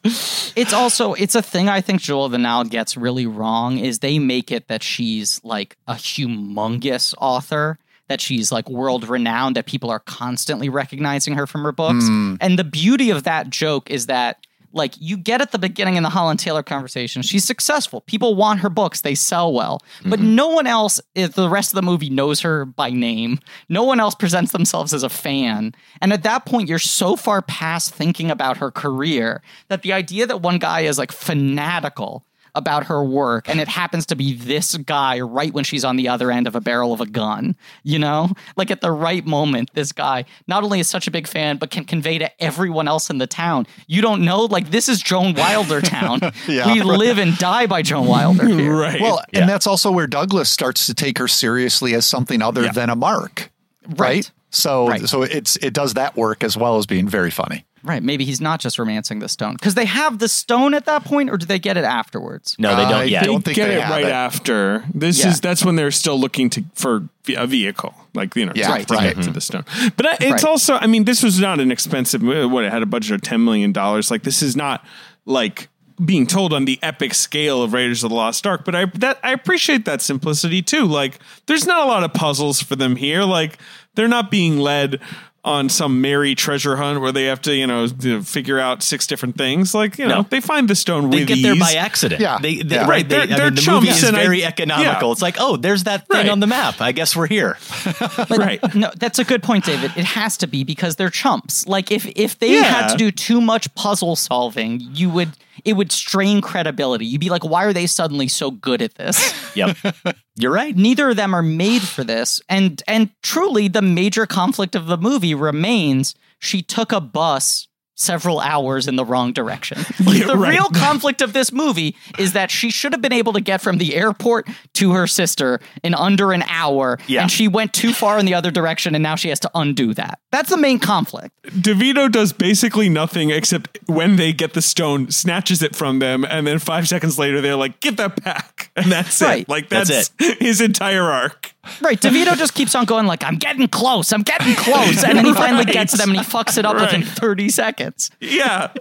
[SPEAKER 2] it's also it's a thing I think Jewel of the Nile gets really wrong is they make it that she's like a humongous author that she's like world renowned that people are constantly recognizing her from her books mm. and the beauty of that joke is that like you get at the beginning in the Holland Taylor conversation she's successful. People want her books. They sell well. But mm-hmm. no one else if the rest of the movie knows her by name no one else presents themselves as a fan. And at that point you're so far past thinking about her career that the idea that one guy is like fanatical about her work and it happens to be this guy right when she's on the other end of a barrel of a gun you know like at the right moment this guy not only is such a big fan but can convey to everyone else in the town you don't know like this is joan wilder town
[SPEAKER 4] Yeah.
[SPEAKER 2] we live and die by joan wilder here.
[SPEAKER 3] Right.
[SPEAKER 4] Well,
[SPEAKER 5] Yeah.
[SPEAKER 4] and that's also where Douglas starts to take her seriously as something other
[SPEAKER 3] Yeah.
[SPEAKER 4] than a mark, right?
[SPEAKER 2] Right.
[SPEAKER 4] So,
[SPEAKER 2] Right.
[SPEAKER 4] so it's it does that work as well as being very funny.
[SPEAKER 2] Right maybe he's not just romancing the stone because they have the stone at that point or do they get it afterwards
[SPEAKER 5] No, they don't yet.
[SPEAKER 4] don't
[SPEAKER 3] they
[SPEAKER 4] think
[SPEAKER 3] get
[SPEAKER 4] they
[SPEAKER 3] it
[SPEAKER 4] have
[SPEAKER 3] right
[SPEAKER 4] it.
[SPEAKER 3] after. This
[SPEAKER 2] Yeah.
[SPEAKER 3] is that's when they're still looking to for a vehicle, like you know,
[SPEAKER 4] Yeah,
[SPEAKER 3] to,
[SPEAKER 4] Right.
[SPEAKER 3] to
[SPEAKER 4] right.
[SPEAKER 3] get mm-hmm. to the stone. But it's
[SPEAKER 2] Right.
[SPEAKER 3] also, I mean, this was not an expensive. movie. What it had a budget of ten million dollars. Like this is not like being told on the epic scale of Raiders of the Lost Ark. But I that I appreciate that simplicity too. Like there's not a lot of puzzles for them here. Like they're not being led on some merry treasure hunt where they have to, you know, figure out six different things. Like, you know,
[SPEAKER 5] No.
[SPEAKER 3] they find the stone
[SPEAKER 5] They
[SPEAKER 3] with
[SPEAKER 5] get
[SPEAKER 3] ease.
[SPEAKER 5] there by accident.
[SPEAKER 4] Yeah.
[SPEAKER 5] They, they,
[SPEAKER 4] Yeah.
[SPEAKER 5] Right. They,
[SPEAKER 3] They're-
[SPEAKER 5] I
[SPEAKER 3] they're
[SPEAKER 5] mean, the movie
[SPEAKER 3] chumps
[SPEAKER 5] is
[SPEAKER 3] and I-
[SPEAKER 5] very economical.
[SPEAKER 3] yeah.
[SPEAKER 5] It's like, oh, there's that thing
[SPEAKER 3] Right.
[SPEAKER 5] on the map. I guess we're here.
[SPEAKER 2] But
[SPEAKER 3] Right.
[SPEAKER 2] no, that's a good point, David. It has to be because they're chumps. Like if if they
[SPEAKER 3] Yeah.
[SPEAKER 2] had to do too much puzzle solving, you would it would strain credibility. You'd be like, why are they suddenly so good at this?
[SPEAKER 5] Yep. You're right.
[SPEAKER 2] Neither of them are made for this. And and truly the major conflict of the movie remains she took a bus several hours in the wrong direction. Like, the
[SPEAKER 3] right.
[SPEAKER 2] real conflict of this movie is that she should have been able to get from the airport to her sister in under an hour
[SPEAKER 5] Yeah.
[SPEAKER 2] and she went too far in the other direction and now she has to undo that. That's the main conflict.
[SPEAKER 3] DeVito does basically nothing except when they get the stone, snatches it from them, and then five seconds later they're like, get that back," and that's
[SPEAKER 2] Right.
[SPEAKER 3] it. Like that's,
[SPEAKER 5] That's
[SPEAKER 3] his entire arc.
[SPEAKER 2] Right, DeVito just keeps on going like I'm getting close, I'm getting close, and then he finally
[SPEAKER 3] Right.
[SPEAKER 2] gets them and he fucks it up within 30 seconds.
[SPEAKER 3] Yeah,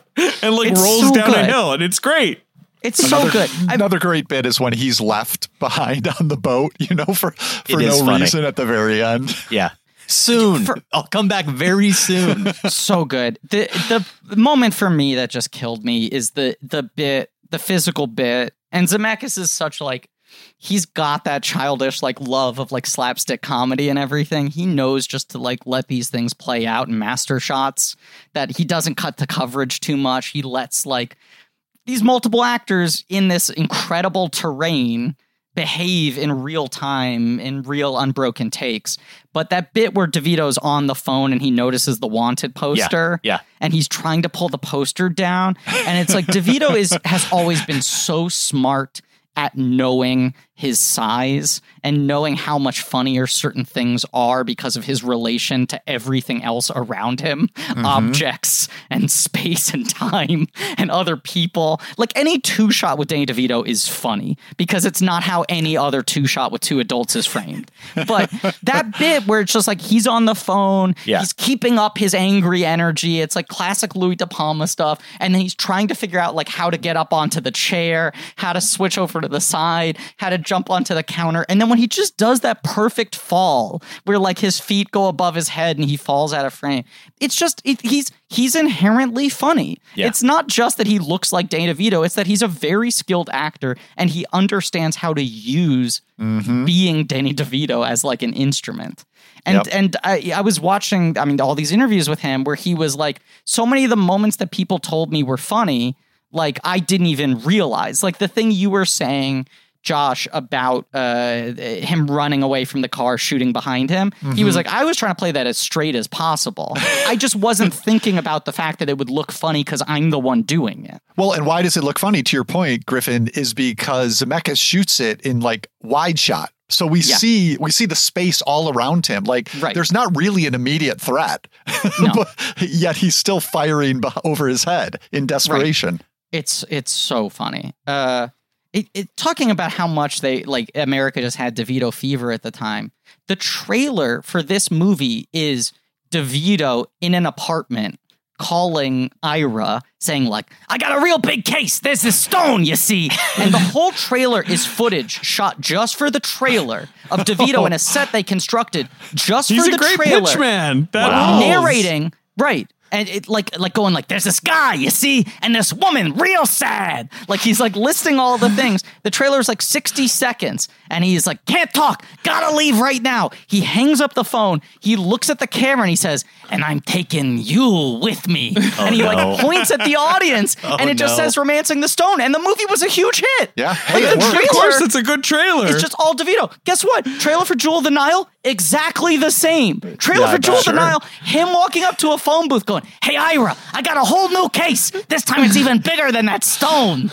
[SPEAKER 3] and like
[SPEAKER 2] It's
[SPEAKER 3] rolls
[SPEAKER 2] so
[SPEAKER 3] down a hill, and it's great.
[SPEAKER 2] It's so good. I-
[SPEAKER 4] Another great bit is when he's left behind on the boat, you know, for for no
[SPEAKER 5] funny.
[SPEAKER 4] reason at the very end.
[SPEAKER 5] Yeah. Soon.
[SPEAKER 2] For-
[SPEAKER 5] I'll come back very soon.
[SPEAKER 2] so good. The the moment for me that just killed me is the the bit, the physical bit. And Zemeckis is such like he's got that childish like love of like slapstick comedy and everything. He knows just to like let these things play out in master shots that he doesn't cut the coverage too much. He lets like these multiple actors in this incredible terrain behave in real time in real unbroken takes but that bit where devito's on the phone and he notices the wanted poster
[SPEAKER 5] yeah.
[SPEAKER 2] and he's trying to pull the poster down and it's like devito is has always been so smart at knowing his size and knowing how much funnier certain things are because of his relation to everything else around him mm-hmm. objects and space and time and other people. Like any two shot with Danny DeVito is funny because it's not how any other two shot with two adults is framed. But that bit where it's just like he's on the phone,
[SPEAKER 5] Yeah.
[SPEAKER 2] he's keeping up his angry energy. It's like classic Louis De Palma stuff. And then he's trying to figure out like how to get up onto the chair, how to switch over to the side, how to jump onto the counter. And then when he just does that perfect fall where like his feet go above his head and he falls out of frame, it's just, it, he's, he's inherently funny.
[SPEAKER 5] Yeah.
[SPEAKER 2] It's not just that he looks like Danny DeVito, it's that he's a very skilled actor and he understands how to use mm-hmm. being Danny DeVito as like an instrument. And
[SPEAKER 4] Yep.
[SPEAKER 2] and I, I was watching, I mean, all these interviews with him where he was like, so many of the moments that people told me were funny, like I didn't even realize. Like the thing you were saying, Josh, about uh, him running away from the car, shooting behind him. He was like, I was trying to play that as straight as possible. I just wasn't thinking about the fact that it would look funny because I'm the one doing it.
[SPEAKER 4] Well, and why does it look funny? To your point, Griffin, is because Zemeckis shoots it in like wide shot. So we
[SPEAKER 2] Yeah.
[SPEAKER 4] see we see the space all around him. Like
[SPEAKER 2] Right.
[SPEAKER 4] there's not really an immediate threat,
[SPEAKER 2] No.
[SPEAKER 4] but yet he's still firing over his head in desperation.
[SPEAKER 2] It's it's so funny. Uh, it, it, talking about how much they like America just had DeVito fever at the time. The trailer for this movie is DeVito in an apartment calling Ira, saying like, "I got a real big case. There's this stone, you see." And the whole trailer is footage shot just for the trailer of DeVito in a set they constructed just
[SPEAKER 3] He's
[SPEAKER 2] for the trailer
[SPEAKER 3] pitch man. That
[SPEAKER 5] Wow.
[SPEAKER 2] narrating right and it like like going like there's this guy you see and this woman real sad like he's like listing all the things the trailer's like 60 seconds and he's like can't talk gotta leave right now he hangs up the phone he looks at the camera and he says and i'm taking you with me oh, and he
[SPEAKER 5] no.
[SPEAKER 2] like points at the audience oh, and it just
[SPEAKER 5] no.
[SPEAKER 2] says romancing the stone and the movie was a huge hit
[SPEAKER 4] Yeah.
[SPEAKER 2] Like,
[SPEAKER 4] Hey,
[SPEAKER 2] the
[SPEAKER 4] it worked.
[SPEAKER 3] Of course, it's a good trailer.
[SPEAKER 2] it's just all DeVito. Guess what? Trailer for Jewel of the Nile, exactly the same. Trailer
[SPEAKER 4] Yeah,
[SPEAKER 2] for Jewel of the. Nile, him walking up to a phone booth going, Hey Ira, I got a whole new case. This time it's even bigger than that stone.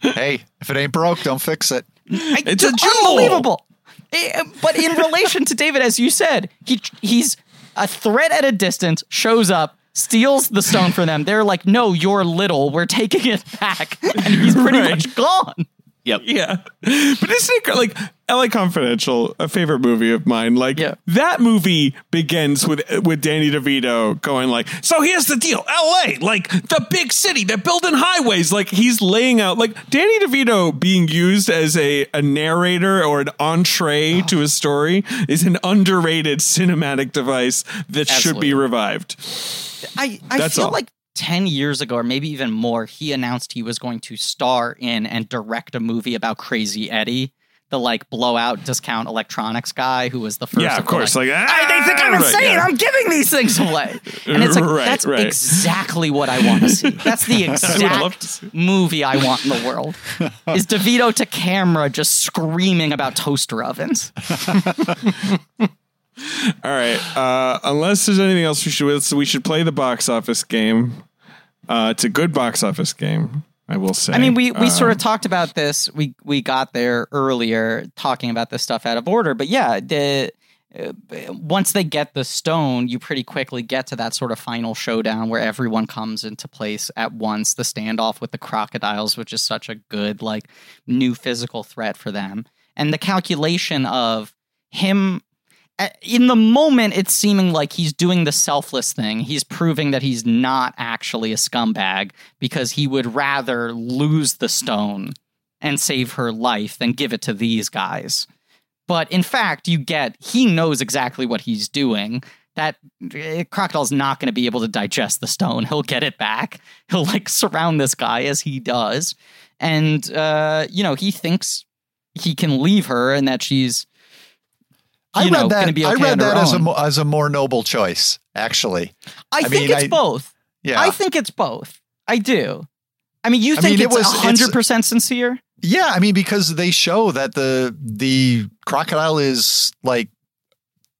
[SPEAKER 4] Hey, if it ain't broke, don't fix it.
[SPEAKER 2] I-
[SPEAKER 3] It's a jewel.
[SPEAKER 2] Unbelievable. Eh, But in relation to David, as you said, he he's a threat at a distance, shows up, steals the stone from them. They're like, No, you're little. We're taking it back. And he's pretty
[SPEAKER 3] Right.
[SPEAKER 2] much gone.
[SPEAKER 5] Yep.
[SPEAKER 3] Yeah, but isn't it like L.A. Confidential, a favorite movie of mine? Like
[SPEAKER 2] Yeah.
[SPEAKER 3] that movie begins with with Danny DeVito going like, "So here's the deal, L.A. like the big city, they're building highways." Like he's laying out like Danny DeVito being used as a a narrator or an entree oh. to a story is an underrated cinematic device that should be revived.
[SPEAKER 2] I, I
[SPEAKER 3] That's
[SPEAKER 2] feel
[SPEAKER 3] all.
[SPEAKER 2] like 10 years ago, or maybe even more, he announced he was going to star in and direct a movie about Crazy Eddie, the like blowout discount electronics guy who was the first.
[SPEAKER 3] Yeah, of course. Like,
[SPEAKER 2] I, they think
[SPEAKER 3] ah,
[SPEAKER 2] I'm
[SPEAKER 3] right,
[SPEAKER 2] insane.
[SPEAKER 3] yeah.
[SPEAKER 2] I'm giving these things away. And it's like,
[SPEAKER 3] Right,
[SPEAKER 2] that's
[SPEAKER 3] right.
[SPEAKER 2] exactly what I want to see. That's the exact movie I want in the world. Is DeVito to camera just screaming about toaster ovens.
[SPEAKER 3] All right. Uh, unless there's anything else we should we should play the box office game. Uh, it's a good box office game, I will say.
[SPEAKER 2] I mean, we we sort of
[SPEAKER 3] Um,
[SPEAKER 2] talked about this. We we got there earlier talking about this stuff out of order, but yeah, the uh, once they get the stone, you pretty quickly get to that sort of final showdown where everyone comes into place at once. The standoff with the crocodiles, which is such a good like new physical threat for them, and the calculation of him in the moment it's seeming like he's doing the selfless thing. He's proving that he's not actually a scumbag because he would rather lose the stone and save her life than give it to these guys. But in fact you get he knows exactly what he's doing. That eh, crocodile's not going to be able to digest the stone. He'll get it back. He'll like surround this guy as he does. And uh you know he thinks he can leave her and that she's
[SPEAKER 4] I
[SPEAKER 2] you
[SPEAKER 4] read
[SPEAKER 2] know,
[SPEAKER 4] that.
[SPEAKER 2] gonna
[SPEAKER 4] I read that as a
[SPEAKER 2] own.
[SPEAKER 4] mo- as a more noble choice, actually.
[SPEAKER 2] I,
[SPEAKER 4] I
[SPEAKER 2] think
[SPEAKER 4] mean,
[SPEAKER 2] it's
[SPEAKER 4] I-
[SPEAKER 2] both.
[SPEAKER 4] Yeah,
[SPEAKER 2] I think it's both. I do. I mean, you
[SPEAKER 4] I
[SPEAKER 2] think
[SPEAKER 4] mean, it was-
[SPEAKER 2] a
[SPEAKER 4] it's-
[SPEAKER 2] hundred percent sincere?
[SPEAKER 4] yeah. I mean, because they show that the the crocodile is like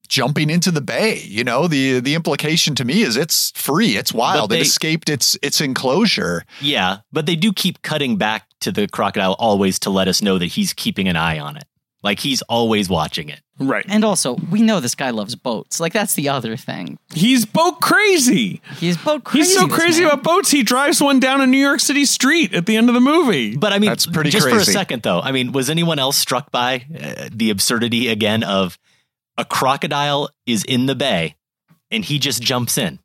[SPEAKER 4] jumping into the bay. You know, the the implication to me is it's free, it's wild,
[SPEAKER 5] they-
[SPEAKER 4] it escaped its its enclosure.
[SPEAKER 5] Yeah, but they do keep cutting back to the crocodile always to let us know that he's keeping an eye on it. Like he's always watching it.
[SPEAKER 3] Right.
[SPEAKER 2] And also, we know this guy loves boats. Like that's the other thing.
[SPEAKER 3] He's boat crazy.
[SPEAKER 2] He's boat crazy.
[SPEAKER 3] He's so crazy
[SPEAKER 2] man.
[SPEAKER 3] about boats. He drives one down a New York City street at the end of the movie.
[SPEAKER 5] But I mean,
[SPEAKER 4] That's pretty
[SPEAKER 5] just for a second though. I mean, was anyone else struck by uh, the absurdity again of a crocodile is in the bay and he just jumps in?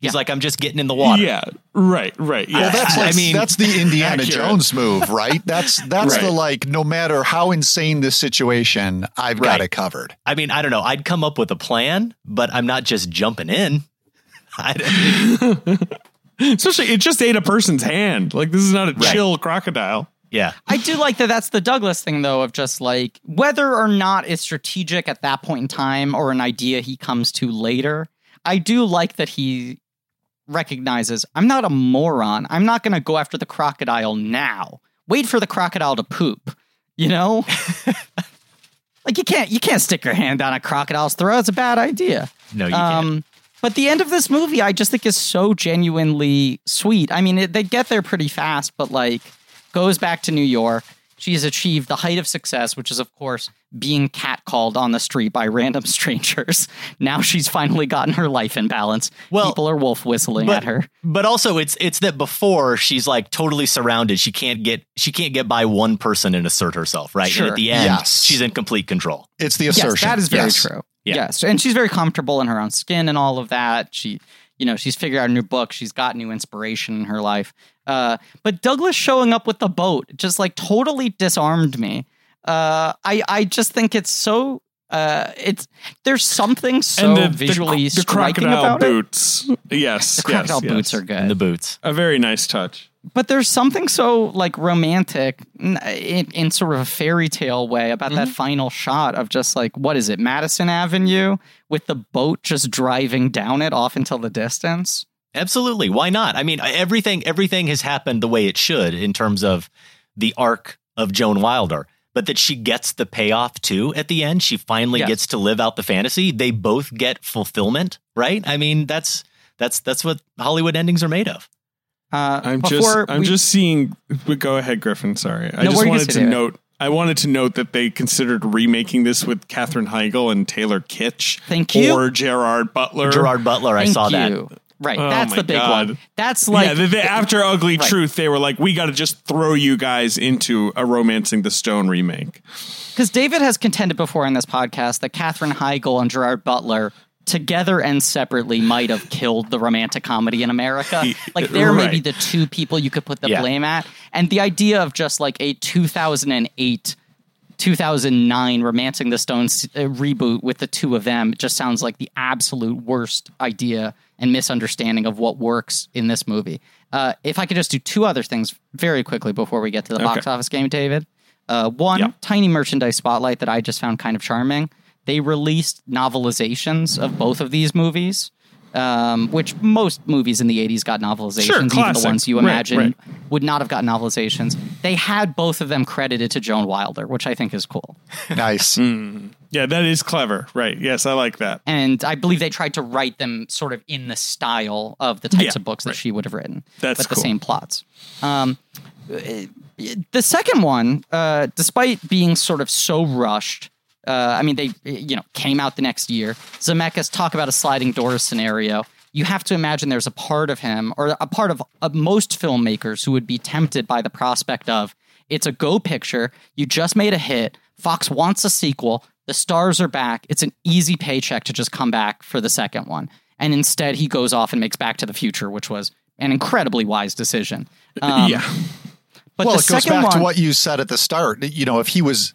[SPEAKER 5] He's
[SPEAKER 2] Yeah.
[SPEAKER 5] like, I'm just getting in the water.
[SPEAKER 3] Yeah. Right. Right. Yeah.
[SPEAKER 4] Well, that's
[SPEAKER 5] I mean,
[SPEAKER 4] that's the Indiana
[SPEAKER 3] accurate.
[SPEAKER 4] Jones move, right? That's that's the like no matter how insane this situation, I've got it covered.
[SPEAKER 5] I mean, I don't know. I'd come up with a plan, but I'm not just jumping in. I,
[SPEAKER 3] Especially, it just ate a person's hand. Like this is not a
[SPEAKER 5] Right.
[SPEAKER 3] chill crocodile.
[SPEAKER 5] yeah.
[SPEAKER 2] I do like that. That's the Douglas thing, though, of just like whether or not it's strategic at that point in time or an idea he comes to later. I do like that he recognizes I'm not a moron. I'm not going to go after the crocodile now. Wait for the crocodile to poop. You know, like you can't you can't stick your hand down a crocodile's throat. It's a bad idea.
[SPEAKER 5] No, you can't.
[SPEAKER 2] Um, but the end of this movie, I just think is so genuinely sweet. I mean, it, they get there pretty fast, but like goes back to New York, She has achieved the height of success, which is, of course, being catcalled on the street by random strangers. Now she's finally gotten her life in balance.
[SPEAKER 5] Well,
[SPEAKER 2] People are wolf whistling
[SPEAKER 5] but,
[SPEAKER 2] at her.
[SPEAKER 5] But also it's it's that before she's like totally surrounded. She can't get she can't get by one person and assert herself, right? And
[SPEAKER 2] Sure.
[SPEAKER 5] at the end,
[SPEAKER 4] Yes.
[SPEAKER 5] she's in complete control.
[SPEAKER 4] It's the assertion.
[SPEAKER 2] Yes, that is very
[SPEAKER 4] Yes.
[SPEAKER 2] true.
[SPEAKER 5] Yeah.
[SPEAKER 2] Yes, and she's very comfortable in her own skin and all of that. She, you know, she's figured out a new book. She's got new inspiration in her life. Uh, but Douglas showing up with the boat just like totally disarmed me. Uh, I I just think it's so. Uh, it's there's something so
[SPEAKER 3] and the,
[SPEAKER 2] visually
[SPEAKER 3] the, the
[SPEAKER 2] striking
[SPEAKER 3] crocodile
[SPEAKER 2] about it.
[SPEAKER 3] boots. Yes,
[SPEAKER 2] The crocodile
[SPEAKER 3] yes,
[SPEAKER 2] boots
[SPEAKER 3] yes.
[SPEAKER 2] are good.
[SPEAKER 5] And the boots.
[SPEAKER 3] a very nice touch.
[SPEAKER 2] but there's something so like romantic in, in sort of a fairy tale way about that final shot of just like what is it madison avenue with the boat just driving down it off into the distance
[SPEAKER 5] Absolutely. Why not? I mean, everything everything has happened the way it should in terms of the arc of Joan Wilder. But that she gets the payoff too at the end. She finally
[SPEAKER 2] Yes.
[SPEAKER 5] gets to live out the fantasy. They both get fulfillment, right? I mean, that's that's that's what Hollywood endings are made of.
[SPEAKER 2] uh,
[SPEAKER 3] I'm just I'm
[SPEAKER 2] we-
[SPEAKER 3] just seeing. but Go ahead, Griffin. Sorry, I just
[SPEAKER 2] what are you
[SPEAKER 3] wanted
[SPEAKER 2] gonna
[SPEAKER 3] to
[SPEAKER 2] say, David?
[SPEAKER 3] note. I wanted to note that they considered remaking this with Katherine Heigl and Taylor Kitsch.
[SPEAKER 2] Thank you.
[SPEAKER 3] Or Gerard Butler.
[SPEAKER 5] Gerard Butler, I
[SPEAKER 2] thank
[SPEAKER 5] saw that.
[SPEAKER 2] Right
[SPEAKER 3] Oh
[SPEAKER 2] that's the big
[SPEAKER 3] God.
[SPEAKER 2] one that's like
[SPEAKER 3] yeah, after Ugly
[SPEAKER 2] Right.
[SPEAKER 3] Truth, they were like, we got to just throw you guys into a Romancing the Stone remake.
[SPEAKER 2] because David has contended before in this podcast that Katherine Heigl and Gerard Butler together and separately might have killed the romantic comedy in America. Like they're maybe the two people you could put the
[SPEAKER 5] Yeah.
[SPEAKER 2] blame at. And the idea of just like a 2008 2009 Romancing the Stones uh, reboot with the two of them just sounds like the absolute worst idea and misunderstanding of what works in this movie. Uh, if I could just do two other things very quickly before we get to the box office game, David. Uh, one,
[SPEAKER 3] Yeah.
[SPEAKER 2] tiny merchandise spotlight that I just found kind of charming. They released novelizations of both of these movies, um, which most movies in the 80s got novelizations,
[SPEAKER 3] Sure,
[SPEAKER 2] even the ones you imagine
[SPEAKER 3] right.
[SPEAKER 2] would not have gotten novelizations. They had both of them credited to Joan Wilder, which I think is cool.
[SPEAKER 4] Nice.
[SPEAKER 3] Yeah, that is clever. Right. Yes, I like that.
[SPEAKER 2] And I believe they tried to write them sort of in the style of the types
[SPEAKER 3] Yeah,
[SPEAKER 2] of books that
[SPEAKER 3] right.
[SPEAKER 2] she would have written,
[SPEAKER 3] That's
[SPEAKER 2] but the same plots. Um, uh, the second one, uh, despite being sort of so rushed, uh, I mean, they you know came out the next year. Zemeckis talk about a sliding door scenario. You have to imagine there's a part of him, or a part of uh, most filmmakers, who would be tempted by the prospect of it's a go picture. You just made a hit. Fox wants a sequel. The stars are back. It's an easy paycheck to just come back for the second one. And instead, he goes off and makes Back to the Future, which was an incredibly wise decision. Um,
[SPEAKER 3] yeah.
[SPEAKER 2] But
[SPEAKER 4] well,
[SPEAKER 2] the
[SPEAKER 4] it goes back
[SPEAKER 2] one,
[SPEAKER 4] to what you said at the start. You know, if he was,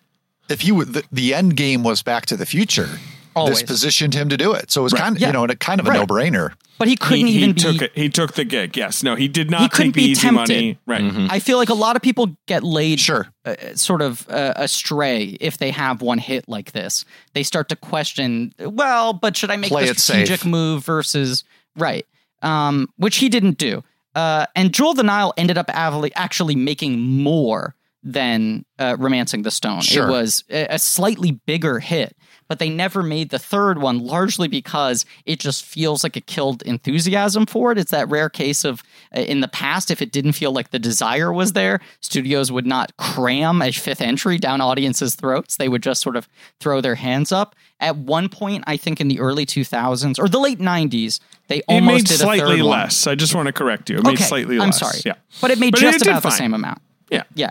[SPEAKER 4] if he would, the, the end game was Back to the Future.
[SPEAKER 2] Always.
[SPEAKER 4] This positioned him to do it, so it was kind of
[SPEAKER 2] Yeah.
[SPEAKER 4] you know, and it kind of a
[SPEAKER 2] Right.
[SPEAKER 4] no brainer.
[SPEAKER 2] but he couldn't
[SPEAKER 3] he,
[SPEAKER 2] even
[SPEAKER 3] he
[SPEAKER 2] be.
[SPEAKER 3] took it. He took the gig. Yes. No, he did not
[SPEAKER 2] He couldn't
[SPEAKER 3] take the
[SPEAKER 2] be
[SPEAKER 3] easy
[SPEAKER 2] tempted.
[SPEAKER 3] money. Right.
[SPEAKER 2] I feel like a lot of people get laid
[SPEAKER 4] Sure.
[SPEAKER 2] uh, sort of uh, astray if they have one hit like this. They start to question, well, but should I make
[SPEAKER 4] Play
[SPEAKER 2] the
[SPEAKER 4] it
[SPEAKER 2] strategic
[SPEAKER 4] safe.
[SPEAKER 2] move versus right? Um, which he didn't do. Uh, and Jewel of the Nile ended up avally- actually making more than uh, Romancing the Stone.
[SPEAKER 4] Sure.
[SPEAKER 2] It was a, a slightly bigger hit, but they never made the third one largely because it just feels like it killed enthusiasm for it. It's that rare case of uh, in the past, if it didn't feel like the desire was there, studios would not cram a fifth entry down audiences' throats. They would just sort of throw their hands up. At one point, I think in the early 2000s or the late 90s, they
[SPEAKER 3] It
[SPEAKER 2] almost
[SPEAKER 3] made
[SPEAKER 2] did
[SPEAKER 3] slightly
[SPEAKER 2] third one.
[SPEAKER 3] less. I just want to correct you. It made
[SPEAKER 2] Okay,
[SPEAKER 3] slightly
[SPEAKER 2] I'm
[SPEAKER 3] less.
[SPEAKER 2] sorry.
[SPEAKER 3] Yeah.
[SPEAKER 2] But it made
[SPEAKER 3] But
[SPEAKER 2] just
[SPEAKER 3] it
[SPEAKER 2] about the
[SPEAKER 3] fine.
[SPEAKER 2] same amount.
[SPEAKER 3] Yeah.
[SPEAKER 2] Yeah.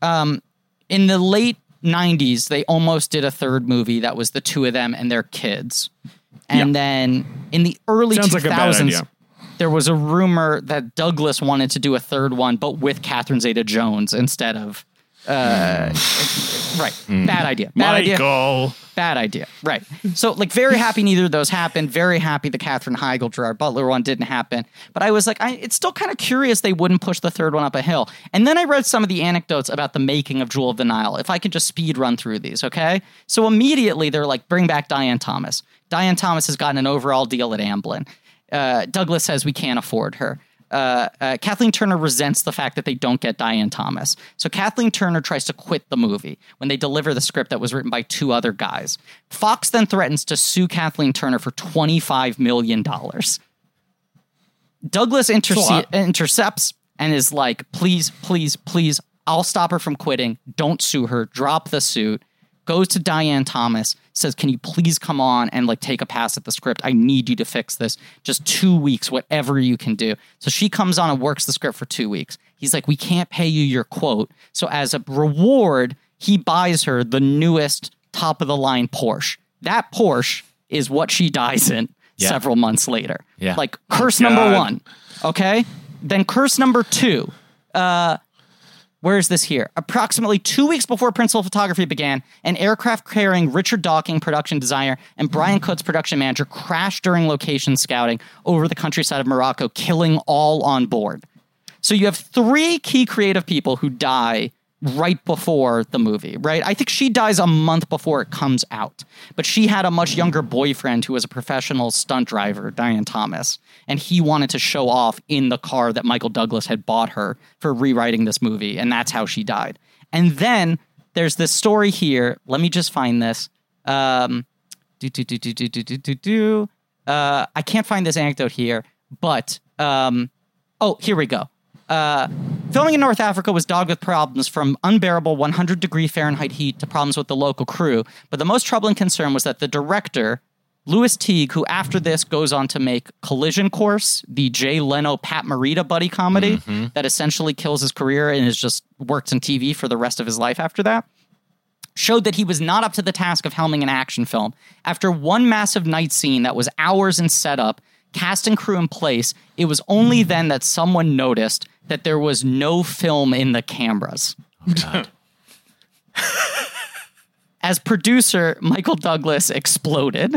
[SPEAKER 2] Um, in the late 90s, they almost did a third movie that was the two of them and their kids. And then in the early
[SPEAKER 3] Sounds
[SPEAKER 2] 2000s,
[SPEAKER 3] like a bad idea.
[SPEAKER 2] there was a rumor that Douglas wanted to do a third one, but with Catherine Zeta Jones instead of. Uh, right. Bad idea. Bad idea.
[SPEAKER 3] Michael.
[SPEAKER 2] Bad idea. Right. So, like, very happy neither of those happened. Very happy the Katherine Heigl, Gerard Butler one didn't happen. But I was like, I, it's still kind of curious they wouldn't push the third one up a hill. And then I read some of the anecdotes about the making of Jewel of the Nile. If I could just speed run through these, okay? So immediately they're like, bring back Diane Thomas. Diane Thomas has gotten an overall deal at Amblin. Uh, Douglas says we can't afford her. Uh, uh, Kathleen Turner resents the fact that they don't get Diane Thomas. So Kathleen Turner tries to quit the movie when they deliver the script that was written by two other guys. Fox then threatens to sue Kathleen Turner for $25 million. Douglas interce- intercepts and is like, please, please, please I'll stop her from quitting. Don't sue her. Drop the suit. Goes to Diane Thomas, says, Can you please come on and like take a pass at the script? I need you to fix this. Just two weeks, whatever you can do. So she comes on and works the script for two weeks. He's like, We can't pay you your quote. So as a reward, he buys her the newest top of the line Porsche. That Porsche is what she dies in
[SPEAKER 5] Yeah.
[SPEAKER 2] several months later.
[SPEAKER 5] Yeah.
[SPEAKER 2] Like curse number one. Okay. Then curse number two. Uh, where is this here? Approximately two weeks before principal photography began, an aircraft carrying Richard Dawking, production designer, and Brian mm-hmm. Coates, production manager, crashed during location scouting over the countryside of Morocco, killing all on board. So you have three key creative people who die right before the movie, right? I think she dies a month before it comes out. But she had a much younger boyfriend who was a professional stunt driver, Diane Thomas, and he wanted to show off in the car that Michael Douglas had bought her for rewriting this movie, and that's how she died. And then there's this story here. Let me just find this. Um, do do do do do do do do. Uh, I can't find this anecdote here, but um, oh, here we go. Uh, filming in North Africa was dogged with problems from unbearable 100 degree Fahrenheit heat to problems with the local crew. But the most troubling concern was that the director, Lewis Teague, who after this goes on to make Collision Course, the Jay Leno Pat Morita buddy comedy mm-hmm. that essentially kills his career and is just works in TV for the rest of his life after that showed that he was not up to the task of helming an action film. After one massive night scene that was hours in setup, cast and crew in place, it was only then that someone noticed that there was no film in the cameras. As producer, Michael Douglas exploded.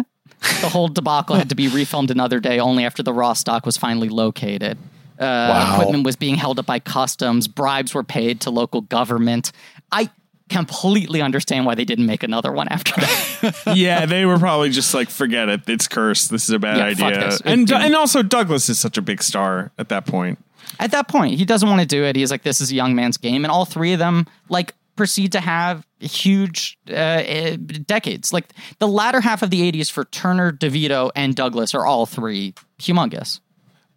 [SPEAKER 2] The whole debacle had to be refilmed another day only after the raw stock was finally located. Uh, Equipment was being held up by customs. Bribes were paid to local government. I completely understand why they didn't make another one after that.
[SPEAKER 3] yeah, they were probably just like, forget it. It's cursed. This is a bad
[SPEAKER 2] Yeah,
[SPEAKER 3] idea. And
[SPEAKER 2] It-
[SPEAKER 3] and also Douglas is such a big star at that point.
[SPEAKER 2] At that point, he doesn't want to do it. He's like, this is a young man's game. And all three of them, like, proceed to have huge uh, uh, decades. Like, the latter half of the 80s for Turner, DeVito, and Douglas are all three humongous.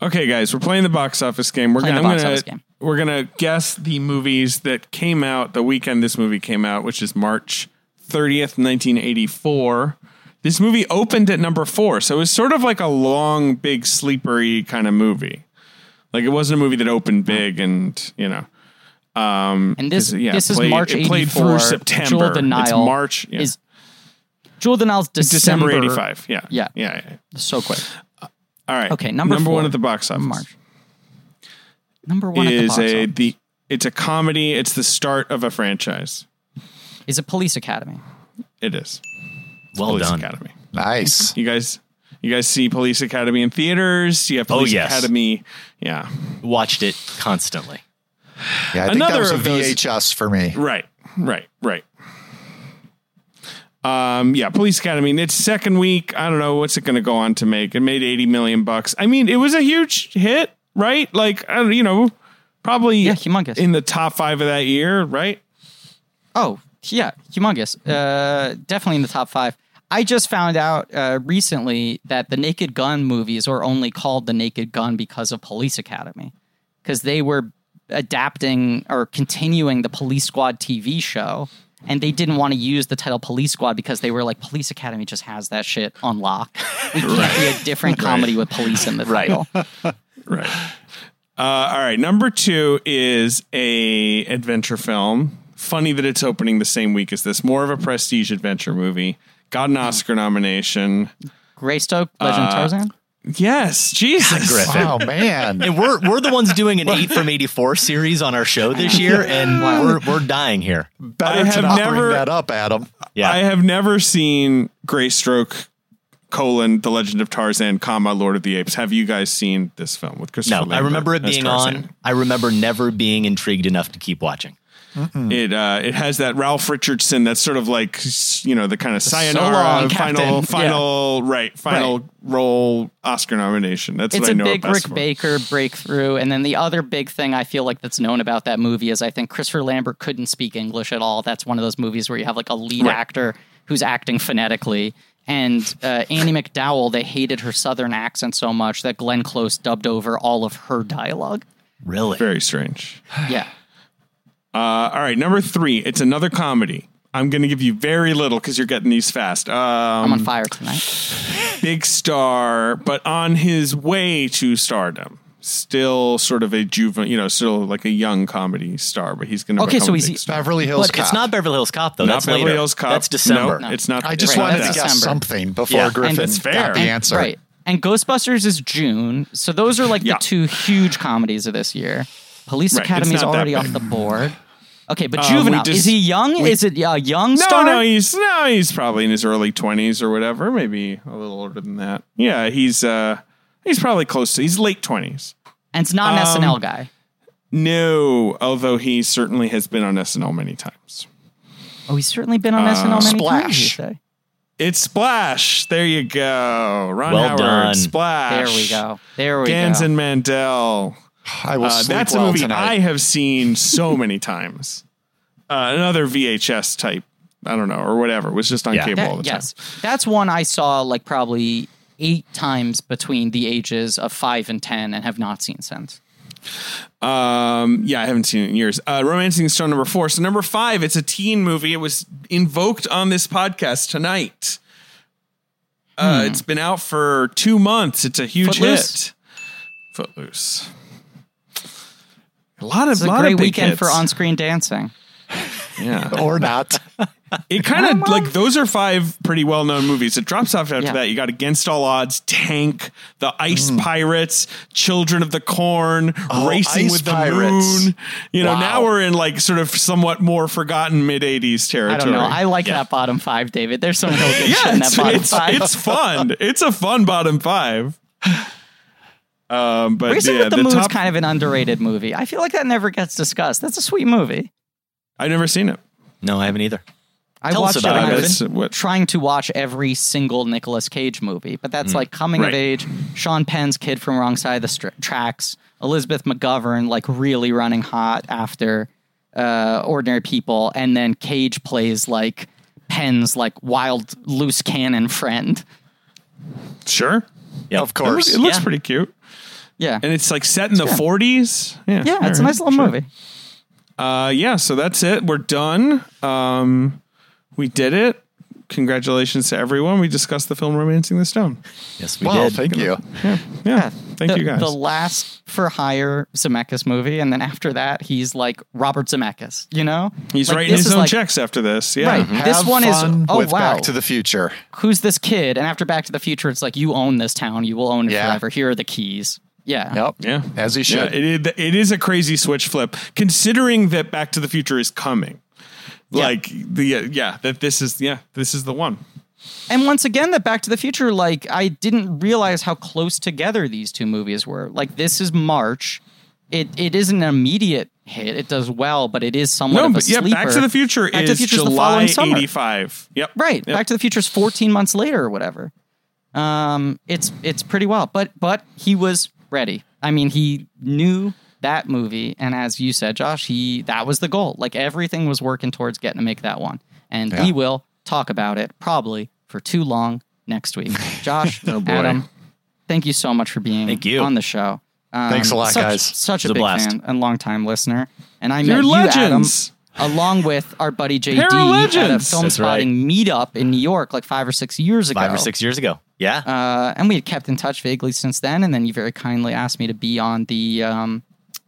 [SPEAKER 3] Okay, guys, we're playing the box office game. We're
[SPEAKER 2] Playing
[SPEAKER 3] gonna,
[SPEAKER 2] the box
[SPEAKER 3] gonna-
[SPEAKER 2] office game.
[SPEAKER 3] We're gonna guess the movies that came out the weekend this movie came out, which is March 30th, 1984. This movie opened at number four, so it was sort of like a long, big, sleepery kind of movie. Like it wasn't a movie that opened big, and you know, um,
[SPEAKER 2] And this
[SPEAKER 3] yeah,
[SPEAKER 2] this
[SPEAKER 3] played-
[SPEAKER 2] is March
[SPEAKER 3] It
[SPEAKER 2] 84.
[SPEAKER 3] played through September.
[SPEAKER 2] Jewel the Nile
[SPEAKER 3] It's March. Yeah.
[SPEAKER 2] is Jewel the Nile's December,
[SPEAKER 3] December 85. Yeah.
[SPEAKER 2] Yeah.
[SPEAKER 3] Yeah. yeah.
[SPEAKER 2] So quick.
[SPEAKER 3] All right.
[SPEAKER 2] Okay, number
[SPEAKER 3] number
[SPEAKER 2] four.
[SPEAKER 3] one at the box office.
[SPEAKER 2] March. Number one at the
[SPEAKER 3] is
[SPEAKER 2] box
[SPEAKER 3] a
[SPEAKER 2] office.
[SPEAKER 3] the it's a comedy. It's the start of a franchise.
[SPEAKER 2] is a Police Academy.
[SPEAKER 3] It is.
[SPEAKER 5] Well
[SPEAKER 3] Police
[SPEAKER 5] done.
[SPEAKER 3] Academy.
[SPEAKER 4] Nice.
[SPEAKER 3] You guys, you guys see Police Academy in theaters. You have
[SPEAKER 5] Oh,
[SPEAKER 3] Police
[SPEAKER 5] yes.
[SPEAKER 3] Academy. Yeah,
[SPEAKER 5] Watched it constantly.
[SPEAKER 4] Yeah, I think
[SPEAKER 3] Another
[SPEAKER 4] that was a
[SPEAKER 3] of those-
[SPEAKER 4] VHS for me.
[SPEAKER 3] right, right, right. Um, yeah, Police Academy. In its second week, I don't know what's it going to go on to make. It made eighty million bucks. I mean, it was a huge hit, right? Like, I don't- you know, probably
[SPEAKER 2] Yeah, humongous.
[SPEAKER 3] in the top five of that year, right?
[SPEAKER 2] Oh, yeah, humongous. Uh, definitely in the top five. I just found out uh, recently that the Naked Gun movies are only called the Naked Gun because of Police Academy, because they were adapting or continuing the Police Squad TV show, and they didn't want to use the title Police Squad because they were like, Police Academy just has that shit on lock. We can't be a different comedy with police in the title.
[SPEAKER 3] Right. Uh, all right. Number two is a adventure film. Funny that it's opening the same week as this. More of a prestige adventure movie. Got an Oscar nomination.
[SPEAKER 2] Greystoke, Legend of Tarzan.
[SPEAKER 3] Yes, Jesus.
[SPEAKER 5] Griffin.
[SPEAKER 4] Wow, man.
[SPEAKER 5] And we're we're the ones doing an eight from eighty four series on our show this year, and we're we're dying here.
[SPEAKER 4] Better
[SPEAKER 3] I
[SPEAKER 4] to
[SPEAKER 3] have
[SPEAKER 4] not
[SPEAKER 3] never-
[SPEAKER 4] bring that up, Adam.
[SPEAKER 5] Yeah,
[SPEAKER 3] I have never seen Greystoke colon The Legend of Tarzan, comma Lord of the Apes. Have you guys seen this film with Christopher?
[SPEAKER 5] no, I remember it being
[SPEAKER 3] Tarzan?
[SPEAKER 5] on. I remember never being intrigued enough to keep watching.
[SPEAKER 3] It uh, it has that Ralph Richardson. That's sort of like you know the kind of sayonara
[SPEAKER 2] long,
[SPEAKER 3] final
[SPEAKER 2] Captain.
[SPEAKER 3] final right final
[SPEAKER 2] Right.
[SPEAKER 3] role Oscar nomination. That's
[SPEAKER 2] it's
[SPEAKER 3] what I
[SPEAKER 2] a
[SPEAKER 3] know
[SPEAKER 2] big
[SPEAKER 3] it best
[SPEAKER 2] Rick
[SPEAKER 3] for.
[SPEAKER 2] Baker breakthrough, and then the other big thing I feel like that's known about that movie is I think Christopher Lambert couldn't speak English at all. That's one of those movies where you have like a lead
[SPEAKER 3] Right.
[SPEAKER 2] actor who's acting phonetically. And uh, Andie MacDowell, they hated her southern accent so much that Glenn Close dubbed over all of her dialogue.
[SPEAKER 5] Really?
[SPEAKER 3] Very strange.
[SPEAKER 2] Yeah.
[SPEAKER 3] Uh, all right, number three. It's another comedy. I'm going to give you very little because you're getting these fast. Um,
[SPEAKER 2] I'm on fire tonight.
[SPEAKER 3] big star, but on his way to stardom. Still sort of a juvenile, you know, still like a young comedy star, but he's going to
[SPEAKER 2] Okay, so
[SPEAKER 3] a
[SPEAKER 2] he's-
[SPEAKER 3] star.
[SPEAKER 4] Beverly Hills
[SPEAKER 5] But
[SPEAKER 4] Cop.
[SPEAKER 5] it's not Beverly Hills Cop though.
[SPEAKER 3] Not
[SPEAKER 5] That's
[SPEAKER 3] Beverly
[SPEAKER 5] later.
[SPEAKER 3] Hills Cop.
[SPEAKER 5] That's December.
[SPEAKER 3] No, it's not.
[SPEAKER 4] I just
[SPEAKER 2] Right,
[SPEAKER 4] wanted to
[SPEAKER 2] that's
[SPEAKER 4] guess something before
[SPEAKER 5] Yeah.
[SPEAKER 4] Griffin
[SPEAKER 3] that's fair.
[SPEAKER 4] got the
[SPEAKER 3] And-
[SPEAKER 4] answer.
[SPEAKER 2] Right. And Ghostbusters is June. So those are like
[SPEAKER 3] Yeah.
[SPEAKER 2] the two huge comedies of this year. Police
[SPEAKER 3] Right,
[SPEAKER 2] Academy is already off the board. Okay, but
[SPEAKER 3] we
[SPEAKER 2] Juvenile.
[SPEAKER 3] just-
[SPEAKER 2] is he young?
[SPEAKER 3] we-
[SPEAKER 2] is it a young
[SPEAKER 3] No,
[SPEAKER 2] star?
[SPEAKER 3] no, he's no, he's probably in his early twenties or whatever, maybe a little older than that. Yeah, he's uh, he's probably close to. He's late twenties.
[SPEAKER 2] And it's not an
[SPEAKER 3] Um,
[SPEAKER 2] SNL guy.
[SPEAKER 3] No, although he certainly has been on SNL many times.
[SPEAKER 2] Oh, he's certainly been on SNL many
[SPEAKER 4] Splash.
[SPEAKER 2] times. you say.
[SPEAKER 3] It's Splash. There you go. Ron
[SPEAKER 5] Well
[SPEAKER 3] Howard.
[SPEAKER 5] done.
[SPEAKER 3] Splash.
[SPEAKER 2] There we go. There we
[SPEAKER 3] go.
[SPEAKER 2] Ganz go.
[SPEAKER 3] and Mandel.
[SPEAKER 4] I will
[SPEAKER 3] Uh,
[SPEAKER 4] sleep
[SPEAKER 3] that's
[SPEAKER 4] well
[SPEAKER 3] a movie
[SPEAKER 4] tonight.
[SPEAKER 3] I have seen so many times. Uh, another VHS type. I don't know or whatever. It was just on
[SPEAKER 5] Yeah.
[SPEAKER 3] cable
[SPEAKER 2] That-
[SPEAKER 3] all the time.
[SPEAKER 2] yes, that's one I saw like probably eight times between the ages of five and ten, and have not seen since.
[SPEAKER 3] Um, yeah, I haven't seen it in years. Uh, Romancing Stone number four. So number five, it's a teen movie. It was invoked on this podcast tonight. Uh, It's been out for two months. It's a huge
[SPEAKER 2] Footloose?
[SPEAKER 3] hit. Footloose. A lot of
[SPEAKER 2] It's a
[SPEAKER 3] lot
[SPEAKER 2] great
[SPEAKER 3] of
[SPEAKER 2] weekend
[SPEAKER 3] hits.
[SPEAKER 2] for on-screen dancing.
[SPEAKER 3] Yeah,
[SPEAKER 4] or not.
[SPEAKER 3] it kind of like those are five pretty well known movies. It drops off after
[SPEAKER 2] Yeah.
[SPEAKER 3] that. You got Against All Odds, Tank, The Ice Pirates, Children of the Corn,
[SPEAKER 4] Mm. Oh,
[SPEAKER 3] Racing
[SPEAKER 4] Ice
[SPEAKER 3] with the
[SPEAKER 4] Pirates.
[SPEAKER 3] Moon. You know,
[SPEAKER 4] Wow.
[SPEAKER 3] now we're in like sort of somewhat more forgotten mid '80s territory.
[SPEAKER 2] I
[SPEAKER 3] territory.
[SPEAKER 2] don't know. I like that bottom five, David. There's some real good shit
[SPEAKER 3] yeah,
[SPEAKER 2] in that
[SPEAKER 3] it's,
[SPEAKER 2] bottom
[SPEAKER 3] it's,
[SPEAKER 2] five.
[SPEAKER 3] it's fun. It's a fun bottom five. Um, but
[SPEAKER 2] Racing
[SPEAKER 3] yeah,
[SPEAKER 2] with the,
[SPEAKER 3] the
[SPEAKER 2] Moon's
[SPEAKER 3] top.
[SPEAKER 2] kind of an underrated movie. I feel like that never gets discussed. That's a sweet movie.
[SPEAKER 3] I've never seen it.
[SPEAKER 5] No, I haven't either.
[SPEAKER 2] I
[SPEAKER 5] Tell us
[SPEAKER 2] watched
[SPEAKER 5] about
[SPEAKER 2] it.
[SPEAKER 5] it,
[SPEAKER 2] I
[SPEAKER 5] Griffin.
[SPEAKER 2] was
[SPEAKER 3] what-
[SPEAKER 2] trying to watch every single Nicolas Cage movie, but that's like coming
[SPEAKER 3] Mm. Right.
[SPEAKER 2] of age. Sean Penn's kid from Wrong Side of the Str- Tracks. Elizabeth McGovern like really running hot after uh, Ordinary People, and then Cage plays like Penn's like wild loose cannon friend.
[SPEAKER 3] Sure,
[SPEAKER 5] Yeah,
[SPEAKER 4] Of course.
[SPEAKER 3] it looks
[SPEAKER 2] Yeah.
[SPEAKER 3] pretty cute,
[SPEAKER 2] Yeah,
[SPEAKER 3] and it's like set in the
[SPEAKER 2] good.
[SPEAKER 3] 40s. Yeah,
[SPEAKER 2] yeah, it's a
[SPEAKER 3] all
[SPEAKER 2] nice little
[SPEAKER 3] sure.
[SPEAKER 2] movie.
[SPEAKER 3] Uh, yeah, so that's it. We're done. Um, we did it. Congratulations to everyone. We discussed the film Romancing the Stone.
[SPEAKER 5] Yes, we
[SPEAKER 4] Well,
[SPEAKER 5] did.
[SPEAKER 4] thank you.
[SPEAKER 3] Yeah, thank
[SPEAKER 2] the,
[SPEAKER 3] you guys.
[SPEAKER 2] The last for hire Zemeckis movie, and then after that, he's like Robert Zemeckis. You know,
[SPEAKER 3] He's
[SPEAKER 2] Like,
[SPEAKER 3] writing his own
[SPEAKER 2] like-
[SPEAKER 3] checks after this. Yeah.
[SPEAKER 2] Right. This one is- oh,
[SPEAKER 4] with
[SPEAKER 2] wow.
[SPEAKER 4] Back to the Future.
[SPEAKER 2] Who's this kid? And after Back to the Future, it's like you own this town. You will own it
[SPEAKER 4] Yeah.
[SPEAKER 2] forever. Here are the keys. Yeah.
[SPEAKER 4] Yep.
[SPEAKER 3] Yeah.
[SPEAKER 4] As he
[SPEAKER 3] Yeah,
[SPEAKER 4] should.
[SPEAKER 3] it, is, it is a crazy switch flip, considering that Back to the Future is coming. Like the uh, yeah, that this is yeah, this is the one.
[SPEAKER 2] And once again, that Back to the Future, like I didn't realize how close together these two movies were. Like this is March. It it isn't an immediate hit. It does well, but it is somewhat
[SPEAKER 3] No,
[SPEAKER 2] of a
[SPEAKER 3] but yeah,
[SPEAKER 2] sleeper.
[SPEAKER 3] Back to the Future
[SPEAKER 2] Back to the
[SPEAKER 3] is
[SPEAKER 2] Future's the
[SPEAKER 3] July
[SPEAKER 2] following summer.
[SPEAKER 3] eighty five. Yep.
[SPEAKER 2] Right.
[SPEAKER 3] Yep.
[SPEAKER 2] Back to the Future is 14 months later or whatever. Um, it's it's pretty well, but but he was ready. I mean, he knew that movie, and as you said, Josh, he that was the goal. Like everything was working towards getting to make that one, and
[SPEAKER 4] Yeah.
[SPEAKER 2] we will talk about it probably for too long next week. Josh,
[SPEAKER 3] Oh, boy.
[SPEAKER 2] Adam, thank you so much for being
[SPEAKER 5] Thank you.
[SPEAKER 2] on the show. Um,
[SPEAKER 4] Thanks a lot,
[SPEAKER 2] such,
[SPEAKER 4] guys.
[SPEAKER 2] Such a
[SPEAKER 5] was a
[SPEAKER 2] big
[SPEAKER 5] blast.
[SPEAKER 2] fan and longtime listener, and I
[SPEAKER 3] You're
[SPEAKER 2] met you, Adam,
[SPEAKER 3] legends.
[SPEAKER 2] Along with our buddy JD
[SPEAKER 3] Pair of
[SPEAKER 2] at a
[SPEAKER 3] legends.
[SPEAKER 2] film
[SPEAKER 5] That's right.
[SPEAKER 2] spotting meetup in New York like five or six years ago.
[SPEAKER 5] Five or six years ago. Yeah.
[SPEAKER 2] Uh, and we had kept in touch vaguely since then. And then you very kindly asked me to be on the um,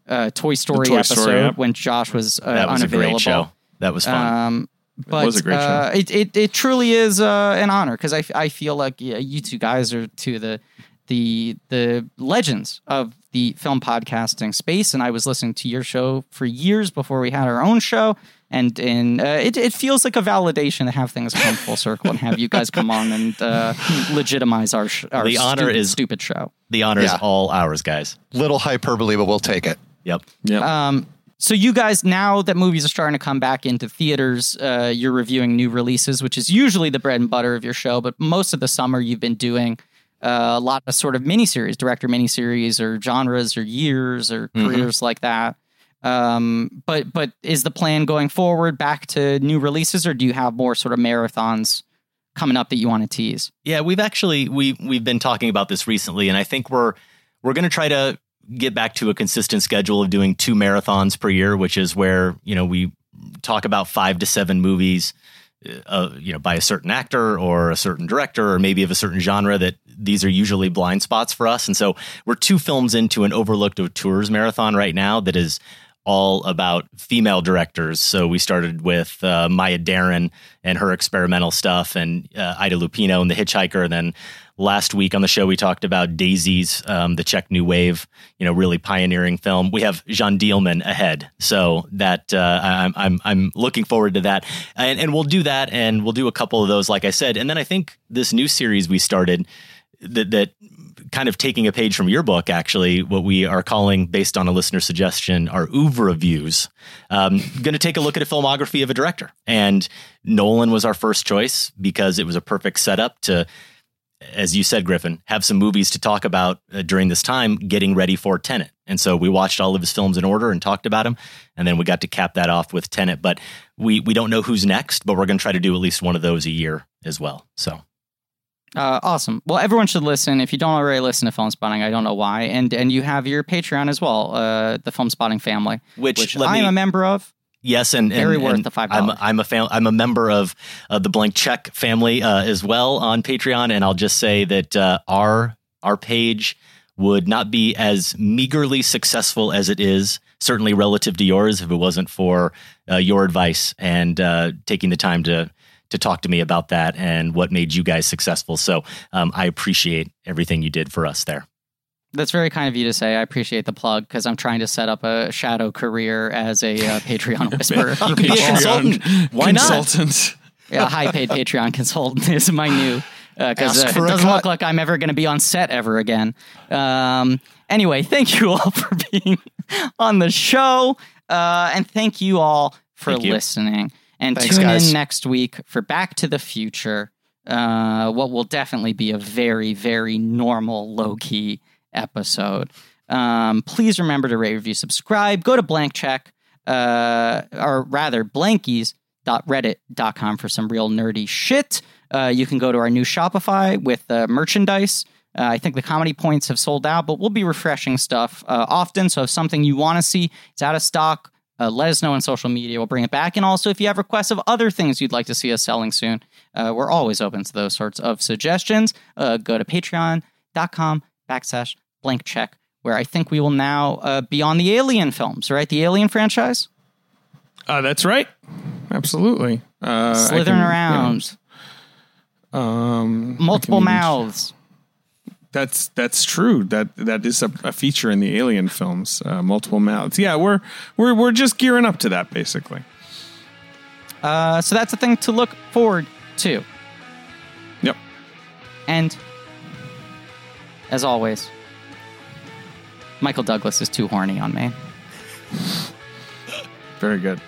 [SPEAKER 2] uh, Toy Story
[SPEAKER 3] Toy
[SPEAKER 2] episode
[SPEAKER 3] Story app.
[SPEAKER 2] when Josh was uh,
[SPEAKER 5] that was
[SPEAKER 2] unavailable.
[SPEAKER 5] a great show. That was fun.
[SPEAKER 2] Um, but
[SPEAKER 3] was a great
[SPEAKER 2] uh, it, it it truly is uh, an honor because I, f- I feel like yeah, you two guys are two of the the the legends of the film podcasting space, and I was listening to your show for years before we had our own show, and and uh, it it feels like a validation to have things come full circle and have you guys come on and uh, legitimize our sh- our
[SPEAKER 5] The honor
[SPEAKER 2] stupid,
[SPEAKER 5] is-
[SPEAKER 2] stupid show.
[SPEAKER 5] the honor is all ours, guys.
[SPEAKER 4] Little hyperbole, but we'll take it.
[SPEAKER 5] Yep.
[SPEAKER 3] Yep.
[SPEAKER 2] Um, so you guys, now that movies are starting to come back into theaters, uh, you're reviewing new releases, which is usually the bread and butter of your show. But most of the summer, you've been doing uh, a lot of sort of miniseries, director miniseries, or genres, or years, or careers like that. Um, but but is the plan going forward back to new releases, or do you have more sort of marathons coming up that you want to tease?
[SPEAKER 5] Yeah, we've actually we we've been talking about this recently, and I think we're we're going to try to get back to a consistent schedule of doing two marathons per year, which is where you know we talk about five to seven movies, uh, you know, by a certain actor or a certain director or maybe of a certain genre. That these are usually blind spots for us, and so we're two films into an overlooked auteurs marathon right now that is all about female directors. So we started with uh, Maya Deren and her experimental stuff, and uh, Ida Lupino and The Hitchhiker. And then last week on the show, we talked about Daisies, um, the Czech New Wave, you know, really pioneering film. We have Jeanne Dielman ahead, so that uh, I'm I'm I'm looking forward to that, and, and we'll do that, and we'll do a couple of those, like I said, and then I think this new series we started that that kind of taking a page from your book, actually, what we are calling, based on a listener suggestion, our oeuvre reviews. Um, going to take a look at a filmography of a director. And Nolan was our first choice because it was a perfect setup to, as you said, Griffin, have some movies to talk about uh, during this time getting ready for Tenet. And so we watched all of his films in order and talked about them. And then we got to cap that off with Tenet. But we, we don't know who's next, but we're going to try to do at least one of those a year as well. So.
[SPEAKER 2] Uh, awesome. Well, everyone should listen. If you don't already listen to Filmspotting, I don't know why. And and you have your Patreon as well, uh, the Filmspotting family,
[SPEAKER 5] which,
[SPEAKER 2] which I am
[SPEAKER 5] me-
[SPEAKER 2] a member of.
[SPEAKER 5] Yes, and, and
[SPEAKER 2] Very worth
[SPEAKER 5] and
[SPEAKER 2] the $5.
[SPEAKER 5] I'm, I'm a fam- I'm a member of uh, the Blank Check family uh, as well on Patreon, and I'll just say that uh, our our page would not be as meagerly successful as it is, certainly relative to yours, if it wasn't for uh, your advice and uh, taking the time to to talk to me about that and what made you guys successful. So um, I appreciate everything you did for us there.
[SPEAKER 2] That's very kind of you to say. I appreciate the plug because I'm trying to set up a shadow career as a uh, Patreon whisperer.
[SPEAKER 5] You could be a consultant. Why not?
[SPEAKER 3] Consultant.
[SPEAKER 2] Yeah, high paid Patreon consultant is my new because
[SPEAKER 4] Ask
[SPEAKER 2] uh, it doesn't look like I'm ever going to be on set ever again. Um, anyway, thank you all for being on the show, uh, and thank you all for
[SPEAKER 5] Thank you.
[SPEAKER 2] listening. And
[SPEAKER 4] Thanks,
[SPEAKER 2] tune
[SPEAKER 4] guys.
[SPEAKER 2] in next week for Back to the Future. Uh, what will definitely be a very, very normal, low key episode. Um, please remember to rate, review, subscribe. Go to Blank Check, uh, or rather, blankies.reddit.com for some real nerdy shit. Uh, you can go to our new Shopify with uh, merchandise. Uh, I think the comedy points have sold out, but we'll be refreshing stuff uh, often. So if something you want to see is out of stock, uh, let us know on social media. We'll bring it back. And also, if you have requests of other things you'd like to see us selling soon, uh, we're always open to those sorts of suggestions. Go to patreon.com backslash blank check, where I think we will now uh, be on the Alien films, right? The Alien franchise?
[SPEAKER 3] Uh, that's right. Absolutely. Uh,
[SPEAKER 2] Slithering
[SPEAKER 3] can,
[SPEAKER 2] around,
[SPEAKER 3] you know, um,
[SPEAKER 2] multiple mouths.
[SPEAKER 3] That's that's true. That that is a, a feature in the Alien films. Uh, multiple mouths. Yeah, we're we're we're just gearing up to that basically.
[SPEAKER 2] Uh, so that's a thing to look forward to.
[SPEAKER 3] Yep.
[SPEAKER 2] And as always, Michael Douglas is too horny on me.
[SPEAKER 3] Very good.